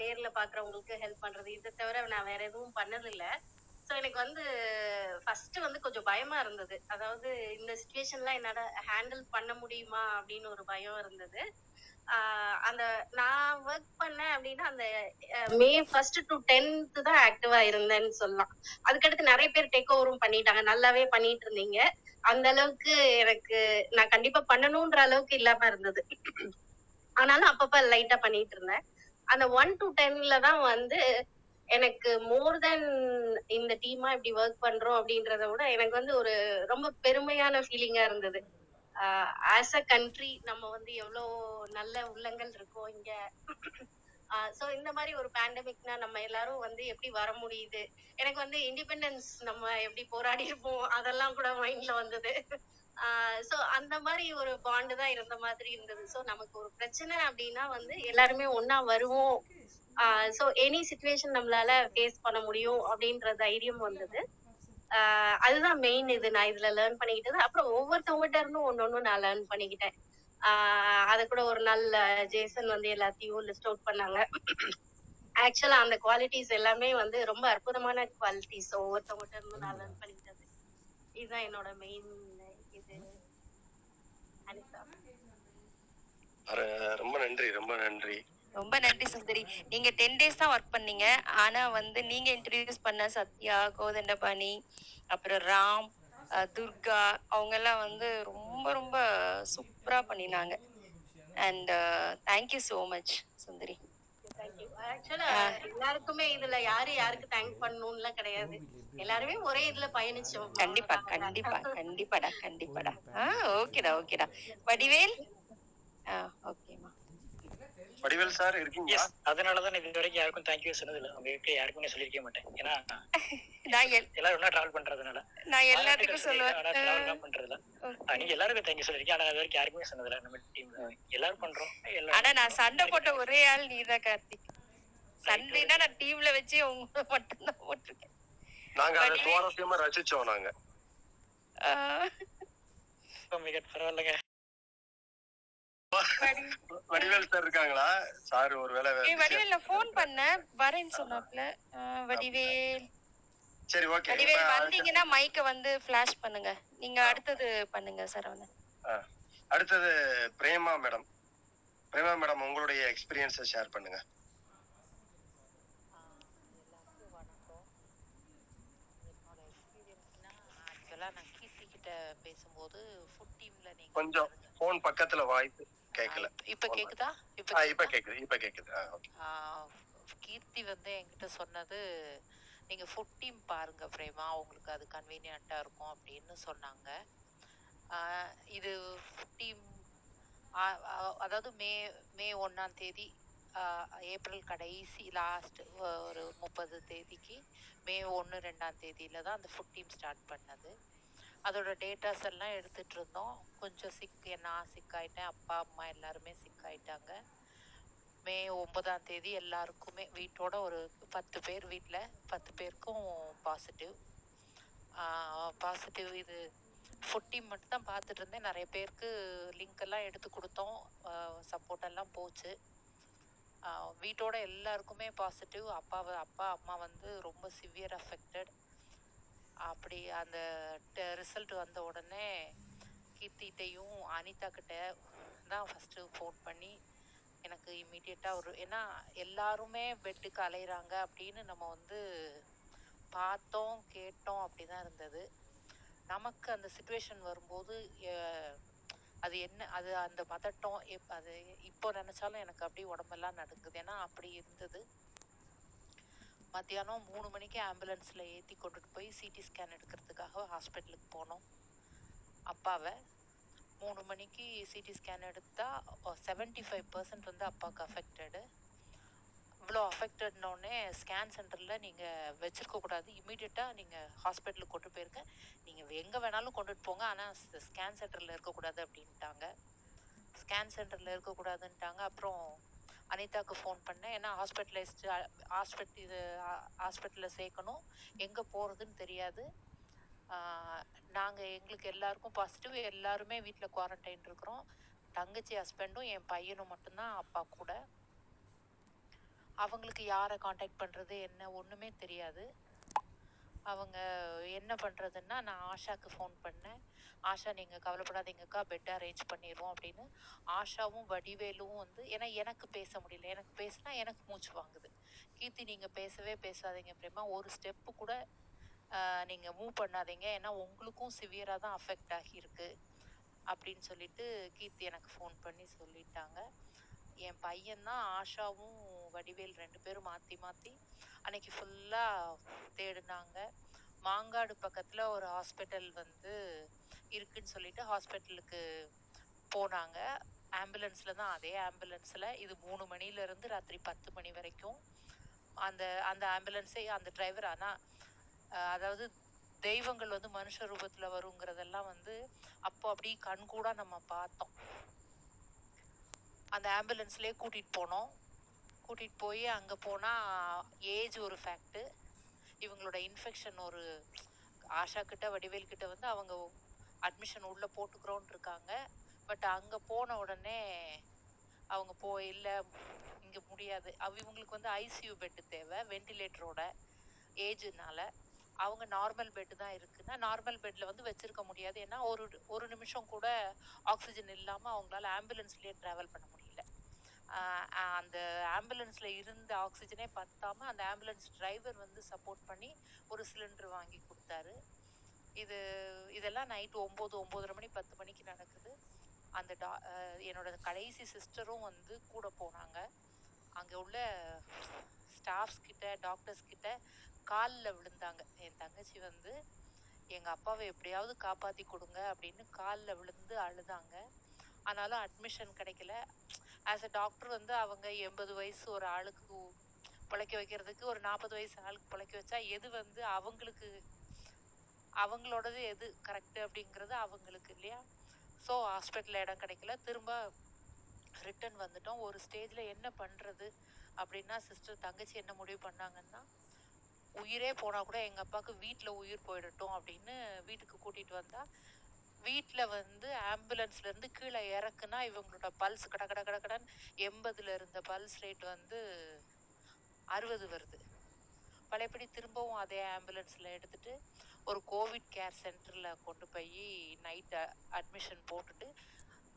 நேர்ல பாக்குறவங்களுக்கு ஹெல்ப் பண்றது. இதை தவிர நான் வேற எதுவும் பண்ணதில்ல. ஸோ எனக்கு வந்து ஃபர்ஸ்ட் வந்து கொஞ்சம் பயமா இருந்தது. அதாவது இந்த சுச்சுவேஷன்லாம் என்னால ஹேண்டில் பண்ண முடியுமா அப்படின்னு ஒரு பயம் இருந்தது. ஆஹ் அந்த நான் ஒர்க் பண்ணேன் அப்படின்னா அந்த மே ஃபர்ஸ்ட் டு டென்த் தான் ஆக்டிவா இருந்தேன்னு சொல்லலாம். அதுக்கடுத்து நிறைய பேர் டேக் ஓவரும் பண்ணிட்டாங்க. நல்லாவே பண்ணிட்டு இருந்தீங்க. அந்த அளவுக்கு எனக்கு நான் கண்டிப்பா பண்ணணும்ன்ற அளவுக்கு இல்லாம இருந்தது. ஆனாலும் அப்பப்ப லைட்டா பண்ணிட்டு இருந்தேன். அந்த ஒன் டு டென்ல தான் வந்து எனக்கு மோர் தென் இந்த டீமா இப்படி ஒர்க் பண்றோம் அப்படின்றத விட எனக்கு வந்து ஒரு ரொம்ப பெருமையான ஃபீலிங்கா இருந்தது. ஆஸ் அ கண்ட்ரி நம்ம வந்து எவ்வளோ நல்ல உள்ளங்கள் இருக்கோம் இங்க. ஸோ இந்த மாதிரி ஒரு பேண்டமிக்னா நம்ம எல்லாரும் வந்து எப்படி வர முடியுது? எனக்கு வந்து இண்டிபெண்டன்ஸ் நம்ம எப்படி போராடி இருப்போம்? அதெல்லாம் கூட மைண்ட்ல வந்தது. ஸோ அந்த மாதிரி ஒரு பாண்டு தான் இருந்த மாதிரி இருந்தது. ஸோ நமக்கு ஒரு பிரச்சனை அப்படின்னா வந்து எல்லாருமே ஒன்னா வருவோம். ஆஹ் so எனி சுச்சுவேஷன் நம்மளால ஃபேஸ் பண்ண முடியும் அப்படின்ற தைரியம் வந்தது. ஆஹ் அதுதான் மெயின் இது. நான் இதுல லேர்ன் பண்ணிக்கிட்டது. அப்புறம் ஒவ்வொருத்தவங்ககிட்ட இருந்தும் ஒண்ணு ஒண்ணு நான் லேர்ன் பண்ணிக்கிட்டேன். ஆஹ் அத கூட ஒரு நாள் ஜேசன் வந்து எல்லாத்தையும் லிஸ்ட் அவுட் பண்ணாங்க. ஆக்சுவலா அந்த குவாலிட்டிஸ் எல்லாமே வந்து ரொம்ப அற்புதமான குவாலிட்டிஸ் ஒவ்வொருத்தவங்ககிட்ட இருந்தும் நான் லேர்ன் பண்ணிக்கிட்டது. இதுதான் என்னோட மெயின் இது. அனிதா. ரொம்ப நன்றி ரொம்ப நன்றி. ரொம்ப நன்றி சுந்தரி நீங்க டென் டேஸ் தான் ஒர்க் பண்ணீங்க. ஆனா வந்து நீங்க இன்ட்ரடியூஸ் பண்ண சத்யா கோதண்டபாணி அப்புறம் ராம் அஹ், துர்கா அவங்க எல்லாம் வந்து ரொம்ப ரொம்ப சூப்பரா பண்ணினாங்க. And thank you so much Sundari. Thank you actually எல்லாருக்குமே இதுல யாரு யாருக்கு தேங்க் பண்ணணும்லாம் கிடையாது. எல்லாருமே ஒரே இதுல பயணிச்சோம். கண்டிப்பா கண்டிப்பா கண்டிப்பாடா கண்டிப்பாடா. ஆ ஓகேடா ஓகேடா வடிவேல்? ஆ ஓகேம்மா வடிவேல் சார் இருக்கீங்களா? அதனால தான் இது வரைக்கும் யாருக்கும் தேங்க்யூ சொன்னது இல்லை உங்க வீட்டுல யாருக்கும் நான் சொல்லியிருக்க மாட்டேன். ஏன்னா நான் எல்- எல்லாரும் ஒண்ணா டிராவல் பண்றதுனால. நான் எல்லாத்துக்கும் சொல்லுவேன். ஆனா டிராவல் பண்றதுல. ஆ, நீங்க எல்லாருக்கும் தேங்க்யூ சொல்லிருக்கீங்க ஆனா அது வரைக்கும் யாருக்குமே சொன்னதில்ல. நம்ம டீம்ல எல்லாரும் பண்றோம். எல்லாரும் ஆனா நான் சண்டை போட்ட ஒரே ஆள் நீதான் கார்த்திக். சண்டைனா நான் டீம்ல வச்சு உங்க மட்டும் தான் போட்டிருக்கேன். நாங்க அதை சுவாரஸ்யமா ரசிச்சோம் நாங்க. ஆ, மிக பரவாயில்லைங்க. வடிவேல் சார் இருக்காங்களா? சார் ஒருவேளை ஏய் வடிவேல் நான் ஃபோன் பண்ணேன் வரேன்னு சொன்னாப்ல. ஆ, வடிவேல். சரி ஓகே. வடிவேல் வந்தீங்கன்னா மைக்க வந்து ஃபிளாஷ் பண்ணுங்க. நீங்க அடுத்தது பண்ணுங்க சரவணன் அடுத்தது பிரேமா மேடம். பிரேமா மேடம் உங்களுடைய எக்ஸ்பீரியன்ஸை ஷேர் பண்ணுங்க. எல்லாருக்கும் வணக்கம். என்னோட எக்ஸ்பீரியன்ஸ்னா ஆக்சுவலாக நான் கீர்த்தி கிட்ட பேசும்போது ஃபுட் டீம்ல நீங்க கொஞ்சம் போன் பக்கத்துல வாய்ப்பு. கேட்கல இப்ப கேக்குதா? இப்ப ஆ, இப்ப கேக்குது இப்ப கேக்குது. ஆ, கீர்த்தி வந்து என்கிட்ட சொன்னது நீங்க ஃபுட் டீம் பாருங்க பிரேமா உங்களுக்கு அது கன்வீனியன்ட்டா இருக்கும் அப்படின்னு சொன்னாங்க. ஆஹ் இது ஃபுட் டீம் ஆ- ஆ- அதாவது மே மே ஒண்ணாம் தேதி ஆஹ் ஏப்ரல் கடைசி லாஸ்ட் ஒரு முப்பது தேதிக்கு மே ஒன்று ரெண்டாம் தேதியில தான் அந்த ஃபுட் டீம் ஸ்டார்ட் பண்ணது. அதோட டேட்டாஸ் எல்லாம் எடுத்துகிட்ருந்தோம் கொஞ்சம் சிக் நான் சிக் ஆயிட்டேன். அப்பா அம்மா எல்லாருமே சிக் ஆயிட்டாங்க. மே ஒன்பதாம் தேதி எல்லாருக்குமே வீட்டோட ஒரு பத்து பேர் வீட்டில் பத்து பேருக்கும் பாசிட்டிவ் பாசிட்டிவ் இது ஃபுட் டீம் மட்டும் தான் பார்த்துட்டு இருந்தேன் நிறைய பேருக்கு லிங்க் எல்லாம் எடுத்து கொடுத்தோம். சப்போர்ட் எல்லாம் போச்சு. வீட்டோட எல்லாருக்குமே பாசிட்டிவ் அப்பாவை அப்பா அம்மா வந்து ரொம்ப சிவியர் அஃபெக்டட் அப்படி அந்த ரிசல்ட் வந்த உடனே கீர்த்திகிட்டையும் அனிதா கிட்ட தான் ஃபஸ்ட்டு ஃபோன் பண்ணி எனக்கு இம்மிடியட்டா ஒரு ஏன்னா எல்லாருமே பெட்டுக்கு அலையிறாங்க அப்படின்னு நம்ம வந்து பார்த்தோம் கேட்டோம் அப்படி தான் இருந்தது. நமக்கு அந்த சுச்சுவேஷன் வரும்போது அது என்ன அது அந்த பதட்டம் எப்- அது இப்போ நினச்சாலும் எனக்கு அப்படியே உடம்பெல்லாம் நடுங்குது. ஏன்னா அப்படி இருந்தது. மத்தியானம் மூணு மணிக்கு ஆம்புலன்ஸில் ஏற்றி கொண்டுட்டு போய் சிடி ஸ்கேன் எடுக்கிறதுக்காக ஹாஸ்பிட்டலுக்கு போனோம். அப்பாவை. மூணு மணிக்கு சிடி ஸ்கேன் எடுத்தால் செவன்ட்டி ஃபைவ் பர்சன்ட் வந்து அப்பாவுக்கு அஃபெக்டடு இவ்வளோ அஃபெக்டட்னோடனே ஸ்கேன் சென்டரில் நீங்கள் வச்சுருக்கக்கூடாது இமீடியட்டாக நீங்கள் ஹாஸ்பிட்டலுக்கு கொண்டு போயிருங்க. நீங்கள் எங்கே வேணாலும் கொண்டுட்டு போங்க. ஆனால் ஸ்கேன் சென்டரில் இருக்கக்கூடாது அப்படின்ட்டாங்க. ஸ்கேன் சென்டரில் இருக்கக்கூடாதுன்ட்டாங்க. அப்புறம் அனிதாக்கு ஃபோன் பண்ணேன் ஏன்னா ஹாஸ்பிட்டலைஸ்டு ஹாஸ்பிட்டல் இது ஹாஸ்பிட்டலில் சேர்க்கணும். எங்கே போகிறதுன்னு தெரியாது. நாங்கள் எங்களுக்கு எல்லாருக்கும் பாசிட்டிவ் எல்லாருமே வீட்டில் குவாரண்டைன் இருக்கிறோம். தங்கச்சி ஹஸ்பண்டும் என் பையனும் மட்டும்தான் அப்பா கூட. அவங்களுக்கு யாரை காண்டாக்ட் பண்ணுறது என்ன ஒன்றுமே தெரியாது. அவங்க என்ன பண்ணுறதுன்னா நான் ஆஷாக்கு ஃபோன் பண்ணேன். ஆஷா நீங்கள் கவலைப்படாதீங்கக்கா. பெட் அரேஞ்ச் பண்ணிடுவோம் அப்படின்னு ஆஷாவும் வடிவேலும் வந்து ஏன்னா எனக்கு பேச முடியல. எனக்கு பேசினா எனக்கு மூச்சு வாங்குது. கீர்த்தி நீங்கள் பேசவே பேசாதீங்க பிரேமா. ஒரு ஸ்டெப்பு கூட நீங்கள் மூவ் பண்ணாதீங்க. ஏன்னா உங்களுக்கும் சிவியராக தான் அஃபெக்ட் ஆகியிருக்கு அப்படின்னு சொல்லிட்டு கீர்த்தி எனக்கு ஃபோன் பண்ணி சொல்லிட்டாங்க. என் பையன் தான் ஆஷாவும் வடிவேல் ரெண்டு பேரும் மாற்றி மாற்றி அன்னைக்கு ஃபுல்லாக தேடினாங்க. மாங்காடு பக்கத்தில் ஒரு ஹாஸ்பிட்டல் வந்து இருக்குன்னு சொல்லிட்டு ஹாஸ்பிட்டலுக்கு போனாங்க. ஆம்புலன்ஸ்ல தான் அதே ஆம்புலன்ஸ்ல. இது மூணு மணில இருந்து ராத்திரி பத்து மணி வரைக்கும் அந்த அந்த ஆம்புலன்ஸே அந்த டிரைவர் ஆனா அதாவது தெய்வங்கள் வந்து மனுஷ ரூபத்துல வருங்கிறதெல்லாம் வந்து அப்போ அப்படி கண்கூடாக நம்ம பார்த்தோம். அந்த ஆம்புலன்ஸ்லேயே கூட்டிட்டு போனோம். கூட்டிட்டு போய் அங்க போனா ஏஜ் ஒரு ஃபேக்ட் இவங்களோட இன்ஃபெக்ஷன் ஒரு ஆஷா கிட்ட வடிவேல் கிட்ட வந்து அவங்க அட்மிஷன் உள்ளே போட்டுக்கிறோன்னு இருக்காங்க பட் அங்கே போன உடனே அவங்க போ இல்லை இங்கே முடியாது. அவ இவங்களுக்கு வந்து ஐசியூ பெட்டு தேவை வென்டிலேட்டரோட ஏஜுனால அவங்க நார்மல் பெட்டு தான் இருக்குன்னா நார்மல் பெட்டில் வந்து வச்சிருக்க முடியாது. ஏன்னா ஒரு ஒரு நிமிஷம் கூட ஆக்சிஜன் இல்லாமல் அவங்களால ஆம்புலன்ஸ்லேயே ட்ராவல் பண்ண முடியல. அந்த ஆம்புலன்ஸில் இருந்த ஆக்சிஜனே பத்தாமல் அந்த ஆம்புலன்ஸ் டிரைவர் வந்து சப்போர்ட் பண்ணி ஒரு சிலிண்டர் வாங்கி கொடுத்தாரு. இது இதெல்லாம் நைட் ஒம்பது ஒன்பதரை மணி பத்து மணிக்கு நடக்குது. அந்த டா என்னோடய என்னோட கடைசி சிஸ்டரும் வந்து கூட போனாங்க. அங்கே உள்ள ஸ்டாஃப்ஸ் கிட்ட டாக்டர்ஸ் கிட்ட காலில் விழுந்தாங்க. என் தங்கச்சி வந்து எங்கள் அப்பாவை எப்படியாவது காப்பாற்றி கொடுங்க அப்படின்னு காலில் விழுந்து அழுதாங்க. ஆனாலும் அட்மிஷன் கிடைக்கல. ஆஸ் அ டாக்டர் வந்து அவங்க எண்பது வயசு ஒரு ஆளுக்கு பிழைக்க வைக்கிறதுக்கு ஒரு நாற்பது வயசு ஆளுக்கு பிழைக்க வச்சா எது வந்து அவங்களுக்கு அவங்களோடது எது கரெக்ட் அப்படிங்கிறது அவங்களுக்கு இல்லையா? ஸோ ஹாஸ்பிட்டலில் இடம் கிடைக்கல. திரும்ப ரிட்டர்ன் வந்துட்டோம். ஒரு ஸ்டேஜில் என்ன பண்ணுறது அப்படின்னா சிஸ்டர் தங்கச்சி என்ன முடிவு பண்ணாங்கன்னா உயிரே போனால் கூட எங்கள் அப்பாவுக்கு வீட்டில் உயிர் போயிடட்டும் அப்படின்னு வீட்டுக்கு கூட்டிகிட்டு வந்தால் வீட்டில் வந்து ஆம்புலன்ஸ்லேருந்து கீழே இறக்குனா இவங்களோட பல்ஸ் கட கட கட கடன் எண்பதுல இருந்த பல்ஸ் ரேட் வந்து அறுபது வருது. பழையபடி திரும்பவும் அதே ஆம்புலன்ஸில் எடுத்துகிட்டு ஒரு கோவிட் கேர் சென்டரில் கொண்டு போய் நைட் அட்மிஷன் போட்டுட்டு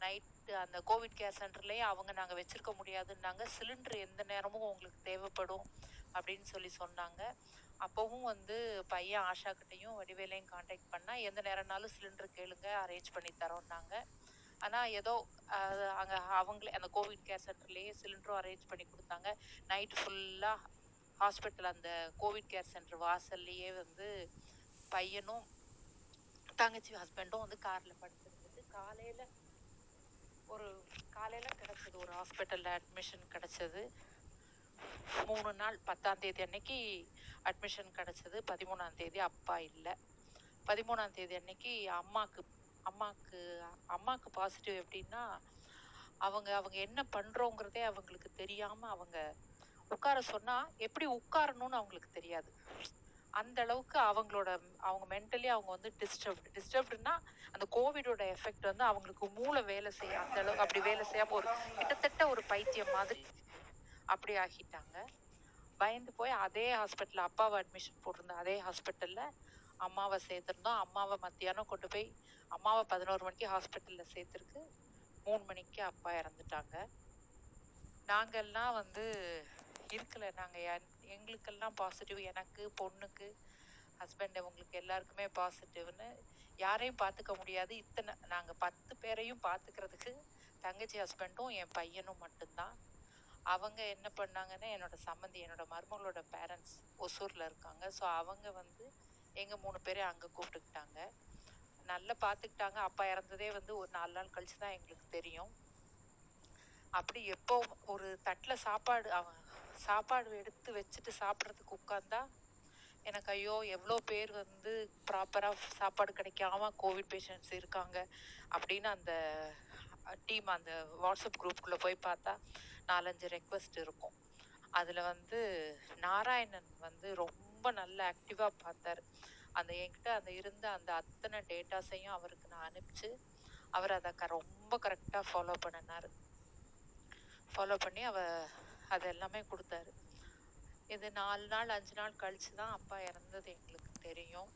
நைட் அந்த கோவிட் கேர் சென்டர்லேயே அவங்க நாங்கள் வச்சுருக்க முடியாதுன்னாங்க. சிலிண்ட்ரு எந்த நேரமும் உங்களுக்கு தேவைப்படும் அப்படின்னு சொல்லி சொன்னாங்க. அப்போவும் வந்து பையன் ஆஷா வடிவேலையும் காண்டாக்ட் பண்ணால் எந்த நேரம்னாலும் சிலிண்டர் கேளுங்க அரேஞ்ச் பண்ணி தரோம்னாங்க. ஆனால் ஏதோ அங்கே அவங்களே அந்த கோவிட் கேர் சென்டர்லேயே சிலிண்டரும் அரேஞ்ச் பண்ணி கொடுத்தாங்க. நைட்டு ஃபுல்லாக ஹாஸ்பிட்டல் அந்த கோவிட் கேர் சென்டர் வாசல்லையே வந்து பையனும் தங்கச்சி ஹஸ்பண்டும் வந்து கார்ல படுத்திருந்துட்டு காலையில ஒரு காலையில கிடைச்சது ஒரு ஹாஸ்பிட்டல்ல அட்மிஷன் கிடைச்சது. மூணு நாள் பத்தாம் தேதி அன்னைக்கு அட்மிஷன் கிடைச்சது. பதிமூணாம் தேதி அப்பா இல்லை. பதிமூணாம் தேதி அன்னைக்கு அம்மாக்கு அம்மாக்கு அம்மாக்கு பாசிட்டிவ் எப்படின்னா அவங்க அவங்க என்ன பண்றோங்கிறதே அவங்களுக்கு தெரியாம அவங்க உட்கார சொன்னா எப்படி உட்காரணும்னு அவங்களுக்கு தெரியாது. அந்த அளவுக்கு அவங்களோட அவங்க மென்டலி அவங்க வந்து டிஸ்டர்ப்டு டிஸ்டர்ப்டுனா அந்த கோவிடோட எஃபெக்ட் வந்து அவங்களுக்கு மூளை வேலை செய்ய அந்த அளவுக்கு அப்படி வேலை செய்யாம ஒரு கிட்டத்தட்ட ஒரு பைத்தியம் மாதிரி அப்படி ஆகிட்டாங்க. பயந்து போய் அதே ஹாஸ்பிட்டல் அப்பாவை அட்மிஷன் போட்டிருந்த அதே ஹாஸ்பிட்டல்ல அம்மாவை சேர்த்திருந்தோம். அம்மாவை மத்தியானம் கொண்டு போய் அம்மாவை பதினோரு மணிக்கு ஹாஸ்பிட்டல்ல சேர்த்திருக்கு. மூணு மணிக்கு அப்பா இறந்துட்டாங்க. நாங்கள்லாம் வந்து இருக்கல நாங்கள் என்- எங்களுக்கெல்லாம் பாசிட்டிவ் எனக்கு பொண்ணுக்கு ஹஸ்பண்ட் உங்களுக்கு எல்லாருக்குமே பாசிட்டிவ்னு யாரையும் பார்த்துக்க முடியாது. இத்தனை நாங்கள் பத்து பேரையும் பார்த்துக்கிறதுக்கு தங்கச்சி ஹஸ்பண்டும் என் பையனும் மட்டும்தான். அவங்க என்ன பண்ணாங்கன்னா என்னோட சம்மந்தி என்னோட மருமகளோட பேரண்ட்ஸ் ஒசூரில் இருக்காங்க. ஸோ அவங்க வந்து எங்கள் மூணு பேரையும் அங்கே கூப்பிட்டுக்கிட்டாங்க. நல்லா பார்த்துக்கிட்டாங்க அப்பா இறந்ததே வந்து ஒரு நாலு நாள் கழிச்சு தான் எங்களுக்கு தெரியும். அப்படி எப்போ ஒரு தட்டில் சாப்பாடு அவன் சாப்பாடு எடுத்து வச்சுட்டு சாப்பிட்றதுக்கு உட்காந்தா எனக்கு ஐயோ எவ்வளோ பேர் வந்து ப்ராப்பராக சாப்பாடு கிடைக்காம கோவிட் பேஷண்ட்ஸ் இருக்காங்க அப்படின்னு அந்த டீம் அந்த வாட்ஸ்அப் குரூப்புக்குள்ளே போய் பார்த்தா நாலஞ்சு ரெக்வஸ்ட் இருக்கும். அதில் வந்து நாராயணன் வந்து ரொம்ப நல்ல ஆக்டிவாக பார்த்தாரு. அந்த என்கிட்ட அந்த இருந்த அந்த அத்தனை டேட்டாஸையும் அவருக்கு நான் அனுப்பிச்சு அவர் அதை க- ரொம்ப கரெக்டாக ஃபாலோ பண்ணினார். ஃபாலோ பண்ணி அவ அது எல்லாமே கொடுத்தாரு. இது நாலு நாள் அஞ்சு நாள் கழிச்சு தான் அப்பா இறந்தது எங்களுக்கு தெரியும்.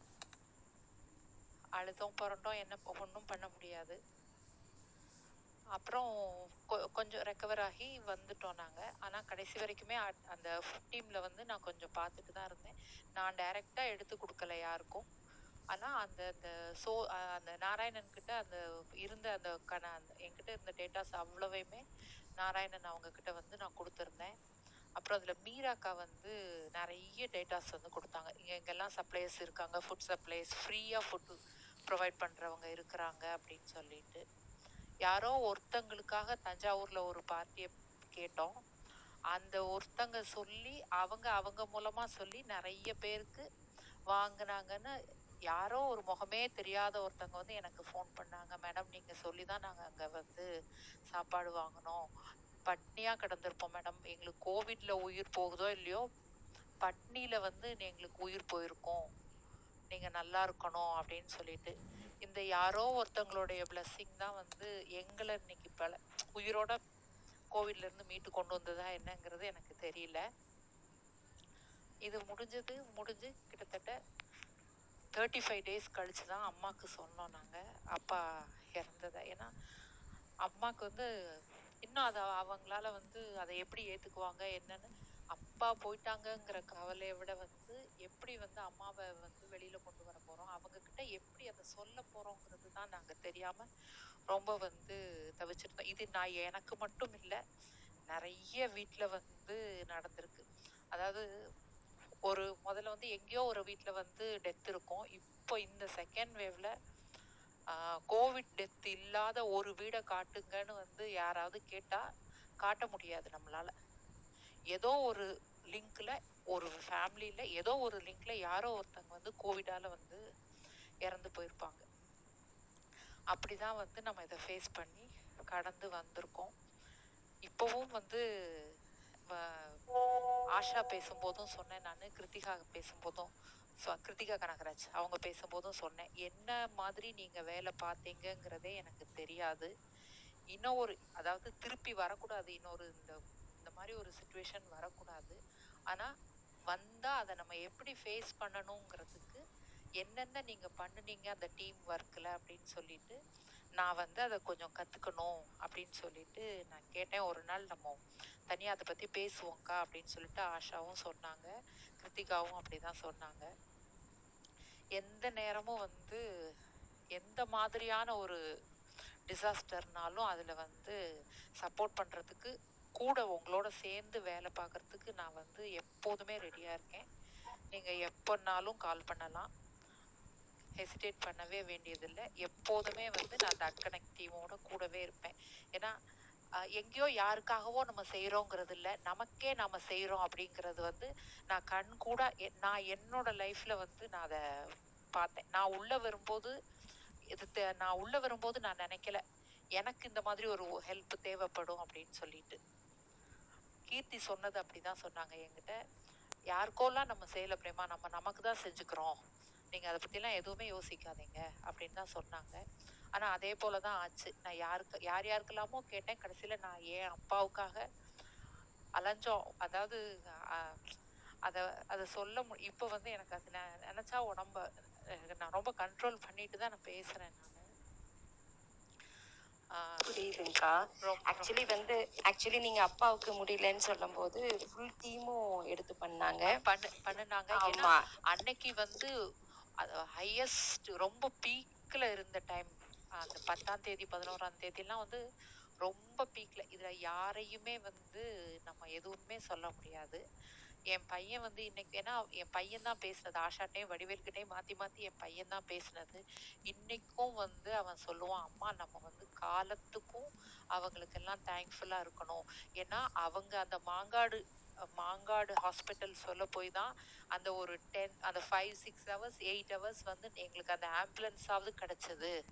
அழுதும் புரண்டோம் என்ன ஒன்றும் பண்ண முடியாது. அப்புறம் கொ- கொஞ்சம் ரெக்கவர் ஆகி வந்துட்டோம் நாங்கள் ஆனால் கடைசி வரைக்குமே அ- அந்த டீமில் வந்து நான் கொஞ்சம் பார்த்துட்டு தான் இருந்தேன். நான் டைரெக்டாக எடுத்து கொடுக்கல யாருக்கும். ஆனா அந்த அந்த சோ அந்த நாராயணன் கிட்ட அந்த இருந்த அந்த கண அந்த என்கிட்ட இருந்த டேட்டாஸ் அவ்வளவையுமே நாராயணன் அவங்க கிட்ட வந்து நான் கொடுத்துருந்தேன். அப்புறம் அதில் மீராக்கா வந்து நிறைய டேட்டாஸ் வந்து கொடுத்தாங்க. இங்கே எங்கெல்லாம் சப்ளையர்ஸ் இருக்காங்க. ஃபுட் சப்ளைஸ் ஃப்ரீயாக ஃபுட்டு ப்ரொவைட் பண்ணுறவங்க இருக்கிறாங்க அப்படின்னு சொல்லிட்டு. யாரோ ஒருத்தங்களுக்காக தஞ்சாவூரில் ஒரு பார்ட்டியை கேட்டோம். அந்த ஒருத்தங்க சொல்லி அவங்க அவங்க மூலமாக சொல்லி நிறைய பேருக்கு வாங்கினாங்கன்னு யாரோ ஒரு முகமே தெரியாத ஒருத்தங்க வந்து எனக்கு ஃபோன் பண்ணாங்க. மேடம் நீங்க சொல்லிதான் நாங்க அங்க வந்து சாப்பாடு வாங்கினோம். பட்னியா கிடந்திருப்போம் மேடம் எங்களுக்கு கோவிட்ல உயிர் போகுதோ இல்லையோ பட்னியில வந்து எங்களுக்கு உயிர் போயிருக்கும். நீங்க நல்லா இருக்கணும் அப்படின்னு சொல்லிட்டு. இந்த யாரோ ஒருத்தங்களுடைய பிளஸ்ஸிங் தான் வந்து எங்களை இன்னைக்கு பல உயிரோட கோவிட்ல இருந்து மீட்டு கொண்டு வந்ததா என்னங்கிறது எனக்கு தெரியல. இது முடிஞ்சது முடிஞ்சு கிட்டத்தட்ட தேர்ட்டி ஃபைவ் டேஸ் கழிச்சு தான் அம்மாவுக்கு சொன்னோம் நாங்கள் அப்பா இறந்ததை. ஏன்னா அம்மாவுக்கு வந்து இன்னும் அதை அவங்களால வந்து அதை எப்படி ஏற்றுக்குவாங்க என்னன்னு அப்பா போயிட்டாங்கங்கிற கவலையை விட வந்து எப்படி வந்து அம்மாவை வந்து வெளியில் கொண்டு வர போகிறோம் அவங்கக்கிட்ட எப்படி அதை சொல்ல போகிறோங்கிறது தான் நாங்கள் தெரியாமல் ரொம்ப வந்து தவிச்சிருந்தோம். இது நான் எனக்கு மட்டும் இல்லை நிறைய வீட்டில் வந்து நடந்திருக்கு. அதாவது ஒரு முதல்ல வந்து எங்கேயோ ஒரு வீட்டில் வந்து டெத் இருக்கும். இப்போ இந்த செகண்ட் வேவ்ல கோவிட் டெத் இல்லாத ஒரு வீடை காட்டுங்கன்னு வந்து யாராவது கேட்டா காட்ட முடியாது நம்மளால. ஏதோ ஒரு லிங்க்ல ஒரு ஃபேமிலியில ஏதோ ஒரு லிங்க்ல யாரோ ஒருத்தங்க வந்து கோவிடால வந்து இறந்து போயிருப்பாங்க. அப்படிதான் வந்து நம்ம இதை ஃபேஸ் பண்ணி கடந்து வந்திருக்கோம். இப்போவும் வந்து வ- ஆஷா பேசும்போதும் சொன்னேன் நான் கிருத்திகா பேசும்போதும் ஸோ கிருத்திகா கனகராஜ் அவங்க பேசும்போதும் சொன்னேன். என்ன மாதிரி நீங்கள் வேலை பார்த்தீங்கங்கிறதே எனக்கு தெரியாது. இன்னும் ஒரு அதாவது திருப்பி வரக்கூடாது. இன்னொரு இந்த இந்த மாதிரி ஒரு சுச்சுவேஷன் வரக்கூடாது. ஆனால் வந்தால் அதை நம்ம எப்படி ஃபேஸ் பண்ணணுங்கிறதுக்கு என்னென்ன நீங்கள் பண்ணுனீங்க அந்த டீம் ஒர்க்கில் அப்படின்னு சொல்லிட்டு நான் வந்து அதை கொஞ்சம் கற்றுக்கணும் அப்படின்னு சொல்லிட்டு நான் கேட்டேன். ஒரு நாள் நம்ம தனியாக அதை பற்றி பேசுவோம்க்கா அப்படின்னு சொல்லிட்டு ஆஷாவும் சொன்னாங்க. கிருத்திகாவும் அப்படிதான் சொன்னாங்க. எந்த நேரமும் வந்து எந்த மாதிரியான ஒரு டிசாஸ்டர்னாலும் அதில் வந்து சப்போர்ட் பண்ணுறதுக்கு கூட உங்களோட சேர்ந்து வேலை பார்க்கறதுக்கு நான் வந்து எப்போதுமே ரெடியாக இருக்கேன். நீங்கள் எப்போனாலும் கால் பண்ணலாம். ஹெசிடேட் பண்ணவே வேண்டியதில்லை. எப்போதுமே வந்து நான் அந்த அட்கனெக்ட் கூடவே இருப்பேன். ஏன்னா எங்கேயோ யாருக்காகவோ நம்ம செய்கிறோங்கிறது இல்லை. நமக்கே நாம் செய்கிறோம் அப்படிங்கிறது வந்து நான் கண் கூட நான் என்னோட லைஃப்பில் வந்து நான் அதை பார்த்தேன். நான் உள்ளே வரும்போது இது தே- நான் உள்ளே வரும்போது நான் நினைக்கல. எனக்கு இந்த மாதிரி ஒரு ஹெல்ப் தேவைப்படும் அப்படின்னு சொல்லிட்டு. கீர்த்தி சொன்னது அப்படிதான் சொன்னாங்க என்கிட்ட. யாருக்கோலாம் நம்ம செய்யல பிரேமா நம்ம நமக்கு தான் செஞ்சுக்கிறோம். நீங்க அதை பத்திலாம் எதுவுமே யோசிக்காதீங்க அப்படின்னு தான் சொன்னாங்க. ஆனா அதே போலதான் ஆச்சு. நான் யாருக்கு யார் யாருக்கெல்லாமோ கேட்டேன். கடைசியில நான் என் அப்பாவுக்காக அலைஞ்சோம். அதாவது அத அத சொல்ல மு இப்ப வந்து எனக்கு அது நெ- நினைச்சா உடம்ப நான் ரொம்ப கண்ட்ரோல் பண்ணிட்டு தான் நான் பேசுறேன் நானு. புரியுதுங்கக்கா ஆக்சுவலி வந்து ஆக்சுவலி நீங்க அப்பாவுக்கு முடியலன்னு சொல்லும்போது ஃபுல் டீமும் எடுத்து பண்ணாங்க. பண்ணு பண்ணுனாங்க. ஆமா. அன்னைக்கு வந்து ஹையஸ்ட் ரொம்ப பீக்கில் இருந்த டைம் அந்த பத்தாம் தேதி பதினோராம் வந்து ரொம்ப பீக்கில் இதில் யாரையுமே வந்து நம்ம எதுவுமே சொல்ல முடியாது. என் பையன் வந்து இன்னைக்கு ஏன்னா என் பையன் தான் பேசுனது. ஆஷாட்டையும் வடிவேல்கிட்டையும் மாற்றி மாற்றி என் பையன் தான் பேசுனது. இன்னைக்கும் வந்து அவன் சொல்லுவான் அம்மா நம்ம வந்து காலத்துக்கும் அவங்களுக்கெல்லாம் தேங்க்ஃபுல்லாக இருக்கணும். ஏன்னா அவங்க அந்த மாங்காடு மாங்காடு ஹாஸ்பிட்டல் சொல்ல போய் தான் அந்த ஒரு டென் அந்த five six hours eight hours வந்து எங்களுக்கு அந்த ஆம்புலன்ஸாவது கிடச்சிது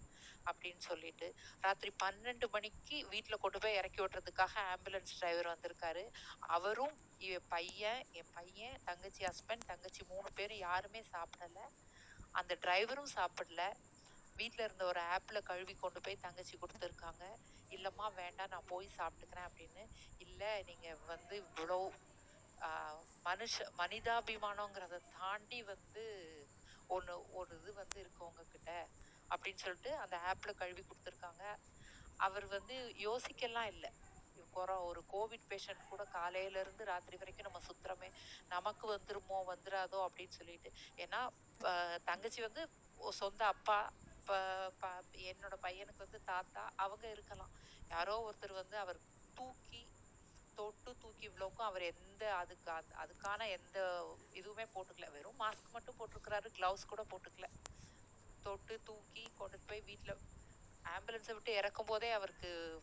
அப்படின்னு சொல்லிட்டு. ராத்திரி பன்னெண்டு மணிக்கு வீட்டில் கொண்டு போய் இறக்கி விட்றதுக்காக ஆம்புலன்ஸ் டிரைவர் வந்திருக்காரு. அவரும் என் பையன் என் பையன் தங்கச்சி ஹஸ்பண்ட் தங்கச்சி மூணு பேரும் யாருமே சாப்பிடல. அந்த டிரைவரும் சாப்பிடல. வீட்டில் இருந்த ஒரு ஆப்பில் கழுவி கொண்டு போய் தங்கச்சி கொடுத்துருக்காங்க. இல்லைம்மா வேண்டாம் நான் போய் சாப்பிட்டுக்கிறேன் அப்படின்னு. இல்லை நீங்கள் வந்து இவ்வளோ மனுஷ மனிதாபிமானங்கிறத தாண்டி வந்து ஒன்று ஒரு இது வந்து இருக்கு உங்ககிட்ட அப்படின்னு சொல்லிட்டு அந்த ஆப்பில் கழுவி கொடுத்துருக்காங்க. அவர் வந்து யோசிக்கலாம் இல்லை. குறை ஒரு கோவிட் பேஷண்ட் கூட காலையிலேருந்து ராத்திரி வரைக்கும் நம்ம சுத்துறோமே நமக்கு வந்துருமோ வந்துடாதோ அப்படின்னு சொல்லிட்டு. ஏன்னா தங்கச்சி வந்து சொந்த அப்பா இப்போ என்னோட பையனுக்கு வந்து தாத்தா அவங்க இருக்கலாம். யாரோ ஒருத்தர் வந்து அவர் தூக்கி தொட்டு தூக்கி இவ்வளோக்கும் அவர் எந்த அதுக்கு அந்த- அதுக்கான எந்த இதுவுமே போட்டுக்கல. வெறும் மாஸ்க் மட்டும் போட்டிருக்கிறாரு கிளவுஸ் கூட போட்டுக்கல. தொட்டு தூக்கி கொண்டு போய் வீட்ல ஆம்புலன்ஸை விட்டு இறக்கும் போதே அவருக்கு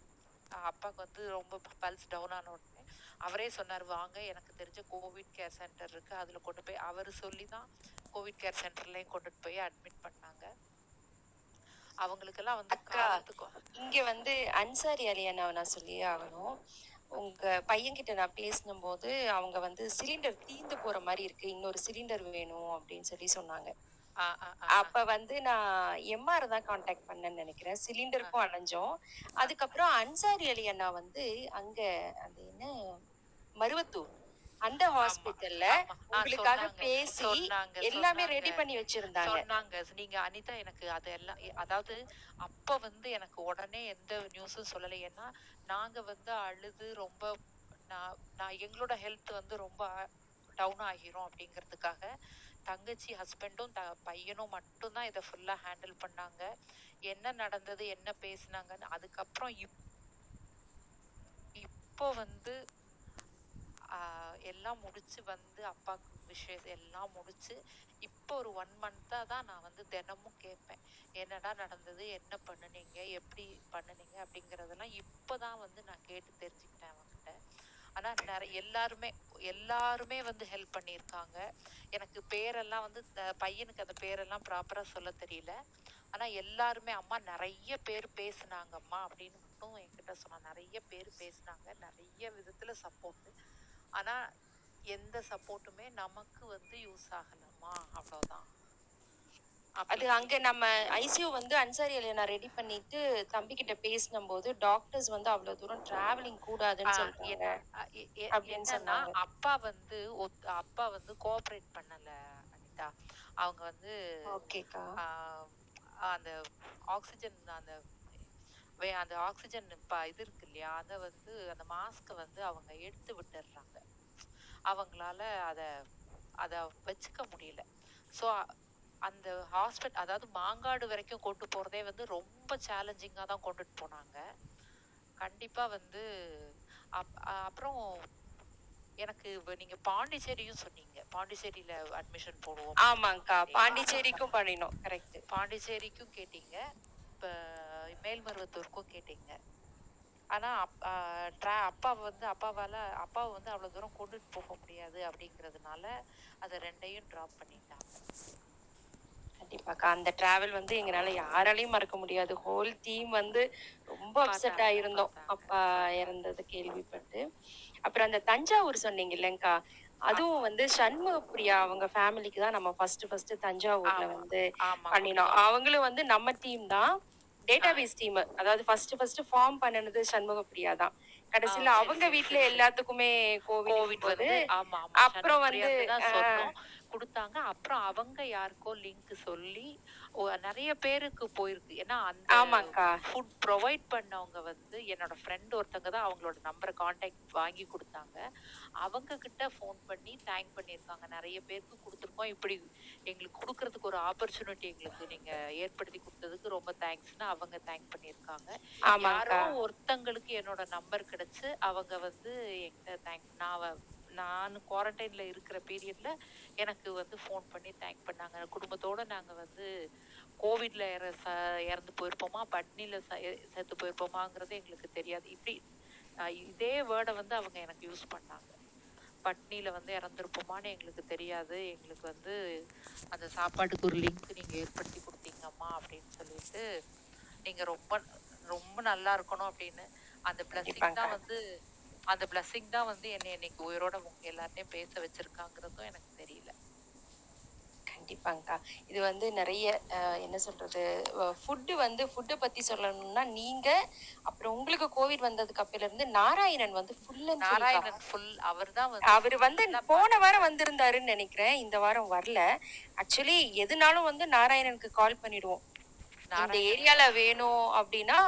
அப்பாவுக்கு வந்து ரொம்ப பல்ஸ் டவுன் ஆன உடனே அவரே சொன்னார் வாங்க எனக்கு தெரிஞ்ச கோவிட் கேர் சென்டர் இருக்கு. அதுல கொண்டு போய் அவர் சொல்லி தான் கோவிட் கேர் சென்டர்லயும் கொண்டுட்டு போய் அட்மிட் பண்ணாங்க. அவங்களுக்கெல்லாம் வந்து இங்க வந்து அன்சாரி அலி அண்ணாவை நான் சொல்லியே ஆகணும். உங்க பையன்கிட்ட நான் பேசினும்போது அவங்க வந்து சிலிண்டர் தீந்து போற மாதிரி இருக்கு இன்னொரு சிலிண்டர் வேணும் அப்படின்னு சொல்லி சொன்னாங்க. ஆ, ஆ, ஆ, ஆ. அப்ப வந்து நான் எம்ஆர் தான் காண்டாக்ட் பண்ணேன்னு நினைக்கிறேன். சிலிண்டருக்கும் அலைஞ்சோம் அதுக்கப்புறம் அன்சாரி அலி அண்ணா வந்து அங்க அந்த என்ன? மருவத்தூர். அந்த ஹாஸ்பிட்டல்ல ஆமா. ஆ, உங்களுக்காக சொன்னாங்க, பேசி சொன்னாங்க, எல்லாமே சொன்னாங்க. ரெடி பண்ணி வச்சிருந்தாங்க. சொன்னாங்க. நீங்க அனிதா எனக்கு அதெல்லாம் எ- அதாவது அப்ப வந்து எனக்கு உடனே எந்த நியூஸும் சொல்லலை. ஏன்னா நாங்க வந்து அழுது ரொம்ப நான் நான் எங்களோட ஹெல்த் வந்து ரொம்ப டவுன் ஆகிரும் அப்படிங்கிறதுக்காக தங்கச்சி ஹஸ்பண்டும் த பையனும் மட்டும்தான் இதை ஃபுல்லாக ஹேண்டில் பண்ணாங்க. என்ன நடந்தது என்ன பேசுனாங்கன்னு அதுக்கப்புறம் இப் இப்போ வந்து எல்லாம் முடிச்சு வந்து அப்பாக்கு விஷயம் எல்லாம் முடிச்சு இப்போ ஒரு ஒன் மந்த்தாக தான் நான் வந்து தினமும் கேட்பேன். என்னடா நடந்தது? என்ன பண்ணுனீங்க? எப்படி பண்ணுனீங்க? அப்படிங்கிறதெல்லாம் இப்போ தான் வந்து நான் கேட்டு தெரிஞ்சுக்கிட்டேன் அவன்கிட்ட. ஆனால் நிறைய எல்லாருமே எல்லாருமே வந்து ஹெல்ப் பண்ணியிருக்காங்க. எனக்கு பேரெல்லாம் வந்து பையனுக்கு அந்த பேரெல்லாம் ப்ராப்பராக சொல்ல தெரியல. ஆனால் எல்லாருமே அம்மா நிறைய பேர் பேசுனாங்கம்மா அப்படின்னு மட்டும் என்கிட்ட சொன்னாங்க நிறைய பேர் பேசுனாங்க. நிறைய விதத்தில் சப்போர்ட்டு ஆனா எந்த சப்போர்ட்டுமே நமக்கு வந்து யூஸ் ஆகலம்மா அவ்வளவுதான் அது அங்க நம்ம ஐசியூ வந்து அன்சாரி அலியனா ரெடி பண்ணிட்டு தம்பி கிட்ட பேசின போது டாக்டர்ஸ் வந்து அவ்வளவு தூரம் டிராவலிங் கூடாதுன்னு ஆஹ் சொல்றாங்க அஹ் எ- எ- அப்படின்னு என்னன்னா சொன்னாங்க. அப்பா வந்து ஒத்- அப்பா வந்து கோஆபரேட் பண்ணல அனிதா. அவங்க வந்து ஓகேக்கா. ஆஹ் அந்த ஆக்சிஜன் அந்த வே- அந்த ஆக்சிஜன் ப இது இருக்கு இல்லையா? அத வந்து அந்த மாஸ்க வந்து அவங்க எடுத்து விட்டுடுறாங்க அவங்களால அத அத வச்சுக்க முடியல. சோ அந்த ஹாஸ்பிட்டல் அதாவது மாங்காடு வரைக்கும் கொண்டு போறதே வந்து ரொம்ப சேலஞ்சிங்கா தான் கொண்டுட்டு போனாங்க. கண்டிப்பா வந்து அப்- அப்புறம் எனக்கு இப்ப நீங்க பாண்டிச்சேரியும் சொன்னீங்க. பாண்டிச்சேரியில அட்மிஷன் போடுவோம் ஆமாங்கக்கா. பாண்டிச்சேரிக்கும் பண்ணினோம். கரெக்ட் பாண்டிச்சேரிக்கும் கேட்டீங்க. இப்ப மேல்மருவத்தூருக்கும் கேட்டீங்க. ஆனா அப்- tra- அப்பா வந்து அப்பாவால அப்பாவை வந்து அவ்வளவு தூரம் கொண்டுட்டு போக முடியாது அப்படிங்கறதுனால அதை ரெண்டையும் டிராப் பண்ணிட்டாங்க. கண்டிப்பாக்கா அந்த டிராவல் வந்து எங்களால யாராலையும் மறக்க முடியாது. ஹோல் டீம் வந்து ரொம்ப அப்செட் ஆயிருந்தோம். அப்பா இறந்தது கேள்விப்பட்டு. அப்புறம் அந்த தஞ்சாவூர் சொன்னீங்க இல்லைங்கக்கா அதுவும் வந்து சண்முக பிரியா அவங்க ஃபேமிலிக்கு தான் நம்ம ஃபர்ஸ்ட் ஃபர்ஸ்ட் தஞ்சாவூர்ல வந்து பண்ணினோம். அவங்களும் வந்து நம்ம டீம் தான். டேட்டாபேஸ் டீம் அதாவது ஃபர்ஸ்ட் ஃபர்ஸ்ட் ஃபார்ம் பண்ணனது சண்முக பிரியா தான். கடைசியில சரி, அவங்க சரி, வீட்ல சரி. எல்லாத்துக்குமே கோவிட் வந்து ஆமா ஆமா அப்புறம் வந்து தான் சொன்னோம். கொடுத்தாங்க. அப்புறம் அவங்க யாருக்கோ லிங்க் சொல்லி நிறைய பேருக்கு போயிருக்கு. ஏன்னா அந்த ஃபுட் ப்ரொவைட் பண்ணவங்க வந்து என்னோட ஃப்ரெண்ட் ஒருத்தங்க தான் அவங்களோட நம்பரை காண்டாக்ட் வாங்கி கொடுத்தாங்க. அவங்க கிட்ட ஃபோன் பண்ணி தேங்க் பண்ணியிருக்காங்க. நிறைய பேருக்கு கொடுத்துருக்கோம். இப்படி எங்களுக்கு கொடுக்கறதுக்கு ஒரு ஆப்பர்ச்சுனிட்டி எங்களுக்கு நீங்க ஏற்படுத்தி கொடுத்ததுக்கு ரொம்ப தேங்க்ஸ்னு அவங்க தேங்க் பண்ணியிருக்காங்க. யாரோ ஆமாங்கக்கா ஒருத்தங்களுக்கு என்னோட நம்பர் கிடைச்சு அவங்க வந்து என்கிட்ட தேங்க் நான் நான் குவாரண்டைன்ல இருக்கிற பீரியட்ல எனக்கு வந்து ஃபோன் பண்ணி தேங்க் பண்ணாங்க. குடும்பத்தோட நாங்க வந்து கோவிட்ல இற ச- இறந்து போயிருப்போமா? பட்னில ச- செத்து போயிருப்போமாங்கிறது எங்களுக்கு தெரியாது. இப்படி இதே வேர்டை வந்து அவங்க எனக்கு யூஸ் பண்ணாங்க. பட்னியில வந்து இறந்துருப்போமான்னு எங்களுக்கு தெரியாது. எங்களுக்கு வந்து அந்த சாப்பாட்டுக்கு ஒரு லிங்க் நீங்க ஏற்படுத்தி கொடுத்தீங்கம்மா அப்படின்னு சொல்லிட்டு நீங்க ரொம்ப ரொம்ப நல்லா இருக்கணும் அப்படின்னு அந்த பிளஸிங் தான் வந்து அந்த பிளஸிங் தான் வந்து என்னை இன்னைக்கு உயிரோட எல்லார்ட்டையும் பேச வச்சிருக்காங்கிறதும் எனக்கு தெரியல. கண்டிப்பாங்கக்கா இது வந்து நிறைய அஹ், என்ன சொல்றது ஃபுட்டு வந்து ஃபுட்டை பத்தி சொல்லணும்னா நீங்க அப்புறம் உங்களுக்கு கோவிட் வந்ததுக்கு அப்பில இருந்து நாராயணன் வந்து ஃபுல் அண்ட் நாராயணன் ஃபுல் அவர் தான் வந்து அவர் வந்து போன வாரம் வந்திருந்தாருன்னு நினைக்கிறேன். இந்த வாரம் வரல. ஆக்சுவலி எதுனாலும் வந்து நாராயணனுக்கு கால் பண்ணிடுவோம். இந்த நாராயணன். ஏரியால வேணும் அப்படின்னா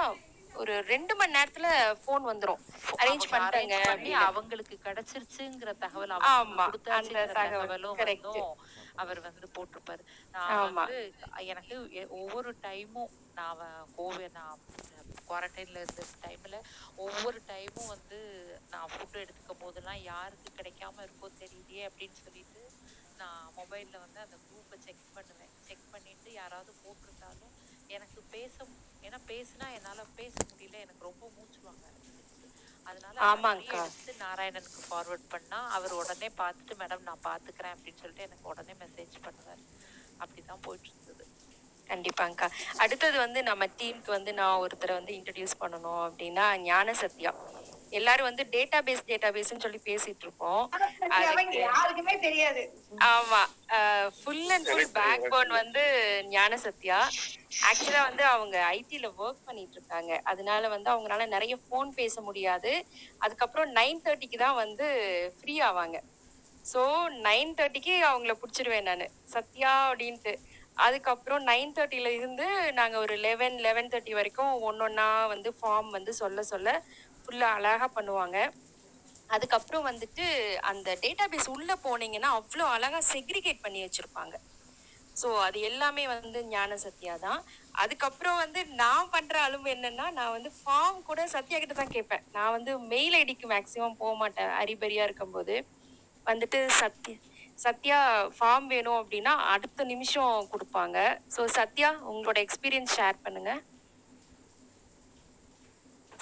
ஒரு ரெண்டு மணி நேரத்துல போன் வந்துரும். அரேஞ்ச் அவங்க பண்ணிட்டாங்க. அரேஞ்ச் பண்ணி அப்படின்னு அவங்களுக்கு கிடைச்சிருச்சுங்கிற தகவல் அவங்களுக்கு ஆமா. அந்த கொடுத்தாச்சுங்கிற தகவல் தகவலும் கரெக்ட் வந்தும் அவர் வந்து போட்டிருப்பாரு. நான் ஆமா. வந்து எனக்கு எ- ஒவ்வொரு டைமும் நான் கோவிட் நான் குவாரண்டைன்ல இருந்த டைம்ல ஒவ்வொரு டைமும் வந்து நான் ஃபுட் எடுத்துக்கும் போதெல்லாம் யாருக்கு கிடைக்காம இருக்கோ தெரியலையே அப்படின்னு சொல்லிட்டு நான் மொபைல்ல வந்து அந்த குரூப்பை செக் பண்ணுவேன். செக் பண்ணிட்டு யாராவது போட்டிருந்தாலும் எனக்கு பேச ஏன்னா பேசினா என்னால பேச முடியல. எனக்கு ரொம்ப மூச்சு வாங்க ஆரம்பிச்சிருச்சு. அதனால எடுத்து நாராயணனுக்கு ஃபார்வர்ட் பண்ணா அவர் உடனே பார்த்துட்டு மேடம் நான் பாத்துக்கிறேன் அப்படின்னு சொல்லிட்டு எனக்கு உடனே மெசேஜ் பண்ணுவாரு. அப்படிதான் போயிட்டு இருந்தது கண்டிப்பாங்கக்கா அடுத்தது வந்து நம்ம டீமுக்கு வந்து நான் ஒருத்தரை வந்து இன்ட்ரடியூஸ் பண்ணணும் அப்படின்னா ஞான சத்யா எல்லாரும் வந்து டேட்டா பேஸ் டேட்டா பேஸ்ன்னு சொல்லி பேசிட்டு அதுக்கு யாருக்குமே தெரியாது. ஆமா. Full and full backbone வந்து ஞான சத்யா ஆக்சுவலா வந்து அவங்க ஐடில ஒர்க் பண்ணிட்டு இருக்காங்க அதனால வந்து அவங்களால நிறைய ஃபோன் பேச முடியாது. அதுக்கப்புறம் நைன் தேர்ட்டிக்கு தான் வந்து ஃப்ரீ ஆவாங்க. ஸோ நைன் தேர்ட்டிக்கு அவங்கள பிடிச்சிருவேன் நான். சத்யா அப்படின்ட்டு. அதுக்கப்புறம் நைன் தேர்ட்டில இருந்து நாங்கள் ஒரு லெவன் லெவன் தேர்ட்டி வரைக்கும் ஒன்னொன்னா வந்து ஃபார்ம் வந்து சொல்ல சொல்ல ஃபுல்லாக அழகாக பண்ணுவாங்க. அதுக்கப்புறம் வந்துட்டு அந்த டேட்டாபேஸ் உள்ளே போனீங்கன்னா அவ்வளோ அழகாக செக்ரிகேட் பண்ணி வச்சுருப்பாங்க. ஸோ அது எல்லாமே வந்து ஞான சத்யா தான். அதுக்கப்புறம் வந்து நான் பண்ணுற அலும்பு என்னென்னா நான் வந்து ஃபார்ம் கூட சத்யா கிட்ட தான் கேட்பேன். நான் வந்து மெயில் ஐடிக்கு மேக்ஸிமம் போக மாட்டேன். அரிபரியாக இருக்கும்போது வந்துட்டு சத்யா சத்யா ஃபார்ம் வேணும் அப்படின்னா அடுத்த நிமிஷம் கொடுப்பாங்க. ஸோ சத்யா உங்களோட எக்ஸ்பீரியன்ஸ் ஷேர் பண்ணுங்கள்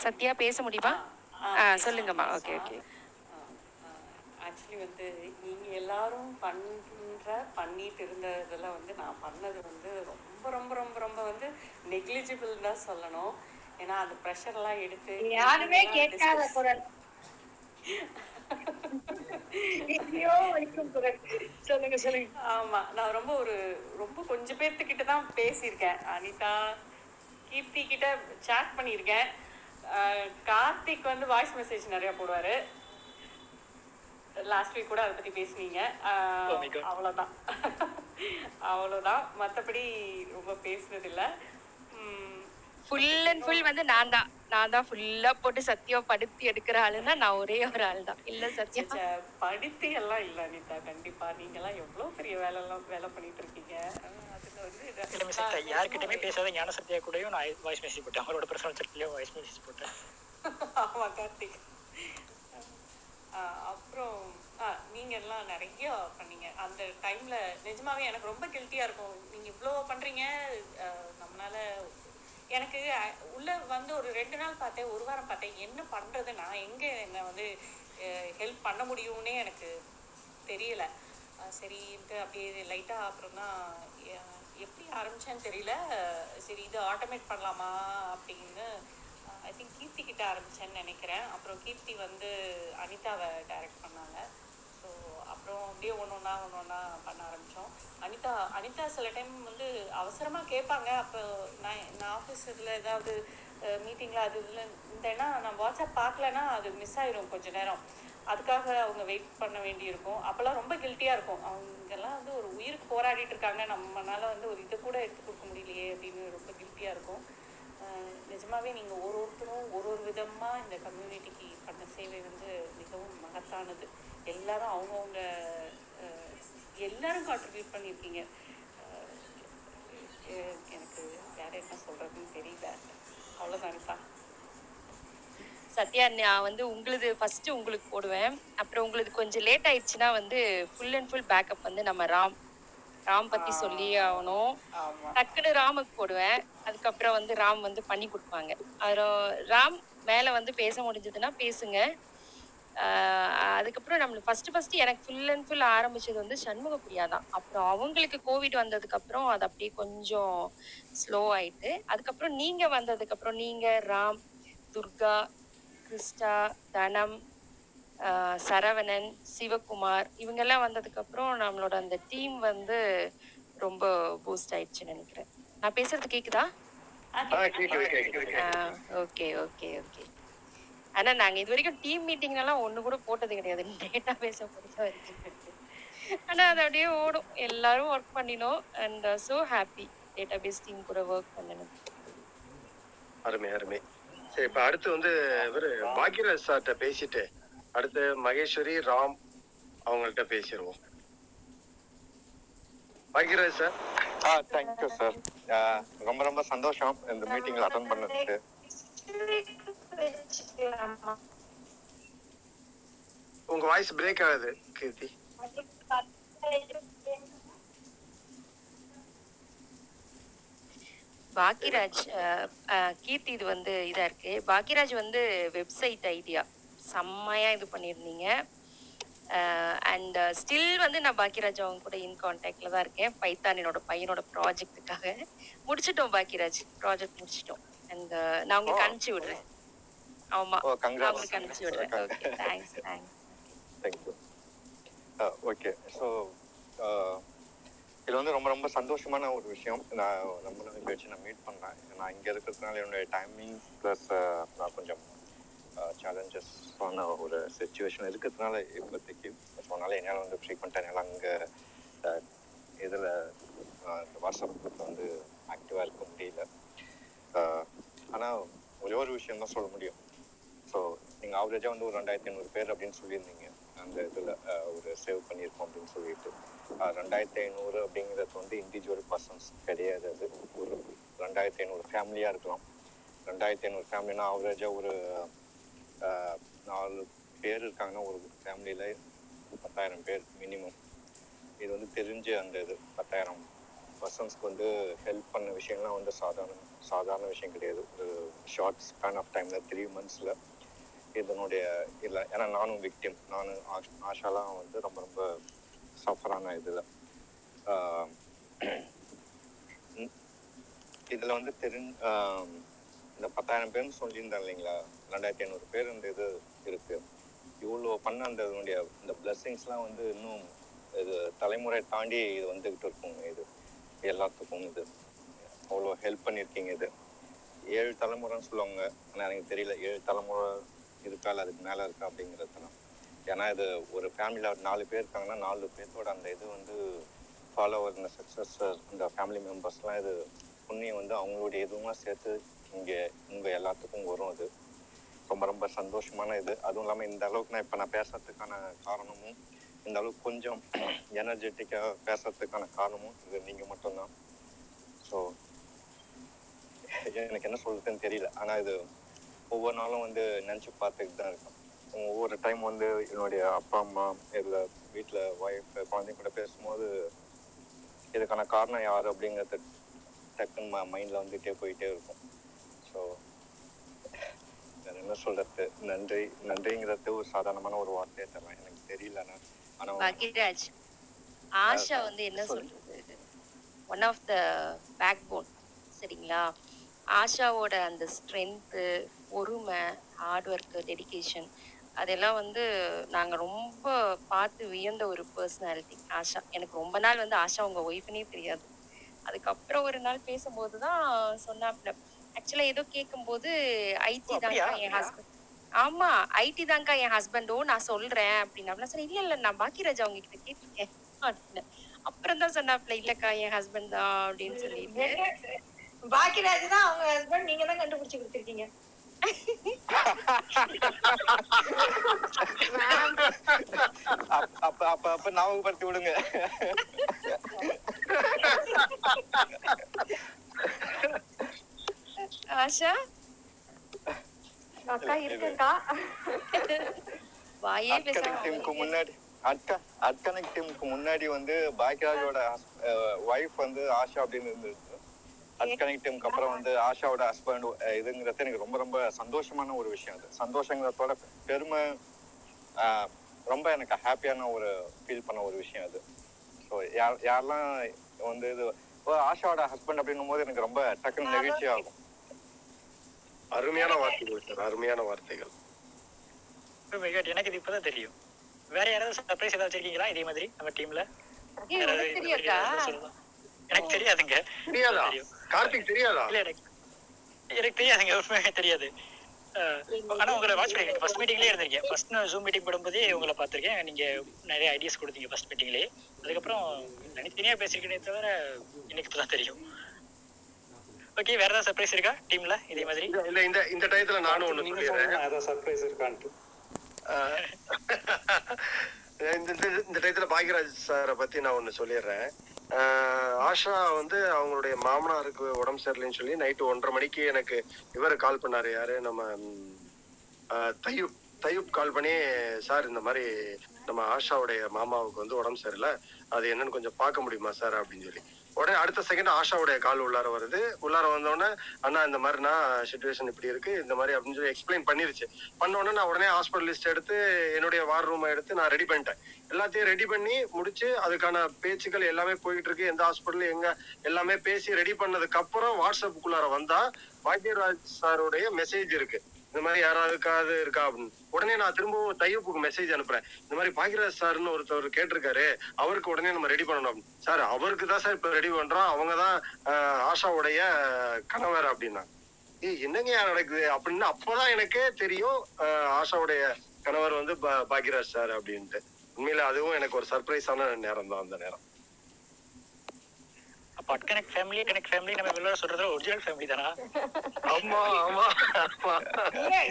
சத்யா பேச முடியுமா? ஆ சொல்லுங்கம்மா. Okay okay. ஆக்சுவலி வந்து நீங்கள் எல்லாரும் பண்ணுற பண்ணிட்டு இருந்ததில் வந்து நான் பண்ணது வந்து ரொம்ப ரொம்ப ரொம்ப ரொம்ப வந்து நெக்லிஜிபிள் தான் சொல்லணும். ஏன்னா அந்த ப்ரெஷர்லாம் எடுத்து யாருமே கேட்காத குரல். சொல்லுங்க சொல்லுங்க. ஆமா நான் ரொம்ப ஒரு ரொம்ப கொஞ்சம் பேர்த்துக்கிட்ட தான் பேசியிருக்கேன். அனிதா கீர்த்தி கிட்ட சேட் பண்ணியிருக்கேன். கார்த்திக் வந்து வாய்ஸ் மெசேஜ் நிறைய போடுவாரு. லாஸ்ட் வீக் கூட அதை பத்தி பேசுனீங்க. Oh. அவ்வளவுதான். அவ்வளவுதான். மத்தபடி ரொம்ப பேசுனது இல்ல உம் ஃபுல் அண்ட் ஃபுல் வந்து நான் தான். நான் தான் ஃபுல்லா போட்டு சத்யா படுத்தி எடுக்கிற ஆளுன்னா நான் ஒரே ஒரு ஆள் தான். இல்ல சத்யா. ச்சே, படித்து எல்லாம் இல்ல அனிதா. கண்டிப்பா. நீங்க எல்லாம் எவ்வளவு பெரிய வேலை எல்லாம் வேலை பண்ணிட்டு இருக்கீங்க. வந்து இத- இல்ல மிஸ் யார்கிட்டயுமே பேசாத ஞான சத்யா கூடயும் நான் வாய்ஸ் மெசேஜ் போட்டேன். அவங்களோட பர்சனல் சர்க்கிளையும் வாய்ஸ் மெசேஜ் போட்டேன். ஆமா கார்த்திக். ஆஹ் அப்புறம் ஆ நீங்கள் எல்லாம் நிறைய பண்ணீங்க. அந்த டைமில் நிஜமாவே எனக்கு ரொம்ப கில்ட்டியாக இருக்கும். நீங்கள் இவ்வளோ பண்ணுறீங்க நம்மளால எனக்கு உள்ள வந்து ஒரு ரெண்டு நாள் பார்த்தேன் ஒரு வாரம் பார்த்தேன். என்ன பண்ணுறது நான் எங்கே என்ன வந்து ஹெல்ப் பண்ண முடியும்னே எனக்கு தெரியல. சரின்ட்டு அப்படியே லைட்டாக அப்புறம் தான் எப்படி ஆரம்பிச்சேன்னு தெரியல. சரி இது ஆட்டோமேட் பண்ணலாமா அப்படின்னு ஐ திங்க் கீர்த்தி கிட்ட ஆரம்பிச்சேன்னு நினைக்கிறேன். அப்புறம் கீர்த்தி வந்து அனிதாவை டைரக்ட் பண்ணாங்க. ஸோ அப்புறம் அப்படியே ஒன்று ஒன்றா ஒன்று ஒன்றா பண்ண ஆரம்பித்தோம் அனிதா அனிதா சில டைம் வந்து அவசரமாக கேட்பாங்க. அப்போ நான் நான் ஆஃபீஸ் இதில் ஏதாவது மீட்டிங்கில் அது இதில் இருந்தேன்னா நான் வாட்ஸ்அப் பார்க்கலன்னா அது மிஸ் ஆயிரும் கொஞ்ச நேரம். அதுக்காக அவங்க வெயிட் பண்ண வேண்டியிருக்கும். அப்போல்லாம் ரொம்ப கில்ட்டியாக இருக்கும். அவங்கெல்லாம் வந்து ஒரு உயிருக்கு போராடிட்டு இருக்காங்க. நம்மனால வந்து ஒரு இது கூட எடுத்து கொடுக்க முடியலையே அப்படின்னு ரொம்ப கில்ட்டியாக இருக்கும். நிஜமாகவே நிஜமாவே நீங்கள் ஒரு ஒருத்தரும் ஒரு ஒரு விதமாக இந்த கம்யூனிட்டிக்கு பண்ண சேவை வந்து மிகவும் மகத்தானது. எல்லாரும் அவங்கவுங்க எல்லாரும் கான்ட்ரிபியூட் பண்ணியிருக்கீங்க. எனக்கு வேற என்ன சொல்கிறதுன்னு தெரியல. அவ்வளோதான் சத்யா நான் வந்து உங்களுது ஃபர்ஸ்ட் உங்களுக்கு போடுவேன். அப்புறம் உங்களுது கொஞ்சம் லேட் ஆயிடுச்சுன்னா வந்து ஃபுல் அண்ட் ஃபுல் பேக்கப் வந்து நம்ம ராம் ராம் பத்தி சொல்லி ஆகணும். டக்குன்னு ராமுக்கு போடுவேன். அதுக்கப்புறம் வந்து ராம் வந்து பண்ணி கொடுப்பாங்க. அப்புறம் ராம் மேல வந்து பேச முடிஞ்சதுன்னா பேசுங்க. அதுக்கப்புறம் நம்மளுக்கு ஃபர்ஸ்ட் ஃபர்ஸ்ட் எனக்கு ஃபுல் அண்ட் ஃபுல் ஆரம்பிச்சது வந்து சண்முக பிரியா தான். அப்புறம் அவங்களுக்கு கோவிட் வந்ததுக்கு அப்புறம் அது அப்படியே கொஞ்சம் ஸ்லோ ஆயிட்டு அதுக்கப்புறம் நீங்க வந்ததுக்கு அப்புறம் நீங்க ராம் துர்கா கிறிஸ்டா தனம் ஆஹ் சரவணன் சிவகுமார் இவங்கெல்லாம் வந்ததுக்கு அப்புறம் நம்மளோட அந்த டீம் வந்து ரொம்ப பூஸ்ட் ஆயிடுச்சுன்னு நினைக்கிறேன். நான் பேசுறது கேக்குதா? ஓகே ஓகே ஓகே ஆனா நாங்க இது வரைக்கும் டீம் மீட்டிங்லாம் ஒண்ணு கூட போட்டது கிடையாது. டேட்டா பேஸ பொறுத்த வரைக்கும் ஆனா அது அப்படியே ஓடும். எல்லாரும் ஒர்க் பண்ணினோம் and so happy database team கூட ஒர்க் பண்ணணும் அருமை அருமை. சரி இப்ப அடுத்து வந்து இவரு பாக்யராஜ் சார்கிட்ட பேசிட்டு அடுத்து மகேஸ்வரி ராம் அவங்கள்ட்ட பேசிடுவோம் Bhagyaraj sir ah thank you sir ரொம்ப ரொம்ப சந்தோஷம் இந்த மீட்டிங்ல அட்டன் பண்ணதுக்கு. உங்க வாய்ஸ் பிரேக் ஆகுது கீர்த்தி. பாக்கியராஜ் அஹ், அஹ், கீர்த்தி இது வந்து இதா இருக்கு. பாக்கியராஜ் வந்து வெப்சைட் ஐடியா. செம்மையா இது பண்ணியிருந்தீங்க. அண்ட் ஸ்டில் வந்து நான் பாக்கியராஜ் அவங்க கூட இன் கான்டாக்ட்ல தான் இருக்கேன். பைத்தான் என்னோட பையனோட ப்ராஜெக்ட்டுக்காக. முடிச்சிட்டோம் பாக்கியராஜ். ப்ராஜெக்ட் முடிச்சிட்டோம். அண்ட் நான் உங்களுக்கு அனுப்பிச்சு விடுறேன். ஆமா. ஓ நான் கங்க்ராட்ஸ் உங்களுக்கு அனுப்பிச்சு விடுறேன் okay thanks thanks thank you okay so இது வந்து ரொம்ப ரொம்ப சந்தோஷமான ஒரு விஷயம். நான் ரொம்ப நாள் கழிச்சு நான் மீட் பண்ணேன் நான் இங்கே இருக்கிறதுனால என்னுடைய டைமிங் ப்ளஸ் நான் கொஞ்சம் சேலஞ்சஸ் ஆன ஒரு சுச்சுவேஷன் இருக்கிறதுனால இப்போதைக்கு ஸோ அதனால் என்னால் வந்து ஃப்ரீக்வெண்ட்டாக என்னால் அங்கே இதில் இந்த வாட்ஸ்அப் வந்து ஆக்டிவாக இருக்க முடியல. ஆனால் ஒரே ஒரு விஷயம் தான் சொல்ல முடியும். ஸோ நீங்கள் ஆவரேஜாக வந்து ஒரு ரெண்டாயிரத்தி ஐநூறு பேர் அப்படின்னு சொல்லியிருந்தீங்க. அந்த இதில் ஒரு சேவ் பண்ணியிருக்கோம் அப்படின்னு சொல்லிட்டு. ரெண்டாயிரத்தி ஐநூறு அப்படிங்கிறது வந்து இண்டிவிஜுவல் பர்சன்ஸ் கிடையாது அது. ஒரு ரெண்டாயிரத்தி ஐநூறு ஃபேமிலியாக இருக்கலாம். ரெண்டாயிரத்தி ஐநூறு ஃபேமிலினா ஆவரேஜாக ஒரு நாலு பேர் இருக்காங்கன்னா ஒரு ஃபேமிலியில் பத்தாயிரம் பேர் மினிமம் இது வந்து தெரிஞ்ச அந்த இது பத்தாயிரம் பர்சன்ஸ்க்கு வந்து ஹெல்ப் பண்ண விஷயம்லாம் வந்து சாதாரண சாதாரண விஷயம் கிடையாது. ஒரு ஷார்ட் ஸ்பேன் ஆஃப் டைமில் த்ரீ மந்த்ஸில் இதனுடைய இல்லை ஏன்னா நானும் விக்டிம் நானும் ஆஷ் ஆஷாலாம் வந்து ரொம்ப ரொம்ப சஃபரான இதில். இதில் வந்து தெரிஞ் ஆஹ் இந்த பத்தாயிரம் பேர்னு சொல்லியிருந்தேன் இல்லைங்களா? ரெண்டாயிரத்தி ஐநூறு பேர் இந்த இது இருக்கு. இவ்வளோ பண்ண அந்த இதனுடைய இந்த பிளெஸ்ஸிங்ஸ்லாம் வந்து இன்னும் இது தலைமுறை தாண்டி இது வந்துகிட்டு இருக்குங்க இது. எல்லாத்துக்கும் இது. அவ்வளோ ஹெல்ப் பண்ணியிருக்கீங்க இது. ஏழு தலைமுறைன்னு சொல்லுவாங்க. ஆனால் எனக்கு தெரியல. ஏழு தலைமுறை இருக்கா? இல்லை அதுக்கு மேலே இருக்கா? அப்படிங்கிறதுலாம் ஏன்னா இது ஒரு ஃபேமிலியில் நாலு பேர் இருக்காங்கன்னா நாலு பேர்த்தோட அந்த இது வந்து ஃபாலோவர் இந்த சக்ஸஸ் இந்த ஃபேமிலி மெம்பர்ஸ்லாம் இது புண்ணியம் வந்து அவங்களுடைய இதுவும் சேர்த்து இங்கே உங்கள் எல்லாத்துக்கும் வரும் அது. ரொம்ப ரொம்ப சந்தோஷமான இது. அதுவும் இல்லாமல் இந்த அளவுக்கு நான் இப்போ நான் பேசுறதுக்கான காரணமும் இந்த அளவுக்கு கொஞ்சம் எனர்ஜெட்டிக்காக பேசுறதுக்கான காரணமும் இது நீங்கள் மட்டும்தான். ஸோ எனக்கு என்ன சொல்றதுன்னு தெரியல. ஆனால் இது ஒவ்வொரு நாளும் வந்து நினச்சி பார்த்துக்கிட்டு தான் இருக்கேன் ஒவ்வொரு டைம் வந்து என்னுடைய அப்பா அம்மா இல்லை வீட்டில் ஒய்ஃப் குழந்தைங்க கூட பேசும்போது இதுக்கான காரணம் யார் அப்படிங்கிறது டக்குன்னு மைண்டில் வந்துட்டே போயிட்டே இருக்கும். ஸோ வேற என்ன சொல்றது? நன்றி. நன்றிங்கிறது ஒரு சாதாரணமான ஒரு வார்த்தையை தரலாம் எனக்கு தெரியலண்ணா ஆனால் பாக்யராஜ் ஆஷா வந்து என்ன. சொல்றது? One of the backbone சரிங்களா? ஆஷாவோட அந்த ஸ்ட்ரென்த்து பொறுமை ஹார்ட் ஒர்க்கு டெடிகேஷன் அதெல்லாம் வந்து நாங்க ரொம்ப பார்த்து வியந்த ஒரு பர்சனாலிட்டி ஆஷா. எனக்கு ரொம்ப நாள் வந்து ஆஷா உங்க ஒய்ஃப்னே தெரியாது. அதுக்கப்புறம் ஒரு நாள் பேசும்போது தான் சொன்னாப்ல. ஆக்சுவலா ஏதோ கேட்கும்போது ஐடி அப்படியா? தான்க்கா என் ஹஸ்பண்ட் ஆமா ஐடி தான்க்கா என் ஹஸ்பண்டோ நான் சொல்றேன். அப்படின்னா சரி இல்ல இல்ல நான் பாக்கியராஜ் அவங்க கிட்ட கேட்டிருக்கேன். அப்படின்னு அப்புறம் தான் சொன்னாப்ல இல்லக்கா என் ஹஸ்பண்ட் தான். அப்படின்னு சொல்லிட்டு. பாக்கியராஜ் தான் அவங்க ஹஸ்பண்ட் நீங்க தான் கண்டுபிடிச்சு கொடுத்துருக்கீங்க. அப்ப அப்ப அப்ப அப்ப ஞாபகப்படுத்தி விடுங்க ஆஷா அக்கா இருக்குக்கா வாயே பேசாம டீமுக்கு முன்னாடி அட்க அட்கனெக்ட் டீமுக்கு முன்னாடி வந்து பாக்யராஜோட ஒய்ஃப் வந்து ஆஷா அப்படின்னு இருந்தது. அட்கனெக்ட் டீமுக்கு அப்புறம் வந்து ஆஷாவோட ஹஸ்பண்ட் இதுங்கிறது எனக்கு ரொம்ப ரொம்ப சந்தோஷமான ஒரு விஷயம் அது. சந்தோஷங்கிறதோட பெருமை ஆஹ், ரொம்ப எனக்கு ஹாப்பியான ஒரு ஃபீல் பண்ண ஒரு விஷயம் அது. ஸோ யார் யாரெல்லாம் வந்து இது ஆஷாவோட ஹஸ்பண்ட் அப்படின்னும் போது எனக்கு ரொம்ப டக்குன்னு நெகிழ்ச்சி ஆகும். அருமையான வார்த்தைகள் சார் அருமையான வார்த்தைகள். எனக்கு இது இப்பதான் தெரியும். வேற யாராவது சர்ப்ரைஸ் ஏதாவது வச்சிருக்கீங்களா? இதே மாதிரி நம்ம டீம்ல? எனக்கு தெரியாதுங்க. தெரியாதா. கார்த்திக் தெரியாதா? இல்ல எனக்கு எனக்கு தெரியாதுங்க. உண்மையாவே தெரியாது. ஆனா உங்களை வாட்ச் பண்ணிருக்கேன் ஃபர்ஸ்ட் மீட்டிங்லயே இருந்திருக்கேன். ஃபர்ஸ்ட் நான் ஜூம் மீட்டிங் போடும்போதே உங்களை பார்த்திருக்கேன். நீங்க நிறைய ஐடியாஸ் கொடுத்தீங்க ஃபர்ஸ்ட் மீட்டிங்லயே அதுக்கப்புறம் தனித்தனியா பேசிருக்கேனே தவிர எனக்கு இப்பதான் தெரியும். ஓகே வேற ஏதாவது சர்ப்ரைஸ் இருக்கா? டீம்ல இதே மாதிரி? இல்ல, இந்த இந்த டயத்துல நானும் ஒண்ணு நீங்க சொல்லிடுறேன். ஏதாவது சர்ப்ரைஸ் இருக்கான்ட்டு. ஆஹ் இந்த இந்த- டயத்துல பாக்யராஜ் சாரை பத்தி நான் ஒண்ணு சொல்லிடுறேன். ஆஷா வந்து அவங்களுடைய மாமனாருக்கு உடம்பு சரியில்லைன்னு சொல்லி நைட்டு ஒன்றரை மணிக்கு எனக்கு இவர் கால் பண்ணாரு. யாரு? நம்ம தையூப் தையூப் கால் பண்ணி சார் இந்த மாதிரி நம்ம ஆஷாவுடைய மாமாவுக்கு வந்து உடம்பு சரியில்லை. அது என்னன்னு கொஞ்சம் பார்க்க முடியுமா சார்? அப்படின்னு சொல்லி. உடனே அடுத்த செகண்ட் ஆஷாவுடைய கால் உள்ளார வருது. உள்ளார வந்தோடனே அண்ணா இந்த மாதிரி நான் சுச்சுவேஷன் இப்படி இருக்கு. இந்த மாதிரி அப்படின்னு சொல்லி எக்ஸ்பிளைன் பண்ணிருச்சு. பண்ண உடனே நான் உடனே ஹாஸ்பிட்டல் லிஸ்ட் எடுத்து என்னுடைய வார் ரூமை எடுத்து நான் ரெடி பண்ணிட்டேன். எல்லாத்தையும் ரெடி பண்ணி முடிச்சு அதுக்கான பேச்சுக்கள் எல்லாமே போயிட்டு இருக்கு. எந்த ஹாஸ்பிட்டல் எங்க எல்லாமே பேசி ரெடி பண்ணதுக்கு அப்புறம் வாட்ஸ்அப்புக்குள்ளார வந்தா பாக்யராஜ் சாருடைய மெசேஜ் இருக்கு. இந்த மாதிரி யாராவதுக்காவது இருக்கா அப்படின்னு. உடனே நான் திரும்பவும் தையப்புக்கு மெசேஜ் அனுப்புறேன். இந்த மாதிரி பாக்கியராஜ் சார்னு ஒருத்தர் கேட்டிருக்காரு. அவருக்கு உடனே நம்ம ரெடி பண்ணணும் அப்படின்னு. சார் அவருக்கு தான் சார் இப்போ ரெடி பண்றோம். அவங்க தான் ஆஷாவுடைய கணவர் அப்படின்னா. ஏய் என்னங்க நடக்குது? அப்படின்னு அப்போதான் எனக்கே தெரியும். ஆஷாவுடைய கணவர் வந்து பா- பாக்யராஜ் சார் அப்படின்ட்டு. உண்மையில அதுவும் எனக்கு ஒரு சர்ப்ரைஸான நேரம் தான் அந்த நேரம். அப்ப அட்கனெக்ட் ஃபேமிலி கனெக்ட் ஃபேமிலி நம்ம வெளில சொல்றது ஒரிஜினல் ஃபேமிலி தானா? ஆமா ஆமா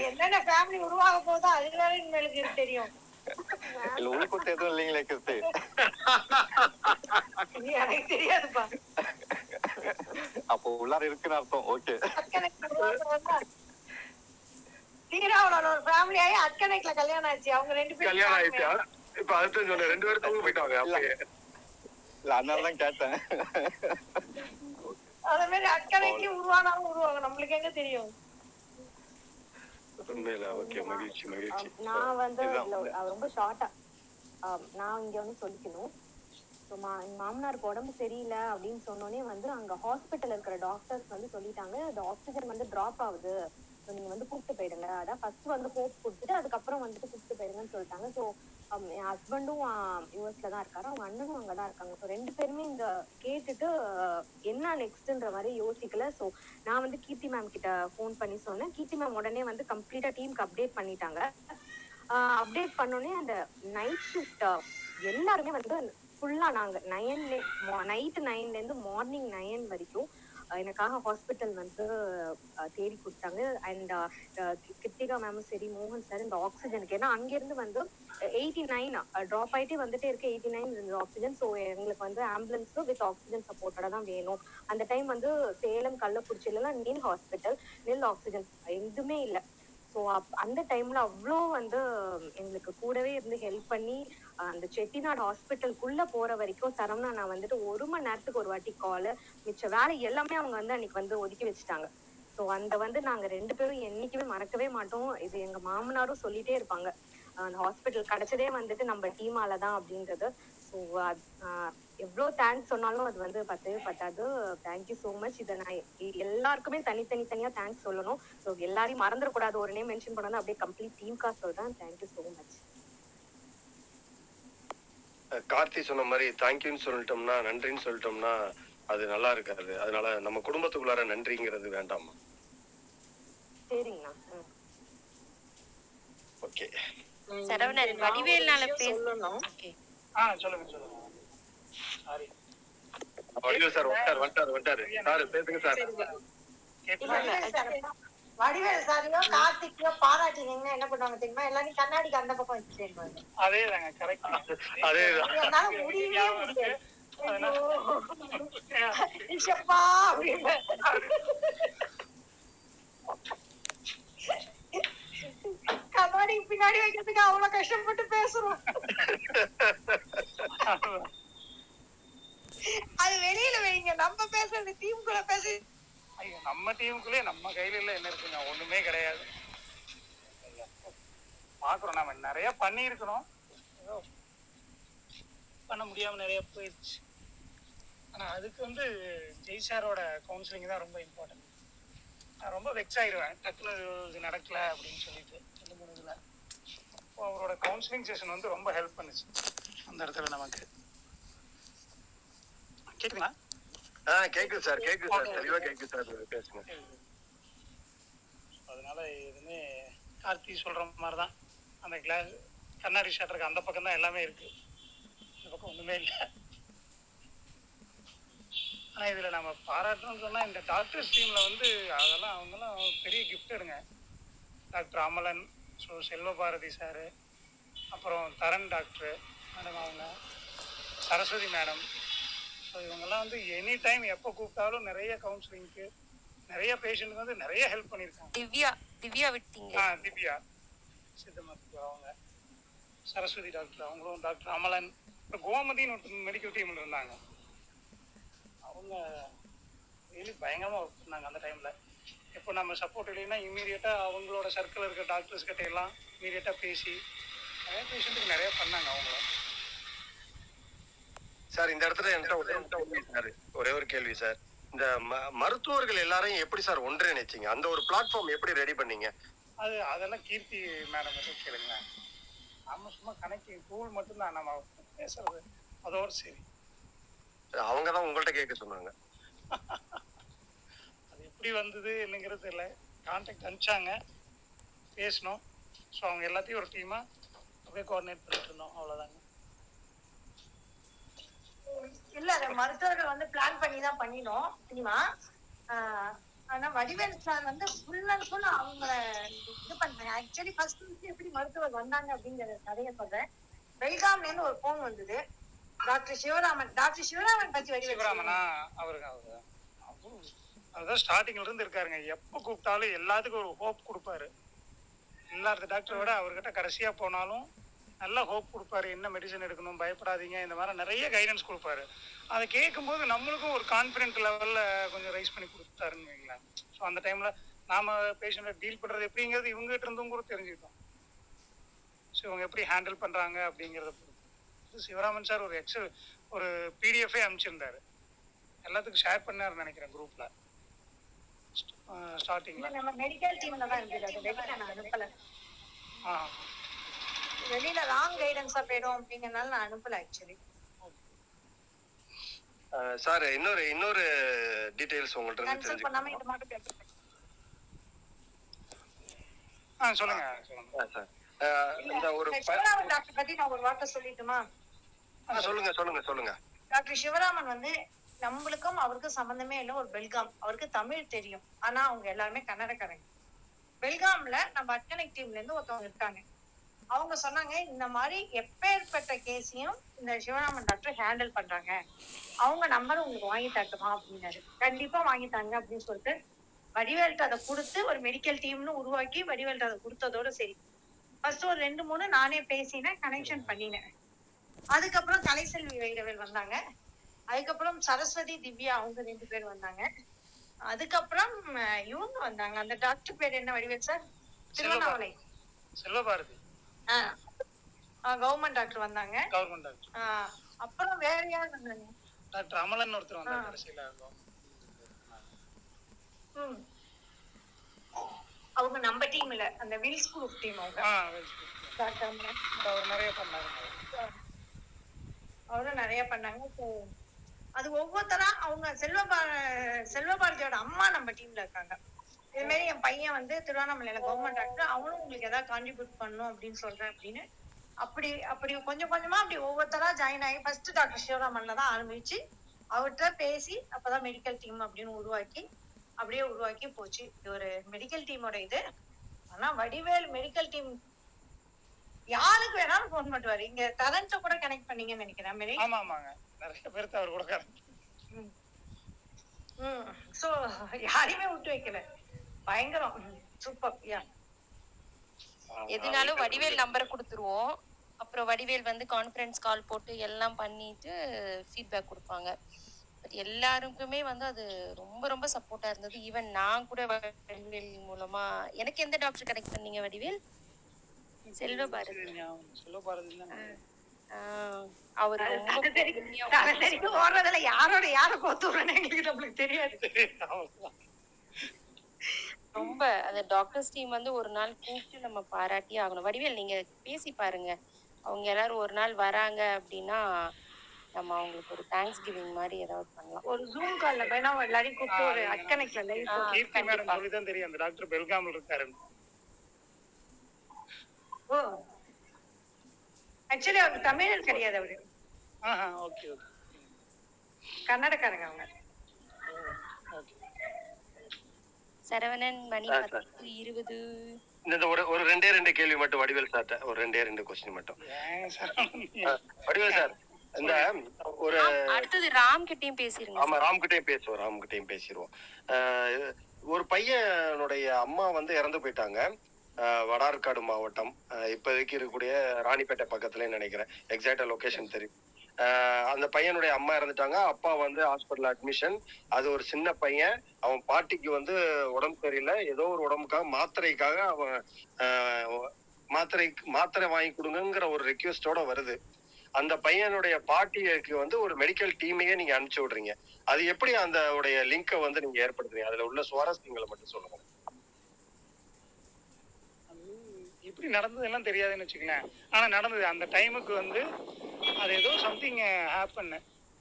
என்னென்ன ஃபேமிலி உருவாக போதோ அதுதான் எங்களுக்கு தெரியும். இல்ல உள்குத்து எதுவும் இல்லைங்களே கிருத்து இது எனக்கு தெரியாதுப்பா. அப்போ உள்ளார இருக்குன்னு அர்த்தம் ஓகே. சீராவோட ஒரு ஃபேமிலி ஆகி அட்கனைக்ல கல்யாணம் ஆச்சு. அவங்க ரெண்டு பேரும் கல்யாணம் ஆயிடுச்சு இப்ப அடுத்து சொன்ன ரெண்டு பேரும் தூங்க போயிட்டாங்க அப்பயே இல்ல அதனால தான் கேட்டேன். அதே மாதிரி அட்கனைக்கு உருவானாலும் உருவாங்க. நம்மளுக்கு எங்க தெரியும்? உண்மையில ஓகே மகிழ்ச்சி மகிழ்ச்சி. நான் வந்து ரொம்ப ஷார்ட்டா நான் இங்க வந்து சொல்லிக்கணும். மாமனாருக்கு உடம்பு சரியில்லை அப்படின்னு சொன்னோடனே வந்து அங்க ஹாஸ்பிட்டல் இருக்கிற டாக்டர்ஸ் வந்து சொல்லிட்டாங்க இந்த ஆக்சிஜன் வந்து டிராப் ஆகுது. நீங்க வந்து கூப்பிட்டு போயிடுங்க. அதான் ஃபர்ஸ்ட் வந்து ஹோப் கொடுத்துட்டு அதுக்கப்புறம் வந்துட்டு கூப்பிட்டு போயிடுங்கன்னு சொல்லிட்டாங்க. ஸோ என் ஹஸ்பண்டும் யூஎஸ்ல தான் இருக்காரு. அவங்க அண்ணனும் அங்கதான் இருக்காங்க. ஸோ ரெண்டு பேருமே இந்த கேட்டுட்டு என்ன நெக்ஸ்ட்ன்ற மாதிரி யோசிக்கல. ஸோ நான் வந்து கீர்த்தி மேம் கிட்ட ஃபோன் பண்ணி சொன்னேன். கீர்த்தி மேம் உடனே வந்து கம்ப்ளீட்டா டீமுக்கு அப்டேட் பண்ணிட்டாங்க. அப்டேட் பண்ணோடனே அந்த நைட் ஷிஃப்ட் எல்லாருமே வந்து ஃபுல்லா நாங்க நைன்லே நைட் நைன்ல இருந்து மார்னிங் நைன் வரைக்கும் எனக்காக ஹாஸ்பிட்டல் வந்து தேடி கொடுத்தாங்க. அண்ட் கிருத்திகா மேமும் சரி மோகன் சார் இந்த ஆக்சிஜனுக்கு ஏன்னா அங்கிருந்து வந்து எயிட்டி நைன் ட்ராப் ஆயிட்டே வந்துட்டே இருக்கு. எயிட்டி நைன் இருந்தது ஆக்சிஜன் ஸோ எங்களுக்கு வந்து ஆம்புலன்ஸ் வித் ஆக்சிஜன் சப்போர்ட்டோட தான் வேணும். அந்த டைம் வந்து சேலம் கள்ளக்குறிச்சியிலலாம் நீல் ஹாஸ்பிட்டல் நெல் ஆக்சிஜன் எதுவுமே இல்லை. ஸோ அந்த டைம்ல அவ்வளோ வந்து எங்களுக்கு கூடவே இருந்து ஹெல்ப் பண்ணி அந்த செட்டிநாடு ஹாஸ்பிட்டலுக்குள்ள போற வரைக்கும் சரவணா நான் வந்துட்டு ஒரு மணி நேரத்துக்கு ஒரு வாட்டி கால் மிச்ச வேலை எல்லாமே அவங்க வந்து அன்னைக்கு வந்து ஒதுக்கி வச்சுட்டாங்க. ஸோ அந்த வந்து நாங்க ரெண்டு பேரும் என்னைக்குமே மறக்கவே மாட்டோம். இது எங்க மாமனாரும் சொல்லிட்டே இருப்பாங்க. அந்த ஹாஸ்பிட்டல் கிடைச்சதே வந்துட்டு நம்ம டீமால தான் அப்படின்றது. ஸோ எவ்வளோ தேங்க்ஸ் சொன்னாலும் அது வந்து பத்தவே பத்தாது. தேங்க்யூ ஸோ மச் இதை நான் எல்லாருக்குமே தனித்தனி தனியா தேங்க்ஸ் சொல்லணும். ஸோ எல்லாரையும் மறந்துடக்கூடாது. ஒரு நேம் மென்ஷன் பண்ணணும் அப்படியே கம்ப்ளீட் டீம்காக சொல்றேன். தேங்க்யூ ஸோ மச் கார்த்தி சொன்ன மாதிரி தேங்க்யூன்னு சொல்லிட்டோம்னா நன்றின்னு சொல்லிட்டோம்னா அது நல்லா இருக்காது. அதனால நம்ம குடும்பத்துக்குள்ளார நன்றிங்கிறது வேண்டாமா சரிங்கண்ணா. ம் ஓகே. சரவணன் நான் ஒரு வடிவேல்னால விஷயம் பேச சொல்லணும். Okay. ஆ சொல்லுங்க சொல்லுங்க. சாரி வடிவேல் சார் வந்துட்டார் வந்துட்டார். வந்துட்டாரு சார் பேசுங்க சார். வடிவேல் சார். வடிவேல் சாரையோ கார்த்திக்கையோ பாராட்டினீங்கன்னா என்ன பண்ணுவாங்க தெரியுமா? எல்லாரும் கண்ணாடிக்கு அந்த பக்கம் வச்சு சேர்ப்பாங்க அதே தாங்க கரெக்ட் அதேதான். என்னால முடியவே முடியாது. ஐயோ, இஷப்பா அப்படின்னு. கண்ணாடிக்கு பின்னாடி வைக்கிறதுக்கு அவ்வளவு கஷ்டப்பட்டு பேசுறோம். அது வெளியில வைங்க. நம்ம பேசுறது டீமுக்குள்ள பேசி ஐயோ நம்ம டீமுக்குள்ளே நம்ம கையில இல்லை என்ன இருக்குங்க? ஒண்ணுமே கிடையாது. பாக்குறோம் நம்ம நிறைய பண்ணியிருக்கிறோம். ஏதோ பண்ண முடியாம நிறைய போயிடுச்சு. ஆனா அதுக்கு வந்து ஜெய் சாரோட கவுன்சிலிங் தான் ரொம்ப இம்பார்ட்டன்ட் நான் ரொம்ப வெக்ஸ் ஆயிடுவேன் டக்குனு இது நடக்கல அப்படின்னு சொல்லிட்டு ரெண்டு மூணு இதுல. அப்போ அவரோட கவுன்சிலிங் செஷன் வந்து ரொம்ப ஹெல்ப் பண்ணுச்சு. அந்த இடத்துல நமக்கு. கேட்குங்களா ஆ கேக்குது சார் கேக்குது சார். தெளிவா கேக்குது சார். பேசுங்க. அதனால எதுவுமே கார்த்தி சொல்ற மாதிரி தான் அந்த கிளாஸ் கண்ணாடி ஷட்டருக்கு அந்த பக்கம் தான் எல்லாமே இருக்கு. இந்த பக்கம் ஒண்ணுமே இல்லை. ஆனா இதுல நம்ம பாராட்டணும்னு சொன்னா இந்த டாக்டர்ஸ் டீம்ல வந்து அதெல்லாம் அவங்கெல்லாம் பெரிய கிஃப்ட் எடுங்க. Doctor Amalan so Selvabharathi sir அப்புறம் தரன் டாக்டர் மேடம் அவங்க சரஸ்வதி மேடம் ஸோ இவங்கெல்லாம் வந்து எனி டைம் எப்போ கூப்பிட்டாலும் நிறைய கவுன்சிலிங்க்கு நிறைய பேஷண்ட்டுக்கு வந்து நிறைய ஹெல்ப் பண்ணியிருக்காங்க. திவ்யா திவ்யா விட்டீங்களே ஆ திவ்யா. சித்த மருத்துவர் அவங்க சரஸ்வதி டாக்டர் அவங்களும் டாக்டர் அமலன் இப்போ கோமதின்னு ஒரு மெடிக்கல் டீம்ல இருந்தாங்க. அவங்க really பயங்கரமா ஒர்க் பண்ணாங்க அந்த டைம்ல இப்போ நம்ம சப்போர்ட் இல்லைன்னா இமீடியட்டா அவங்களோட சர்க்கிள் இருக்க டாக்டர்ஸ் கிட்ட எல்லாம் இமீடியட்டா பேசி நிறைய பேஷண்ட்டுக்கு நிறைய பண்ணாங்க அவங்களும் சார் இந்த இடத்துல என்கிட்ட ஒரே ஒரு கேள்வி சார். ஒரே ஒரு கேள்வி சார். இந்த ம- மருத்துவர்கள் எல்லாரையும் எப்படி சார் ஒன்றிணைச்சீங்க? அந்த ஒரு பிளாட்ஃபார்ம் எப்படி ரெடி பண்ணீங்க? அது அதெல்லாம் கீர்த்தி மேடம் கிட்ட கேளுங்க. நம்ம சும்மா கனெக்டிங் டூல் மட்டும்தான் நம்ம பேசுறது. அதோட சரி. அவங்க தான் உங்கள்ட்ட கேட்க சொன்னாங்க. அது எப்படி வந்தது என்னங்கிறது தெரியல. கான்டாக்ட் அனுப்பிச்சாங்க. பேசினோம். ஸோ அவங்க எல்லாத்தையும் ஒரு டீமாக அப்படியே கோஆர்டினேட் பண்ணிட்டு இருந்தோம். அவ்வளோதாங்க இல்ல அது மருத்துவர்கள் வந்து பிளான் பண்ணி தான் பண்ணினோம் சினிமா. ஆனா வடிவேல் சார் வந்து ஃபுல் அண்ட் ஃபுல் அவங்க இது பண்றாங்க. ஆக்சுவலி ஃபர்ஸ்ட் வந்து எப்படி மருத்துவர் வந்தாங்க அப்படிங்கிற கதையை சொல்றேன். பெல்காம்ல இருந்து ஒரு போன் வந்தது. டாக்டர் சிவராமன் டாக்டர் சிவராமன் பத்தி வடிவேல் சிவராமனா? அவருக்கு அவரு அவரு அதுதான் ஸ்டார்டிங்ல இருந்து இருக்காருங்க. எப்ப கூப்பிட்டாலும் எல்லாத்துக்கும் ஒரு ஹோப் கொடுப்பாரு. எல்லா டாக்டரை விட அவர்கிட்ட கடைசியா போனாலும் நல்ல ஹோப் கொடுப்பாரு. என்ன மெடிசன் எடுக்கணும் பயப்படாதீங்க. இந்த மாதிரி நிறைய கைடன்ஸ் கொடுப்பாரு. அதை கேட்கும்போது நம்மளுக்கும் ஒரு கான்ஃபிடென்ட் லெவல்ல கொஞ்சம் ரைஸ் பண்ணி கொடுத்தாருன்னு வைங்களேன். ஸோ அந்த டைம்ல நாம பேஷண்ட்டை டீல் பண்றது எப்படிங்கிறது இவங்ககிட்ட இருந்தும் கூட தெரிஞ்சுக்கிட்டோம். ஸோ இவங்க எப்படி ஹேண்டில் பண்றாங்க அப்படிங்கிறத பொறுத்து. சிவராமன் சார் ஒரு எக்ஸல் ஒரு பிடிஎஃபே அனுப்பிச்சிருந்தாரு. எல்லாத்துக்கும் ஷேர் பண்ணாருன்னு நினைக்கிறேன் குரூப்ல ஸ்டார்டிங்ல இல்ல, நம்ம மெடிக்கல் டீம்ல தான் அனுப்பல. ஆ. வெளியில ராங் கைடன்ஸா போயிடும் அப்படிங்கறதுனால நான் அனுப்பல ஆக்சுவலி சார் இன்னொரு இன்னொரு டீடைல்ஸ் உங்கள்ட்ட இருந்து கன்சல்ட் பண்ணாம தெரிஞ்சுக்கணும். இது மட்டும் பேசுறேன் ஆ சொல்லுங்க சொல்லுங்க. ஆ, சார் அஹ், இந்த ஒரு இந்த ப- சிவராமன் டாக்டர் பத்தி நான் ஒரு வார்த்தை சொல்லிட்டுமா? ஆ, சொல்லுங்க சொல்லுங்க சொல்லுங்க. டாக்டர் சிவராமன் வந்து நம்மளுக்கும் அவருக்கும் சம்பந்தமே இல்லை ஒரு பெல்காம். அவருக்கு தமிழ் தெரியும். ஆனா அவங்க எல்லாருமே கன்னடக்காரங்க. பெல்காம்ல நம்ம அட்கனெக்ட் டீம்ல இருந்து ஒருத்தவங்க இருக்காங்க. அவங்க சொன்னாங்க இந்த மாதிரி எப்பேற்பட்ட கேஸையும் இந்த சிவராமன் டாக்டர் ஹேண்டில் பண்றாங்க. அவங்க நம்பர் உங்களுக்கு வாங்கி தரட்டுமா அப்படின்னாரு. கண்டிப்பா வாங்கி தாங்க அப்படின்னு சொல்லிட்டு வடிவேல்ட்ட அதை கொடுத்து ஒரு மெடிக்கல் டீம்னு உருவாக்கி வடிவேல்ட்ட அதை கொடுத்ததோட சரி. ஃபர்ஸ்ட் ஒரு ரெண்டு மூணு நானே பேசினேன் கனெக்ஷன் பண்ணினேன். அதுக்கப்புறம் கலைசெல்வி வைரவேல் வந்தாங்க. அதுக்கப்புறம் சரஸ்வதி திவ்யா அவங்க ரெண்டு பேர் வந்தாங்க. அதுக்கப்புறம் இவங்க வந்தாங்க. அந்த டாக்டர் பேர் என்ன Vadivel sir? Tiruvannamalai. Selvabharathi government doctor வந்தாங்க. கவர்மெண்ட் டாக்டர் அப்புறம் வேற யார் வந்தாங்க? டாக்டர் அமலன் ஒருத்தர் வந்தார். கடைசியில். ம். அவங்க நம்ம டீம் இல்ல அந்த வில்ஸ் குரூப் டீம் அவங்க. டாக்டர் அமலன். அவர் நிறைய பண்ணாரு. அவரும் நிறைய பண்ணாங்க. ஸோ அது ஒவ்வொருத்தரா அவங்க செல்வபா செல்வபாரதியோட அம்மா நம்ம டீம்ல இருக்காங்க. இது மாதிரி என் பையன் வந்து திருவண்ணாமலையில கவர்மெண்ட் டாக்டர் அவனும் உங்களுக்கு ஏதாவது கான்ட்ரிபியூட் பண்ணும் அப்படின்னு சொல்றேன் அப்படின்னு. அப்படி அப்படி கொஞ்சம் கொஞ்சமா அப்படி ஒவ்வொருத்தரா ஜாயின் ஆகி ஃபர்ஸ்ட் டாக்டர் சிவராமன்ல தான் ஆரம்பிச்சு அவர்கிட்ட பேசி அப்பதான் மெடிக்கல் டீம் அப்படின்னு உருவாக்கி அப்படியே உருவாக்கி போச்சு. இது ஒரு மெடிக்கல் டீமோட இது. ஆனா வடிவேல் மெடிக்கல் டீம் யாருக்கு வேணாலும் ஃபோன் பண்ணுவாரு. இங்க கரண்ட கூட கனெக்ட் பண்ணீங்கன்னு நினைக்கிறேன் ஆமா ஆமாங்க. நிறைய பேருக்கு அவர் கூட கரெக்ட் ம். சோ யாரையுமே விட்டு வைக்கல. பயங்கரம். சூப்பர் யா எதுனாலும் வடிவேல் நம்பரை கொடுத்துருவோம். அப்புறம் வடிவேல் வந்து கான்ஃபரன்ஸ் கால் போட்டு எல்லாம் பண்ணிட்டு ஃபீட்பேக் கொடுப்பாங்க. பட் எல்லாருக்குமே வந்து அது ரொம்ப ரொம்ப சப்போர்ட்டா இருந்தது. ஈவன் நான் கூட வடிவேல் மூலமா. எனக்கு எந்த டாக்டர் கனெக்ட் பண்ணீங்க வடிவேல்? செல்வபாரதி செல்வபாரதி அவரு ஓடுறதுல யாரோட யார கோத்து நம்மளுக்கு தெரியாது. ரொம்ப அந்த டாக்டர்ஸ் டீம் வந்து ஒரு நாள் கூப்பிட்டு நம்ம பாராட்டி ஆகணும். வடிவேல் நீங்க பேசி பாருங்க. அவங்க எல்லாரும் ஒரு நாள் வராங்க அப்படின்னா நம்ம அவங்களுக்கு ஒரு தேங்க்ஸ் கிவிங் மாதிரி ஏதாவது பண்ணலாம். ஒரு ஜூம் கால்ல வேணா எல்லாரையும் கூப்பிட்டு ஒரு அக்கனைக்கு லைவ் ஆ, கீர்த்தி மேடம் கண்டிப்பா. தெரியும். அந்த டாக்டர் பெல்காமில் இருக்காரு. ஓ. ஆக்சுவலி அவர் தமிழர் கிடையாது அவரு. ஆஹா ஓகே ஓகே. கன்னடக்காரங்க அவங்க ஓகே சரவணன் மணி. பத்து இருபது. இந்த ஒரு ஒரு ரெண்டே ரெண்டு கேள்வி மட்டும் வடிவேல் சார்ட்ட. ஒரு ரெண்டே ரெண்டு கொஸ்டின் மட்டும். வடிவேல் சார் இந்த ஒரு அடுத்தது ராம் கிட்டயும் பேசிருங்க ஆமா ராம்கிட்டயும் பேசுவோம் ராம்கிட்டயும் பேசிடுவோம் ஆஹ் இது ஒரு பையனுடைய அம்மா வந்து இறந்து போயிட்டாங்க. ஆஹ் வடார்காடு மாவட்டம். ஆஹ் இப்போதைக்கு இருக்கக்கூடிய ராணிப்பேட்டை பக்கத்துலன்னு நினைக்கிறேன். எக்ஸாக்டா லொகேஷன் தெரியும். அந்த பையனுடைய அம்மா இறந்துட்டாங்க. அப்பா வந்து ஹாஸ்பிட்டல் அட்மிஷன் அது ஒரு சின்ன பையன். அவன் பாட்டிக்கு வந்து உடம்பு சரியில்லை. ஏதோ ஒரு உடம்புக்காக மாத்திரைக்காக அவன் ஆஹ் மாத்திரை மாத்திரை வாங்கி கொடுங்கங்கிற ஒரு ரெக்வெஸ்டோட வருது. அந்த பையனுடைய பாட்டிக்கு வந்து ஒரு மெடிக்கல் டீமையே நீங்க அனுப்பிச்சு விடுறீங்க. அது எப்படி அந்த உடைய லிங்கை வந்து நீங்க ஏற்படுத்துறீங்க? அதுல உள்ள சுவாரஸ்யங்களை மட்டும் சொல்லுங்க. எப்படி நடந்தது எல்லாம் தெரியாதுன்னு வச்சுக்கலேன் ஆனால் நடந்தது. அந்த டைமுக்கு வந்து அது ஏதோ சம்திங் ஹேப்பன்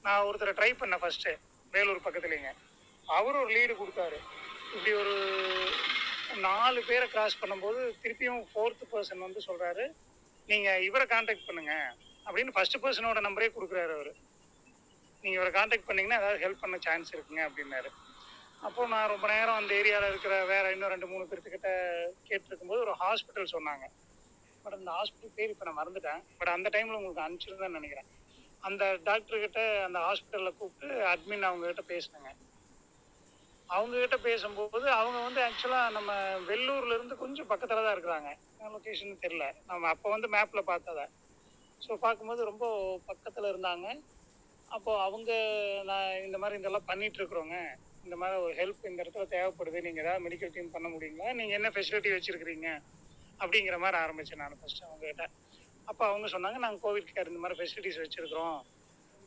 நான் ஒருத்தரை ட்ரை பண்ணேன் ஃபஸ்ட்டு வேலூர் பக்கத்துலேங்க. அவர் ஒரு லீடு கொடுத்தாரு. இப்படி ஒரு நாலு பேரை கிராஸ் பண்ணும்போது திருப்பியும் ஃபோர்த் பர்சன் வந்து சொல்கிறாரு நீங்கள் இவரை காண்டாக்ட் பண்ணுங்க. அப்படின்னு ஃபஸ்ட்டு பர்சனோட நம்பரே கொடுக்குறாரு அவர். நீங்கள் இவரை காண்டாக்ட் பண்ணிங்கன்னா ஏதாவது ஹெல்ப் பண்ண சான்ஸ் இருக்குங்க அப்படின்னாரு. அப்போ நான் ரொம்ப நேரம் அந்த ஏரியாவில் இருக்கிற வேற இன்னும் ரெண்டு மூணு பேர்த்துக்கிட்ட கேட்டிருக்கும்போது ஒரு ஹாஸ்பிட்டல் சொன்னாங்க. பட் அந்த ஹாஸ்பிட்டல் பேர் இப்போ நான் மறந்துட்டேன். பட் அந்த டைமில் உங்களுக்கு அனுப்பிச்சிருந்தேன்னு நினைக்கிறேன். அந்த டாக்டர்கிட்ட அந்த ஹாஸ்பிட்டலில் கூப்பிட்டு அட்மின் அவங்கக்கிட்ட பேசினேங்க. அவங்கக்கிட்ட பேசும்போது அவங்க வந்து ஆக்சுவலாக நம்ம வெள்ளூர்ல இருந்து கொஞ்சம் பக்கத்தில் தான் இருக்கிறாங்க. லொக்கேஷன் தெரில நம்ம அப்போ வந்து மேப்பில் பார்த்தத. ஸோ பார்க்கும்போது ரொம்ப பக்கத்தில் இருந்தாங்க. அப்போது அவங்க நான் இந்த மாதிரி இதெல்லாம் பண்ணிகிட்ருக்குறோங்க இந்த மாதிரி ஒரு ஹெல்ப் இந்த இடத்துல தேவைப்படுது. நீங்கள் ஏதாவது மெடிக்கல் டீம் பண்ண முடியுங்களா? நீங்கள் என்ன ஃபெசிலிட்டி வச்சுருக்கிறீங்க? அப்படிங்கிற மாதிரி ஆரம்பித்தேன் நான் ஃபஸ்ட்டு அவங்ககிட்ட. அப்போ அவங்க சொன்னாங்க நாங்கள் கோவிட் கேர் இந்த மாதிரி ஃபெசிலிட்டிஸ் வச்சுருக்கிறோம்.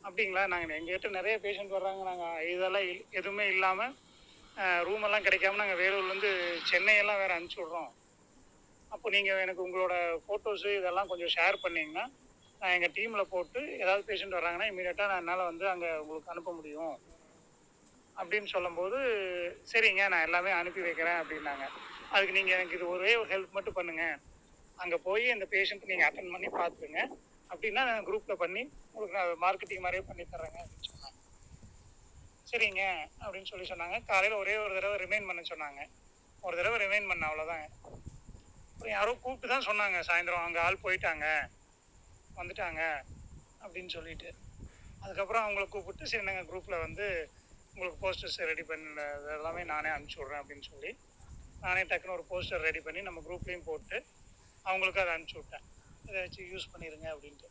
அப்படிங்களா? நாங்கள் எங்ககிட்ட நிறைய பேஷண்ட் வர்றாங்க. நாங்கள் இதெல்லாம் இல்- எதுவுமே இல்லாமல் ரூம் எல்லாம் கிடைக்காம நாங்கள் வேலூர்லேருந்து சென்னையெல்லாம் வேறு அனுப்பிச்சி விட்றோம். அப்போ நீங்கள் எனக்கு உங்களோட ஃபோட்டோஸு இதெல்லாம் கொஞ்சம் ஷேர் பண்ணிங்கன்னா நான் எங்கள் டீமில் போட்டு ஏதாவது பேஷண்ட் வர்றாங்கன்னா இமீடியட்டாக நான் என்னால் வந்து அங்கே உங்களுக்கு அனுப்ப முடியும். அப்படின்னு சொல்லும்போது சரிங்க நான் எல்லாமே அனுப்பி வைக்கிறேன் அப்படின்னாங்க. அதுக்கு நீங்கள் எனக்கு இது ஒரே ஒரு ஹெல்ப் மட்டும் பண்ணுங்கள் அங்கே போய் அந்த பேஷண்ட்டை நீங்கள் அட்டன் பண்ணி பார்த்துருங்க அப்படின்னா நான் குரூப்பில் பண்ணி உங்களுக்கு நான் மார்க்கெட்டிங் மாதிரியே பண்ணி தர்றேங்க அப்படின்னு சொன்னாங்க. சரிங்க அப்படின்னு சொல்லி சொன்னாங்க. காலையில் ஒரே ஒரு தடவை ரிமைண்ட் பண்ண சொன்னாங்க. ஒரு தடவை ரிமைண்ட் பண்ண அவ்வளோதாங்க அப்புறம் யாரோ கூப்பிட்டு தான் சொன்னாங்க. சாயந்தரம் அங்கே ஆள் போயிட்டாங்க. வந்துட்டாங்க அப்படின்னு சொல்லிட்டு. அதுக்கப்புறம் அவங்கள கூப்பிட்டு சரி நாங்கள் குரூப்பில் வந்து உங்களுக்கு போஸ்டர்ஸ் ரெடி பண்ண எல்லாமே நானே அனுப்பிச்சி விட்றேன் அப்படின்னு சொல்லி நானே டக்குன்னு ஒரு போஸ்டர் ரெடி பண்ணி நம்ம குரூப்லேயும் போட்டு அவங்களுக்கு அதை அனுப்பிச்சி விட்டேன். இதை வச்சு யூஸ் பண்ணிடுங்க அப்படின்ட்டு.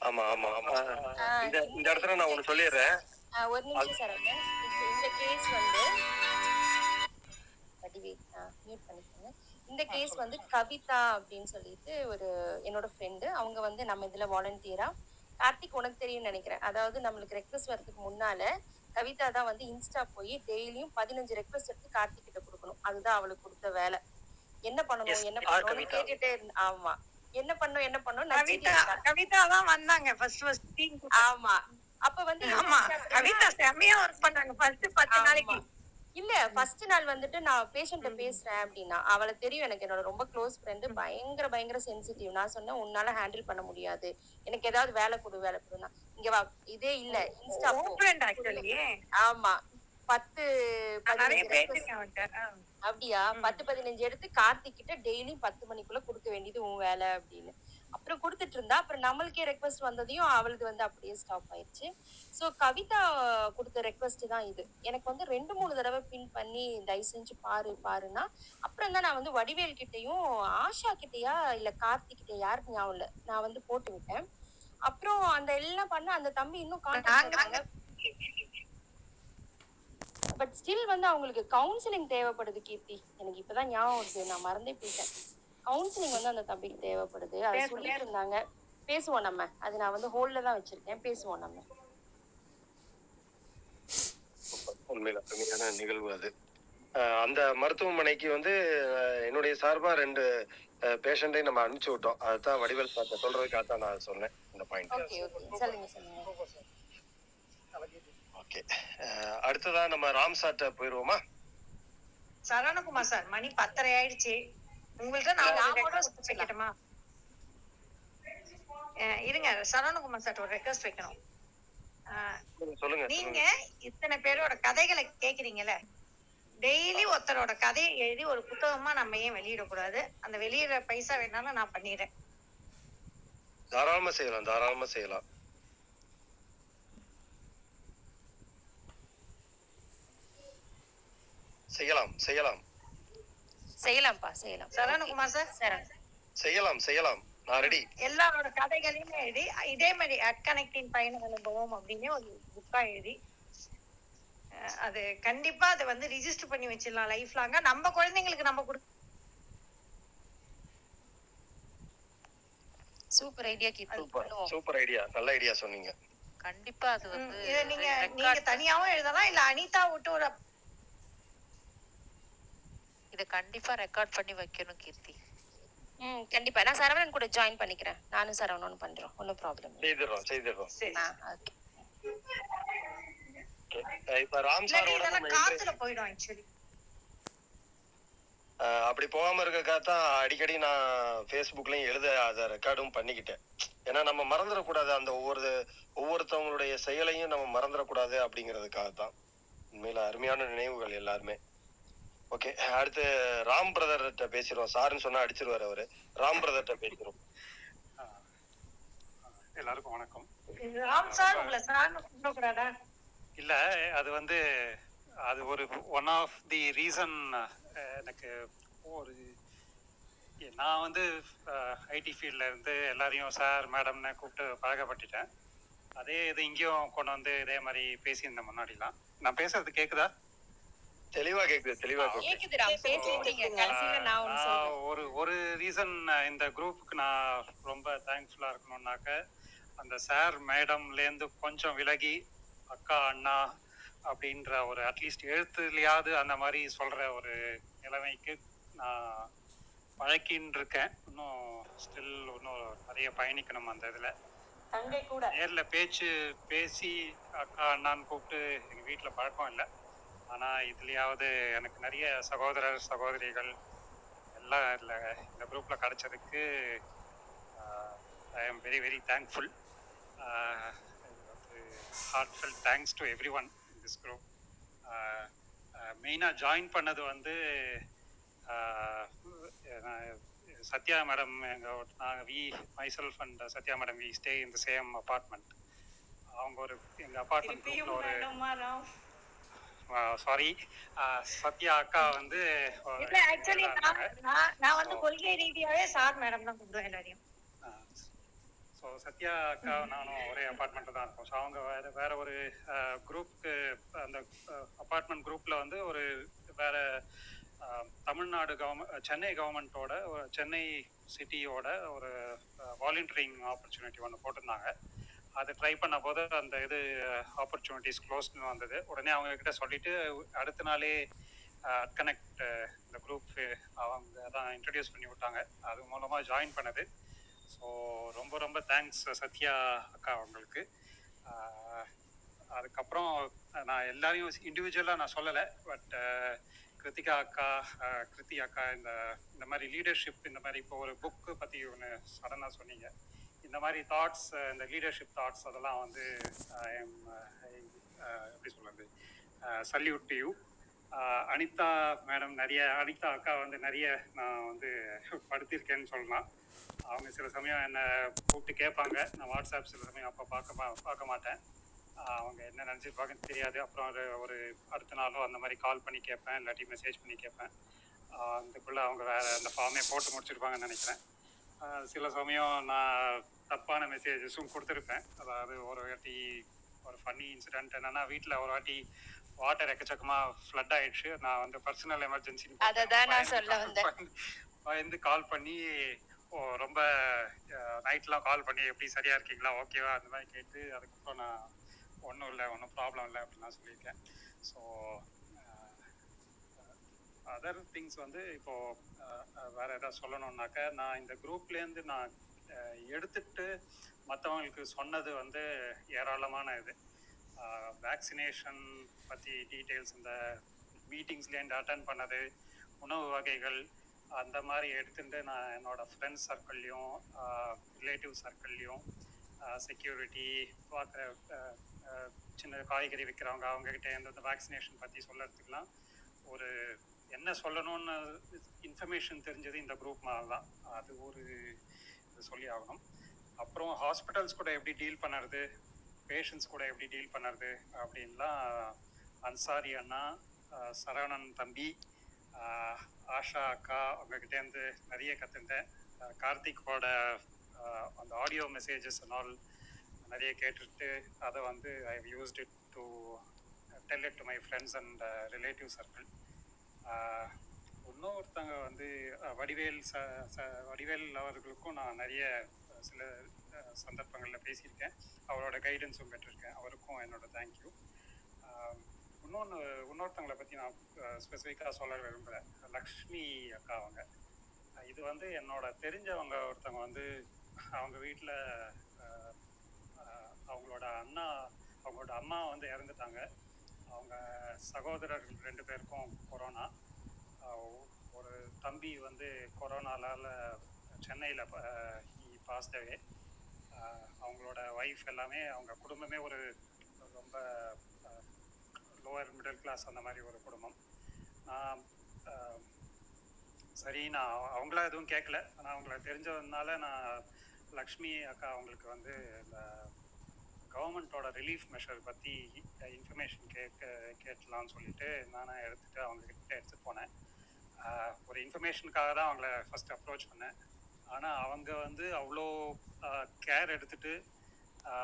ஆமா ஆமா ஆமா. இந்த இந்த இடத்துல நான் ஒண்ணு சொல்லிடுறேன். ஒரு நிமிஷம் இந்த- கேஸ் வந்து மியூட் பண்ணிக்கோங்க. இந்த கேஸ் வந்து கவிதா அப்படின்னு சொல்லிட்டு ஒரு என்னோட ஃப்ரெண்டு அவங்க வந்து நம்ம இதுல வாலண்டியரா கார்த்திக் உனக்கு தெரியும்னு நினைக்கிறேன். அதாவது நம்மளுக்கு ரெக்வஸ்ட் வரதுக்கு முன்னால கவிதா தான் வந்து இன்ஸ்டா போய் டெய்லியும் பதினஞ்சு ரெக்வஸ்ட் எடுத்து கார்த்திக் கிட்ட கொடுக்கணும். அதுதான் அவளுக்கு கொடுத்த வேலை. என்ன பண்ணணும்? என்ன பண்ணணும்னு கேட்டுட்டே இருந்த ஆமா. என்ன பண்ணும் என்ன பண்ணும் கவிதா கவிதா தான் வந்தாங்க. ஃபர்ஸ்ட் ஃபர்ஸ்ட் ஆமா. அப்ப வந்து ஆமா. கவிதா செம்மையா ஒர்க் பண்ணாங்க. ஃபர்ஸ்ட் பத்து. நாளைக்கு. இல்ல ஃபர்ஸ்ட் நாள் வந்துட்டு நான் பேஷண்ட்ட பேசுறேன் அப்படின்னா அவளை தெரியும் எனக்கு என்னோட ரொம்ப க்ளோஸ் ஃப்ரெண்டு பயங்கர பயங்கர சென்சிட்டிவ் நான் சொன்னேன் உன்னால ஹேண்டில் பண்ண முடியாது. எனக்கு ஏதாவது வேலை கொடு வேலை கொடுனா இங்க வா இதே இல்ல இன்ஸ்டா போ. ஃப்ரெண்ட் ஆக்சுவலி ஆமா பத்து நிறைய அவன்கிட்ட ஆ. அப்படியா? பத்து பதினஞ்சு எடுத்து கார்த்திக் கிட்ட டெய்லியும் பத்து மணிக்குள்ள கொடுக்க வேண்டியது உன் வேலை அப்படின்னு. அப்புறம் கொடுத்துட்டு இருந்தா அப்புறம் நம்மளுக்கே ரெக்வஸ்ட் வந்ததையும் அவளுது வந்து அப்படியே ஸ்டாப் ஆயிடுச்சு ஸோ கவிதா கொடுத்த ரெக்வஸ்ட் தான் இது. எனக்கு வந்து ரெண்டு மூணு தடவை பின் பண்ணி தயவு செஞ்சு பாரு பாருன்னா அப்புறம் தான் நான் வந்து வடிவேல் கிட்டயும் ஆஷா கிட்டயா இல்ல கார்த்திக் கிட்ட யாருக்கு ஞாபகம் இல்ல நான் வந்து போட்டு விட்டேன். அப்புறம் அந்த எல்லாம் பண்ண அந்த தம்பி இன்னும் கான்டாக்ட் பட் ஸ்டில் வந்து அவங்களுக்கு கவுன்சிலிங் தேவைப்படுது கீர்த்தி. எனக்கு இப்பதான் ஞாபகம் வருது நான் மறந்தே போயிட்டேன். கவுன்சிலிங் வந்து அந்த தம்பிக்கு தேவைப்படுது. அதை சொல்லிட்டு. இருந்தாங்க பேசுவோம் நம்ம. அது நான் வந்து ஹோல்ல தான் வச்சிருக்கேன். பேசுவோம் நம்ம. உண்மையில அருமையான நிகழ்வு அது. அஹ் அந்த மருத்துவமனைக்கு வந்து அஹ் என்னுடைய சார்பா ரெண்டு பேஷண்ட்டையும் நம்ம அனுப்பிச்சு விட்டோம். அதுதான் வடிவேல் சார்ட்ட சொல்றதுக்காக தான் நான் சொன்னேன். இந்த பாயிண்ட் ஓகே ஓகே சொல்லுங்க சொல்லுங்க. ஓகே அடுத்ததா நம்ம ராம் சார்ட்ட போயிருவோமா சரவணகுமார் சார் மணி பத்தரை ஆயிடுச்சு. உங்கள்ட்ட நான் ஒரு நான் ரெக்வஸ்ட் வைக்கட்டுமா அஹ் இருங்க சரவணகுமார் சார் ஒரு ரெக்வஸ்ட் வைக்கணும். அஹ் சொல்லுங்க நீங்க இத்தனை பேரோட கதைகளை கேக்குறீங்கல்ல? டெய்லி ஒருத்தரோட கதையை எழுதி ஒரு புத்தகமா நம்ம ஏன் வெளியிடக்கூடாது? அந்த வெளியிடுற பைசா வேணாலும் நான் பண்ணிடுறேன். தாராளமா செய்யலாம் தாராளமா செய்யலாம். செய்யலாம் செய்யலாம். செய்யலாம்ப்பா செய்யலாம். சரவணகுமார் சார்? சரண் செய்யலாம் செய்யலாம். நான் ரெடி எல்லாரோட கதைகளையும் எழுதி இதே மாதிரி அட்கனெக்டிங் பயண அனுபவம் அப்படின்னு ஒரு புக்கா எழுதி அது கண்டிப்பா அதை வந்து ரிஜிஸ்டர் பண்ணி வச்சிடலாம் லைஃப் லாங்கா நம்ம குழந்தைங்களுக்கு நம்ம கொடு super idea Keerthi super. Super idea நல்ல ஐடியா சொன்னீங்க. கண்டிப்பா அது வந்து நீங்க நீங்க தனியாவும் எழுதலாம் இல்ல அனிதா விட்டு ஒரு இதை கண்டிப்பா ரெக்கார்ட் பண்ணி வைக்கணும் கீர்த்தி. ம் கண்டிப்பா. நான் சரவணன் கூட ஜாயின் பண்ணிக்கிறேன். நானும் சரவணனும் பண்றோம் ஒன்றும் ப்ராப்ளம் செய்திடுறோம் செய்திடுறோம். Okay Okay. இப்ப ராம் சாரோட இதெல்லாம் நம்ம interview- காத்துல போயிடும் ஆக்சுவலி அஹ் அப்படி போகாம இருக்கக்காக தான் அடிக்கடி நான் ஃபேஸ்புக்லயும் எழுத அதை ரெக்கார்டும் பண்ணிக்கிட்டேன். ஏன்னா நம்ம மறந்துடக்கூடாது. அந்த ஒவ்வொரு ஒவ்வொருத்தவங்களுடைய செயலையும் நம்ம மறந்துடக்கூடாது அப்படிங்கிறதுக்காக தான் உண்மையில அருமையான நினைவுகள் எல்லாருமே. ஓகே அடுத்து ராம் பிரதர்கிட்ட பேசிடுவோம். சாருன்னு சொன்னா அடிச்சிருவாரு அவரு. ராம் பிரதர்கிட்ட பேசிடுவோம். எல்லாருக்கும் வணக்கம். ராம் சார் உங்களை சார் கூப்பிடக்கூடாதா? இல்ல அது வந்து அது ஒரு ஒன் ஆஃப் தி ரீசன் எனக்கு ஒரு நான் வந்து ஐடி ஃபீல்டில் இருந்து எல்லாரையும் சார் மேடம்னு கூப்பிட்டு பழகப்பட்டுட்டேன் அதே இது இங்கேயும் கொண்டு வந்து இதே மாதிரி பேசியிருந்தேன் முன்னாடிலாம். நான் பேசுறது கேக்குதா? தெளிவா கேக்குது தெளிவா கேக்குது. கடைசியில நான் நான் ஒரு ஒரு ரீசன் இந்த குரூப்புக்கு நான் ரொம்ப தேங்க்ஃபுல்லாக இருக்கணும்னாக்க அந்த சார் மேடம்லேருந்து கொஞ்சம் விலகி அக்கா அண்ணா அப்படின்ற ஒரு அட்லீஸ்ட் எழுத்துலையாவது அந்த மாதிரி சொல்கிற ஒரு நிலைமைக்கு நான் பழக்கின்னு இருக்கேன் இன்னும் ஸ்டில் இன்னும் நிறைய பயணிக்கணும் அந்த இதில். தங்கை கூட. நேரில் பேச்சு பேசி அக்கா அண்ணான்னு கூப்பிட்டு எங்கள் வீட்டில் பழக்கம் இல்லை. ஆனால் இதுலேயாவது எனக்கு நிறைய சகோதரர் சகோதரிகள் எல்லாம் இதில் இந்த குரூப்பில் கிடைச்சதுக்கு I am very very thankful heartful thanks to everyone in this group மெயினாக ஜாயின் பண்ணது வந்து சத்யா மேடம் எங்கள் நாங்கள் we myself and Sathya madam we stay in the same apartment அவங்க ஒரு எங்கள் அப்பார்ட்மெண்ட் ஒரு சாரி சத்யா அக்கா வந்து இல்ல ஆக்சுவலி நான் நான் நான் வந்து கொள்கை ரீதியாவே சார் மேடம் தான் கூப்பிடுவேன் எல்லாரையும். ஸோ சத்யா அக்கா நானும் ஒரே அப்பார்ட்மெண்ட்டில் தான் இருக்கோம். ஸோ அவங்க வேற வேற ஒரு குரூப்க்கு அந்த அப்பார்ட்மெண்ட் குரூப்பில் வந்து ஒரு வேற தமிழ்நாடு கவர்மெண்ட் சென்னை கவர்மெண்ட்டோட சென்னை சிட்டியோட ஒரு வாலண்டியரிங் ஆப்பர்ச்சுனிட்டி ஒன்று போட்டிருந்தாங்க. அது ட்ரை பண்ண போது அந்த இது uh, ஆப்பர்ச்சுனிட்டிஸ் க்ளோஸ்னு வந்தது. உடனே அவங்க கிட்ட சொல்லிட்டு அடுத்த நாளே uh, கனெக்ட் uh, இந்த குரூப் அவங்க தான் இன்ட்ரடியூஸ் பண்ணி விட்டாங்க. அது மூலமாக ஜாயின் பண்ணது. ஸோ ரொம்ப ரொம்ப தேங்க்ஸ் சத்யா அக்கா அவங்களுக்கு. அதுக்கப்புறம் நான் எல்லாரையும் இண்டிவிஜுவலாக நான் சொல்லலை பட் கிருத்திகா அக்கா கிருத்தி அக்கா இந்த இந்த மாதிரி லீடர்ஷிப் இந்த மாதிரி இப்போ ஒரு புக்கு பற்றி ஒன்று சடனாக சொன்னீங்க. இந்த மாதிரி தாட்ஸ் இந்த லீடர்ஷிப் தாட்ஸ் அதெல்லாம் வந்து எப்படி சொல்கிறது salute to you Anitha madam நிறைய அனிதா அக்கா வந்து நிறைய நான் வந்து படுத்திருக்கேன்னு சொல்லலாம். அவங்க சில சமயம் என்னை கூப்பிட்டு கேட்பாங்க. நான் வாட்ஸ்அப் சில சமயம் அப்போ பார்க்க மா- பார்க்க மாட்டேன். அவங்க என்ன நினச்சிருப்பாங்கன்னு தெரியாது. அப்புறம் ஒரு ஒரு அடுத்த நாளோ அந்த மாதிரி கால் பண்ணி கேட்பேன். இல்லாட்டி மெசேஜ் பண்ணி கேட்பேன். அதுக்குள்ளே அவங்க வேறு அந்த ஃபார்மே போட்டு முடிச்சிருப்பாங்கன்னு நினைக்கிறேன். சில சமயம் நான் தப்பான மெசேஜஸும் கொடுத்துருப்பேன். அதாவது ஒரு வாட்டி ஒரு ஃபன்னி இன்சிடென்ட் என்னன்னா வீட்டில் ஒரு வாட்டி வாட்டர் எக்கச்சக்கமாக ஃப்ளட் ஆயிடுச்சு. நான் வந்து பர்சனல் எமர்ஜென்சி அதை தான் நான் சொல்ல வந்தேன். பயந்து கால் பண்ணி ஓ ரொம்ப நைட்லாம் கால் பண்ணி எப்படி சரியா இருக்கீங்களா? ஓகேவா அந்த மாதிரி கேட்டு அதுக்கப்புறம் நான் ஒன்றும் இல்லை ஒன்றும் ப்ராப்ளம் இல்லை அப்படின்லாம் சொல்லியிருக்கேன். ஸோ அதர் திங்ஸ் வந்து இப்போ வேறு வேற ஏதாவது சொல்லணும்னாக்க நான் இந்த குரூப்லேருந்து நான் எடுத்துக்கிட்டு எடுத்துட்டு மற்றவங்களுக்கு சொன்னது வந்து ஏராளமான இது. வேக்சினேஷன் பற்றி டீட்டெயில்ஸ் இந்த மீட்டிங்ஸ்லேருந்து அட்டன் பண்ணது உணவு வகைகள் அந்த மாதிரி எடுத்துட்டு நான் என்னோடய ஃப்ரெண்ட்ஸ் சர்க்கிள்லையும் ரிலேட்டிவ் சர்க்கிள்லையும் செக்யூரிட்டி பார்க்குற சின்ன காய்கறி விற்கிறவங்க அவங்ககிட்ட இந்த வேக்சினேஷன் பற்றி சொல்கிறதுக்குலாம் ஒரு என்ன சொல்லணும்னு இன்ஃபர்மேஷன் தெரிஞ்சது இந்த குரூப் தான். அது ஒரு இது சொல்லி ஆகணும். அப்புறம் ஹாஸ்பிட்டல்ஸ் கூட எப்படி டீல் பண்ணுறது? பேஷண்ட்ஸ் கூட எப்படி டீல் பண்ணுறது? அப்படின்லாம் அன்சாரி அண்ணா சரவணன் தம்பி ஆஷா அக்கா அவங்ககிட்டேருந்து நிறைய கற்றுட்டேன் கார்த்திக்கோட அந்த ஆடியோ மெசேஜஸ் ஆல் நிறைய கேட்டுட்டு அதை வந்து I used it to tell it to my friends and relative circle இன்னொருத்தங்க வந்து வடிவேல் ச ச வடிவேல் அவர்களுக்கும் நான் நிறைய சில சந்தர்ப்பங்களில் பேசியிருக்கேன். அவரோட கைடன்ஸும் பெற்றிருக்கேன். அவருக்கும் என்னோட தேங்க்யூ இன்னொன்று இன்னொருத்தங்களை பற்றி நான் ஸ்பெசிஃபிக்காக சொல்ல விரும்புகிறேன் லக்ஷ்மி அக்கா அவங்க. இது வந்து என்னோட தெரிஞ்சவங்க ஒருத்தவங்க வந்து அவங்க வீட்டில் அவங்களோட அண்ணா அவங்களோட அம்மா வந்து இறந்துட்டாங்க. அவங்க சகோதரர்கள் ரெண்டு பேருக்கும் கொரோனா ஒரு தம்பி வந்து கொரோனாலால் சென்னையில் பாஸ்ட் அவே அவங்களோட ஒய்ஃப் எல்லாமே அவங்க குடும்பமே ஒரு ரொம்ப லோவர் மிடில் கிளாஸ் அந்த மாதிரி ஒரு குடும்பம். நான் சரி நான் அவங்கள எதுவும் கேட்கல ஆனால் அவங்கள தெரிஞ்சதுனால நான் லக்ஷ்மி அக்கா அவங்களுக்கு வந்து இந்த கவர்மெண்ட்டோட ரிலீஃப் மெஷர் பற்றி இன்ஃபர்மேஷன் கேட்க கேட்கலான்னு சொல்லிட்டு நானே எடுத்துகிட்டு அவங்கக்கிட்ட எடுத்துகிட்டு போனேன். ஒரு இன்ஃபர்மேஷனுக்காக தான் அவங்கள ஃபஸ்ட் அப்ரோச் பண்ணேன். ஆனால் அவங்க வந்து அவ்வளோ கேர் எடுத்துகிட்டு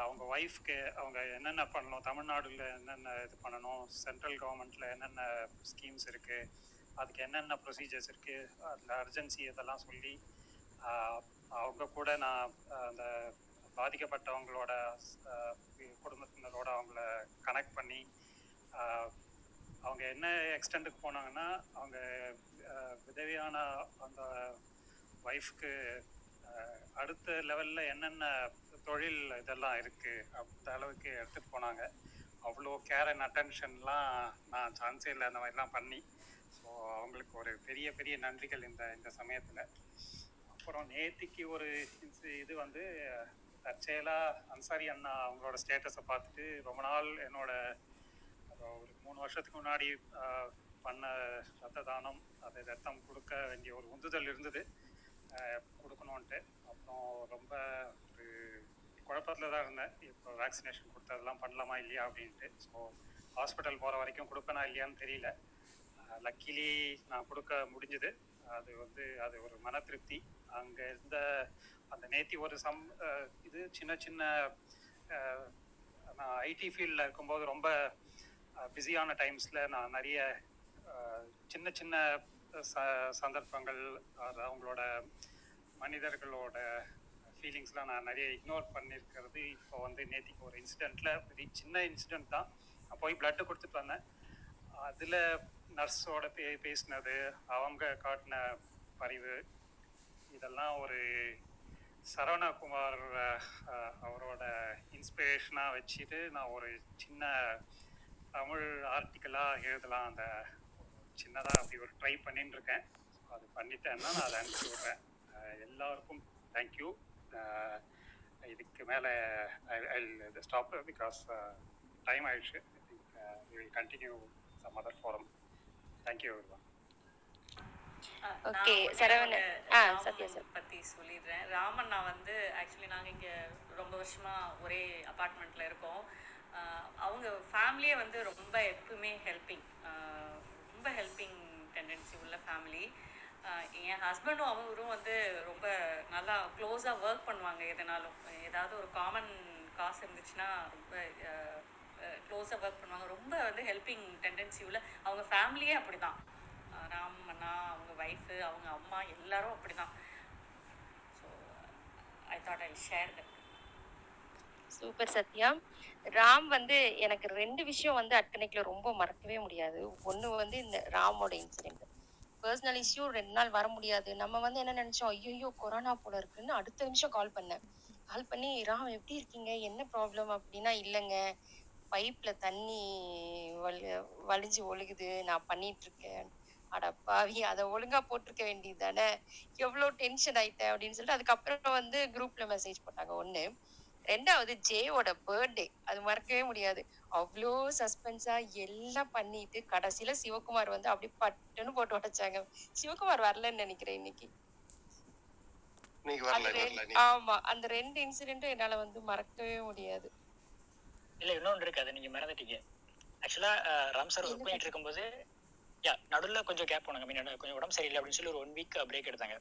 அவங்க ஒய்ஃப்க்கு அவங்க என்னென்ன பண்ணணும் தமிழ்நாடுல என்னென்ன இது பண்ணணும் சென்ட்ரல் கவர்மெண்ட்டில் என்னென்ன ஸ்கீம்ஸ் இருக்குது அதுக்கு என்னென்ன ப்ரொசீஜர்ஸ் இருக்குது அதில் அர்ஜென்சி இதெல்லாம் சொல்லி அவங்க கூட நான் அந்த பாதிக்கப்பட்டவங்களோட குடும்பத்தினரோட அவங்கள கனெக்ட் பண்ணி அவங்க என்ன எக்ஸ்டெண்டுக்கு போனாங்கன்னா அவங்க ஆஹ் விதவையான அந்த ஒய்ஃப்க்கு அடுத்த லெவலில் என்னென்ன தொழில் இதெல்லாம் இருக்குது அந்த அளவுக்கு எடுத்துகிட்டு போனாங்க. அவ்வளோ கேர் அண்ட் அட்டென்ஷன்லாம் நான் சான்ஸே இல்லை அந்த மாதிரிலாம் பண்ணி ஸோ அவங்களுக்கு ஒரு பெரிய பெரிய நன்றிகள் இந்த இந்த சமயத்தில். அப்புறம் நேத்திக்கு ஒரு இது வந்து தற்செயலாக அன்சாரி அண்ணா அவங்களோட ஸ்டேட்டஸை பார்த்துட்டு ரொம்ப நாள் என்னோட ஒரு மூணு வருஷத்துக்கு முன்னாடி பண்ண ரத்த தானம் அது ரத்தம் கொடுக்க வேண்டிய ஒரு உந்துதல் இருந்தது. கொடுக்கணுன்ட்டு அப்புறம் ரொம்ப ஒரு குழப்பத்தில் தான் இருந்தேன். இப்போ வேக்சினேஷன் கொடுத்ததெல்லாம் பண்ணலாமா இல்லையா அப்படின்ட்டு. ஸோ ஹாஸ்பிட்டல் போகிற வரைக்கும் கொடுப்பேனா இல்லையான்னு தெரியல. லக்கிலி நான் கொடுக்க முடிஞ்சுது. அது வந்து அது ஒரு மன திருப்தி. அங்கே இருந்த அந்த நேத்தி ஒரு சம் இது சின்ன சின்ன நான் ஐடி ஃபீல்டில் இருக்கும்போது ரொம்ப பிஸியான டைம்ஸில் நான் நிறைய சின்ன சின்ன ச சந்தர்ப்பங்கள் அது அவங்களோட மனிதர்களோட ஃபீலிங்ஸ்லாம் நான் நிறைய இக்னோர் பண்ணியிருக்கிறது இப்போ வந்து நேத்திக்கு ஒரு இன்சிடெண்ட்டில் வெரி சின்ன இன்சிடெண்ட் தான். நான் போய் பிளட்டு கொடுத்துட்டு வந்தேன். அதில் நர்ஸோட பே பேசினது அவங்க காட்டின பரிவு இதெல்லாம் ஒரு சரவணகுமார் அவரோட இன்ஸ்பிரேஷனாக வச்சுட்டு நான் ஒரு சின்ன தமிழ் ஆர்டிக்கலாக எழுதலாம். அந்த சின்னதாக அப்படி ஒரு ட்ரை பண்ணிட்டு இருக்கேன் அது பண்ணிட்டேன்னா நான் அதை அனுப்பிச்சி விட்றேன். எல்லாருக்கும் தேங்க்யூ இதுக்கு மேலே ஐ ஸ்டாப் பிகாஸ் டைம் ஆயிடுச்சு. I think will continue some other forum thank you everyone okay Saravanan. Ah Sathya sir. பற்றி சொல்லிடுறேன். ராமன் நான் வந்து ஆக்சுவலி நாங்கள் இங்கே ரொம்ப வருஷமாக ஒரே அப்பார்ட்மெண்ட்டில் இருக்கோம். அவங்க ஃபேமிலியே வந்து ரொம்ப எப்பவுமே ஹெல்பிங் ரொம்ப ஹெல்பிங் டெண்டன்சி உள்ள ஃபேமிலி என் ஹஸ்பண்டும் அவரும் வந்து ரொம்ப நல்லா க்ளோஸாக ஒர்க் பண்ணுவாங்க எதனாலும். ஏதாவது ஒரு காமன் காசு இருந்துச்சுன்னா ரொம்ப க்ளோஸாக ஒர்க் பண்ணுவாங்க. ரொம்ப வந்து ஹெல்பிங் டெண்டன்சி உள்ள அவங்க ஃபேமிலியே அப்படி தான் நான் அண்ணா அவங்க ஒய்ஃபு அவங்க அம்மா எல்லாரும் அப்படி தான் so I thought I share that super Sathya. Ram வந்து எனக்கு ரெண்டு விஷயம் வந்து அட்கனைக்கில் ரொம்ப மறக்கவே முடியாது. ஒன்று வந்து இந்த ராமோட இன்சிடென்ட் பர்சனல் இஷ்யூ ரெண்டு நாள் வர முடியாது. நம்ம வந்து என்ன நினைச்சோம்? ஐயோ கொரோனா போல இருக்குன்னு அடுத்த நிமிஷம் கால் பண்ணேன். கால் பண்ணி ராம் எப்படி இருக்கீங்க? என்ன ப்ராப்ளம் அப்படின்னா இல்லைங்க. பைப்பில் தண்ணி வலி வலிஞ்சு ஒழுகுது. நான் பண்ணிட்டு இருக்கேன் அட பாவி அதை ஒழுங்கா போட்டிருக்க வேண்டியது தானே எவ்வளோ டென்ஷன் ஆயிட்டேன் அப்படின்னு சொல்லிட்டு அதுக்கப்புறம் வந்து குரூப்ல மெசேஜ் போட்டாங்க. ஒன்று ரெண்டாவது ஜேயோட பர்த்டே அது மறக்கவே முடியாது. அவ்வளோ சஸ்பென்ஸா எல்லாம் பண்ணிட்டு கடைசியில சிவகுமார் வந்து அப்படியே பட்டுன்னு போட்டு உடைச்சாங்க. சிவகுமார் வரலன்னு நினைக்கிறேன் இன்னைக்கு. இன்னைக்கு அது வரல ரெண்டு- வரல ஆமா அந்த ரெண்டு இன்சிடென்ட்டும் என்னால வந்து மறக்கவே முடியாது. இல்லை இன்னொன்று இருக்கு. அதை நீங்கள் மறந்துட்டீங்க. ஆக்சுவலாக ராம் சார் ஒர்க் பண்ணிட்டு இருக்கும்போது யா நடுவில் கொஞ்சம் கேப் போனாங்க கொஞ்சம் உடம்பு சரியில்லை அப்படின்னு சொல்லி ஒரு ஒன் வீக் பிரேக் எடுத்தாங்க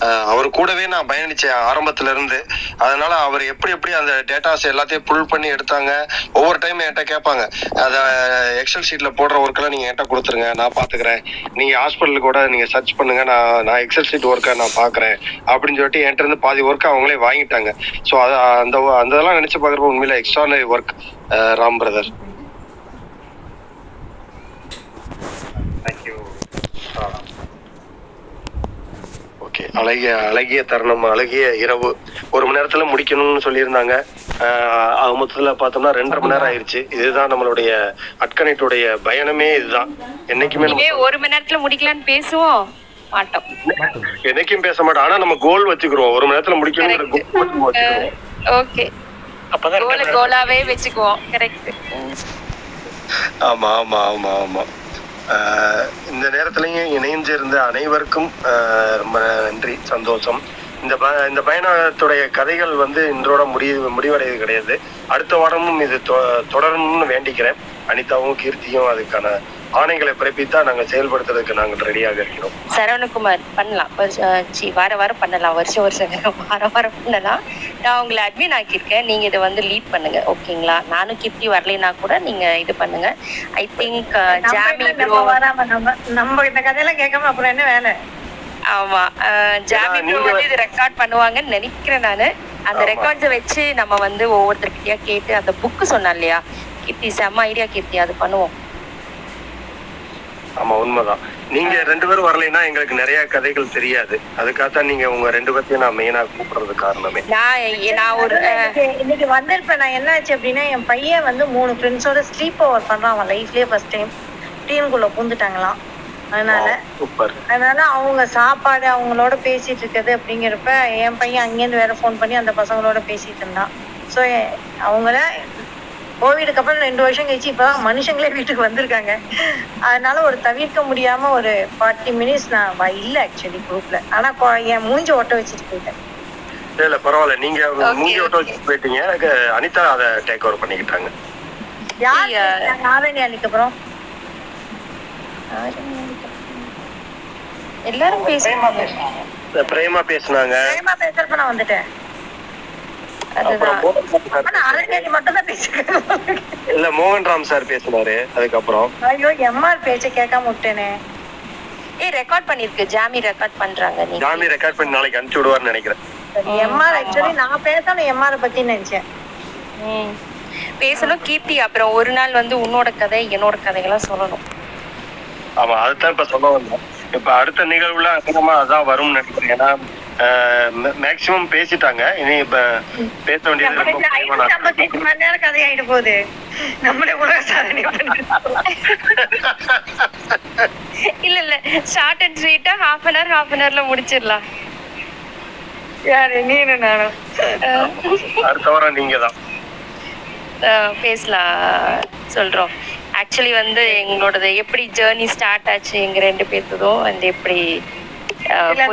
அஹ் அவர் கூடவே நான் பயணிச்சேன் ஆரம்பத்துல இருந்து அதனால அவர் எப்படி எப்படி அந்த டேட்டாஸ் எல்லாத்தையும் புல் பண்ணி எடுத்தாங்க ஒவ்வொரு டைம் என்கிட்ட கேட்பாங்க. அதை எக்ஸல் ஷீட்ல போடுற ஒர்க்கெல்லாம் நீங்க என்கிட்ட கொடுத்துருங்க நான் பாத்துக்கிறேன். நீங்க ஹாஸ்பிட்டலுக்கு கூட நீங்க சர்ச் பண்ணுங்க நான் நான் எக்ஸல் ஷீட் ஒர்க்கை நான் பாக்குறேன் அப்படின்னு சொல்லிட்டு என்கிட்ட இருந்து பாதி ஒர்க் அவங்களே வாங்கிட்டாங்க. ஸோ அது அந்த அந்த இதெல்லாம் நினைச்சு பாக்குறப்ப உண்மையில extraordinary work Ram brother thank you okay. அழகிய அழகிய தருணம் அழகிய இரவு. ஒரு மணி நேரத்துல முடிக்கணும்னு சொல்லியிருந்தாங்க. ஆஹ் மொத்தத்துல பார்த்தோம்னா ரெண்டரை மணி நேரம் ஆயிருச்சு. இதுதான் நம்மளுடைய அட்கனைட்டுடைய பயணமே இதுதான். என்னைக்குமே நம்ம ஒரு மணி நேரத்துல முடிக்கலாம்னு பேசுவோம். மாட்டோம். என்னைக்கும் பேச மாட்டோம். ஆனா நம்ம கோல் வச்சுக்கிறோம் ஒரு மணி நேரத்துல முடிக்கணுங்கிற கோல் வச்சுக்கிறோம் ஓகே கோல கோலாவே வச்சுக்குவோம். கரெக்ட் ஆமா ஆமா ஆமா ஆமா. இந்த நேரத்துலையும் இணைஞ்சிருந்த அனைவருக்கும் ரொம்ப நன்றி சந்தோஷம். இந்த ப இந்த பயணத்துடைய கதைகள் வந்து இன்றோட முடிவு முடிவடையது கிடையாது. அடுத்த வாரமும் இது தொ- தொடரணும்னு வேண்டிக்கிறேன். அனிதாவும் கீர்த்தியும் அதுக்கான ஆணைகளை பிறப்பித்தா நாங்கள் செயல்படுத்துறதுக்கு நாங்கள் ரெடியாக இருக்கிறோம். சரவணகுமார் பண்ணலாம். சி வார வாரம் பண்ணலாம். வருஷம் வருஷம் வார வாரம் பண்ணலாம். நான் உங்களை அட்மின் ஆக்கியிருக்கேன். நீங்க இதை வந்து லீட் பண்ணுங்க. ஓகேங்களா? நானும் கிப்டி வரலைன்னா கூட நீங்க இது பண்ணுங்க. ஐ திங்க் ஜாமி நம்ம இந்த கதையெல்லாம் கேட்காம அப்புறம் என்ன வேலை? ஆமா. ஜாமி வந்து இது ரெக்கார்ட் பண்ணுவாங்கன்னு நினைக்கிறேன் நானு. அந்த. ரெக்கார்ட்ஸை வச்சு நம்ம வந்து ஒவ்வொருத்தர்கிட்டயா கேட்டு அந்த புக்கு சொன்னா இல்லையா? கீர்த்தி செம்ம ஐடியா கீர்த்தி. அது பண்ணுவோம். ஆமா உண்மைதான். நீங்க ரெண்டு பேரும் வரலைன்னா எங்களுக்கு நிறைய கதைகள் தெரியாது. அதுக்காகத்தான் நீங்க உங்க ரெண்டு பேர்த்தையும் நான் மெயினா கூப்பிடுறது காரணமே. நான் நான் ஒரு இன்னைக்கு இன்னைக்கு வந்திருப்பேன். நான் என்ன ஆச்சு அப்படின்னா என் பையன் வந்து மூணு ஃப்ரெண்ட்ஸோட ஸ்லீப் ஓவர் பண்றான் அவன் லைஃப்லயே ஃபர்ஸ்ட் டைம் டீமுக்குள்ள பூந்துட்டாங்களாம் அதனால சூப்பர். அதனால அவங்க சாப்பாடு அவங்களோட பேசிட்டு இருக்குது அப்படிங்கிறப்ப என் பையன் அங்கேருந்து வேற ஃபோன் பண்ணி அந்த பசங்களோட பேசிட்டு இருந்தான். ஸோ அவங்கள கோவிடுக்கு அப்புறம் ரெண்டு வருஷம் கழிச்சு இப்போ மனுஷங்களே வீட்டுக்கு வந்திருக்காங்க. அதனால ஒரு தவிர்க்க முடியாம ஒரு ஃபார்ட்டி மினிட்ஸ் நான் இல்ல ஆக்சுவலி குரூப்ல ஆனா என் மூஞ்சி ஒட்ட வச்சுட்டு போயிட்டேன். இல்ல இல்ல பரவாயில்ல. நீங்க மூஞ்சி ஓட்ட வச்சு போயிட்டீங்க. அனிதா அதை டேக் ஓவர் பண்ணிக்கிட்டாங்க. யார் ஆரணி அன்னைக்கு அப்புறம். எல்லாரும் பேசுவாங்க இந்த பிரேமா பேசுனாங்க. பிரேமா பேசுறப்ப நான் வந்துட்டேன். இல்ல மோகன் ராம் சார் பேசினாரு அதுக்கப்புறம். ஐயோ எம்ஆர் பேச்ச கேட்காம விட்டேனே. ஏய் ரெக்கார்ட் பண்ணிருக்கு ஜாமி ரெக்கார்ட் பண்றாங்க நீ ஜாமி ரெக்கார்ட் பண்ணி நாளைக்கு அனுப்பிச்சு விடுவார்னு நினைக்கிறேன். எம்ஆர் ஆக்சுவலி நான் பேசணும் எம்ஆர் பத்தி நினைச்சேன். பேசணும் கீர்த்தி. அப்புறம் ஒரு நாள் வந்து உன்னோட கதை என்னோட கதைகள்லாம் சொல்லணும். ஆமா அதுதான் இப்ப சொல்ல வந்தேன். இப்ப அடுத்த நிகழ்வுல அதிகமா அதான் வரும்னு நினைக்கிறேன். ஏன்னா மேக்சிமம் பேசிட்டாங்க. இனி இப்ப பேச வேண்டியது ரொம்ப முக்கியமான ஐம்பத்தெட்டு மணி நேரம் கதை ஆயிட்டு போகுது. நம்மளே உலக சாதனை இல்ல இல்ல. ஷார்ட் அண்ட் ஸ்வீட்டா half an hour half an ஹவர்ல முடிச்சிடலாம். யாரு? நீனு நானும் அடுத்த வாரம் நீங்க தான் பேசலாம். சொல்றோம். ஆக்சுவலி வந்து எங்களோடது எப்படி ஜேர்னி ஸ்டார்ட் ஆச்சு எங்க ரெண்டு பேர்த்ததும் வந்து எப்படி இல்ல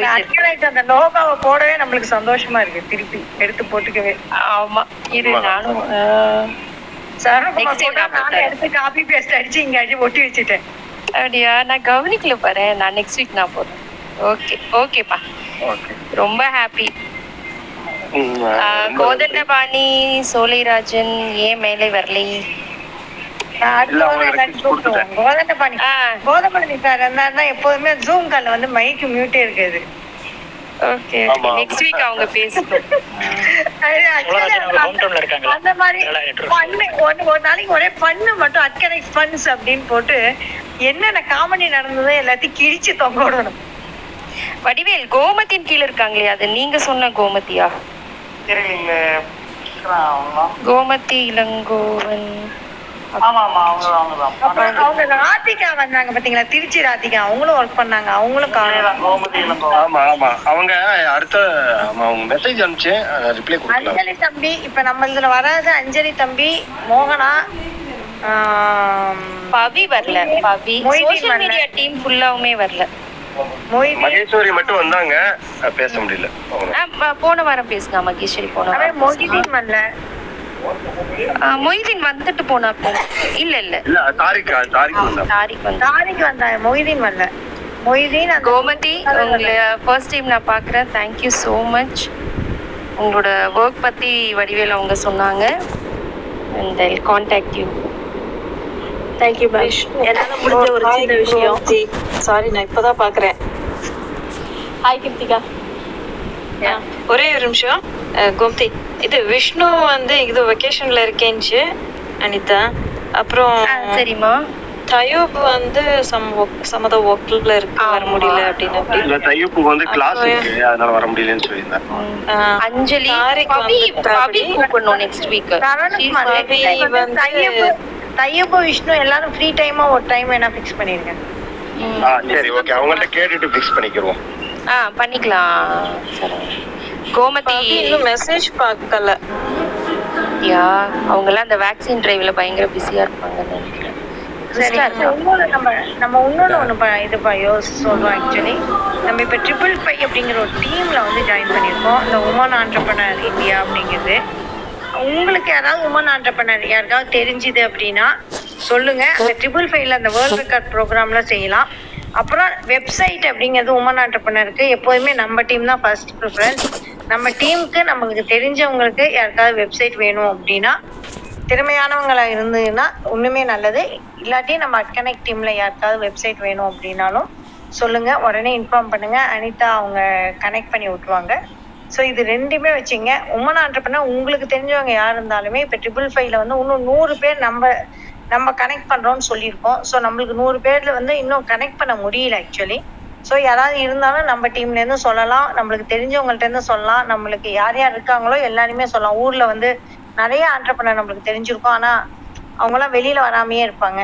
அந்த லோகாவை போடவே நம்மளுக்கு சந்தோஷமா இருக்கு திருப்பி எடுத்து போட்டுக்கவே. ஆமா இரு. நானும் சரவணகுமார் போட்டா. எடுத்து காப்பி பேஸ்ட் அடிச்சு இங்க அடி ஒட்டி வச்சுட்டேன். அப்படியா? நான் கவனிக்கல பாரு நான் நெக்ஸ்ட் வீக் நான் போடுறேன். ஓகே ஓகேப்பா ஓகே ரொம்ப ஹாப்பி கோதண்டபாணி சோலைராஜன் ஏன் மேலே வரலை? சார். இருந்தாருன்னா எப்போதுமே ஜூம் கால்ல வந்து மைக்கு மியூட்டே இருக்காது. ஓகே நெக்ஸ்ட் வீக் அவங்க பேசணும்? அந்த மாதிரி பண்ணு ஒன்று ஒரு நாளைக்கு ஒரே பண்ணு மட்டும் அட்கனெக்ட் ஃபன்ஸ் அப்படின்னு போட்டு என்னென்ன காமெடி நடந்ததோ எல்லாத்தையும் கிழிச்சு தொங்க விடணும். வடிவேல் கோமத்தின் கீழ இருக்காங்களே அது நீங்க சொன்ன கோமதியா? கோமதி இளங்கோவன். அவங்க அப்புறம் ராதிகா வந்தாங்க பாத்தீங்களா? திருச்சி ராதிகா. அவங்களும் ஒர்க் பண்ணாங்க. அவங்களும் காணும். ஆமா ஆமா. அவங்க அடுத்த ஆமா அவங்க மெசேஜ் அனுப்பிச்சு ரிப்ளை கொடுக்கல அஞ்சலி தம்பி இப்ப நம்ம இதுல வராது. அஞ்சலி தம்பி மோகனா ஆம், பவி வரல. பவி. மொய்தீன் சோஷியல் வரல. மீடியா டீம் ஃபுல்லாவுமே வரல. மகேஸ்வரி மட்டும் வந்தாங்க. அஹ் பேச முடியல. ஆ, போன வாரம் பேசினா மகேஸ்வரி போன அவன் வாரம் மொய்தீன் வரல. மொய்தீன் வந்துட்டு போனாப்போ இல்ல இல்ல. இல்ல தாரிக் தாரிக் வந்தாங்க தாரிக் வந்து தாரிக்கு வந்தாங்க மொய்தீன் வரல. மொய்தீன் அந்த கோமதி உங்களை ஃபர்ஸ்ட் டைம் நான் பார்க்குறேன் தேங்க்யூ ஸோ மச் உங்களோட ஒர்க் பற்றி வடிவேல் அவங்க சொன்னாங்க. And I contact you thank you ma'am என்னால முடிஞ்ச ஒரு சின்ன விஷயம். சாரி நான் இப்பதான் பாக்குறேன். ஹாய் கிருத்திகா ஒரே ஒரு நிமிஷம். கோமதி இது விஷ்ணு வந்து இது வெக்கேஷன்ல இருக்கேன்ச்சு அனிதா. அப்புறம் சரிம்மா. தயூப் வந்து சம் சமத ஒர்க்ல இருக்கு வர முடியல அப்படின்னு அப்படி. இல்ல தையப்பு வந்து கிளாஸ் இருக்கு அதனால வர முடியலன்னு சொல்லியிருந்தேன். அஹ், அஞ்சலி தாரிக் பவி வந்து பவி கூப்பிடணும் நெக்ஸ்ட் வீக் பவி வந்து தையப்பு விஷ்ணு எல்லாரும் ஃப்ரீ டைமா ஒரு டைம் வேணா ஃபிக்ஸ் பண்ணிருங்க. சரி ஓகே அவங்கள்ட்ட கேட்டுட்டு ஃபிக்ஸ் பண்ணிக்கிருவோம். ஆ பண்ணிக்கலாம். சரவணன் கோமதி பார்க்கல. யா அவங்கெல்லாம் அந்த வேக்சின் டிரைவ்ல பயங்கர பிஸியா இருப்பாங்கன்னு சரி இன்னொன்னு நம்ம நம்ம இன்னொன்னு ஒண்ணு ப- இது ப- சொல்றோம் ஆக்சுவலி நம்ம இப்ப ட்ரிபிள் ஃபைவ் அப்படிங்கிற ஒரு டீம்ல வந்து ஜாயின் பண்ணியிருக்கோம். இந்த உமன் ஆண்டர்பனர் இந்தியா அப்படிங்கிறது. உங்களுக்கு யாராவது உமன் ஆண்டர்பனர் யாருக்காவது தெரிஞ்சுது அப்படின்னா சொல்லுங்க. அந்த ட்ரிபிள் ஃபைவ்ல அந்த வேர்ல்ட் ரெக்கார்ட் ப்ரோக்ராம்ல செய்யலாம். அப்புறம் வெப்சைட் அப்படிங்கிறது உமன் ஆண்டர்பனருக்கு எப்போதுமே நம்ம டீம் தான் ஃபர்ஸ்ட் ப்ரிஃபரன்ஸ் நம்ம டீமுக்கு நம்மளுக்கு தெரிஞ்சவங்களுக்கு யாருக்காவது வெப்சைட் வேணும் அப்படின்னா திறமையானவங்களாக இருந்ததுன்னா ஒன்றுமே நல்லது. இல்லாட்டி நம்ம அட்கனெக்ட் டீமில் யாருக்காவது வெப்சைட் வேணும் அப்படின்னாலும் சொல்லுங்க. உடனே இன்ஃபார்ம் பண்ணுங்க. அனிதா அவங்க கனெக்ட் பண்ணி விட்டுருவாங்க. ஸோ இது ரெண்டுமே வச்சுங்க. உமன் ஆண்டர்பனர் உங்களுக்கு தெரிஞ்சவங்க யார் இருந்தாலுமே இப்போ ட்ரிபிள் ஃபைவ்ல வந்து இன்னும் நூறு பேர் நம்ம நம்ம கனெக்ட் பண்றோம்னு சொல்லியிருக்கோம். ஸோ நம்மளுக்கு நூறு பேர்ல வந்து இன்னும் கனெக்ட் பண்ண முடியல ஆக்சுவலி ஸோ யாராவது இருந்தாலும் நம்ம டீம்லேருந்து சொல்லலாம். நம்மளுக்கு தெரிஞ்சவங்கள்ட்டேருந்து சொல்லலாம். நம்மளுக்கு யார் யார் இருக்காங்களோ எல்லாருமே சொல்லலாம். ஊரில் வந்து நிறைய ஆண்டர்பனர் நம்மளுக்கு தெரிஞ்சிருக்கும். ஆனால் அவங்களாம் வெளியில் வராமையே இருப்பாங்க.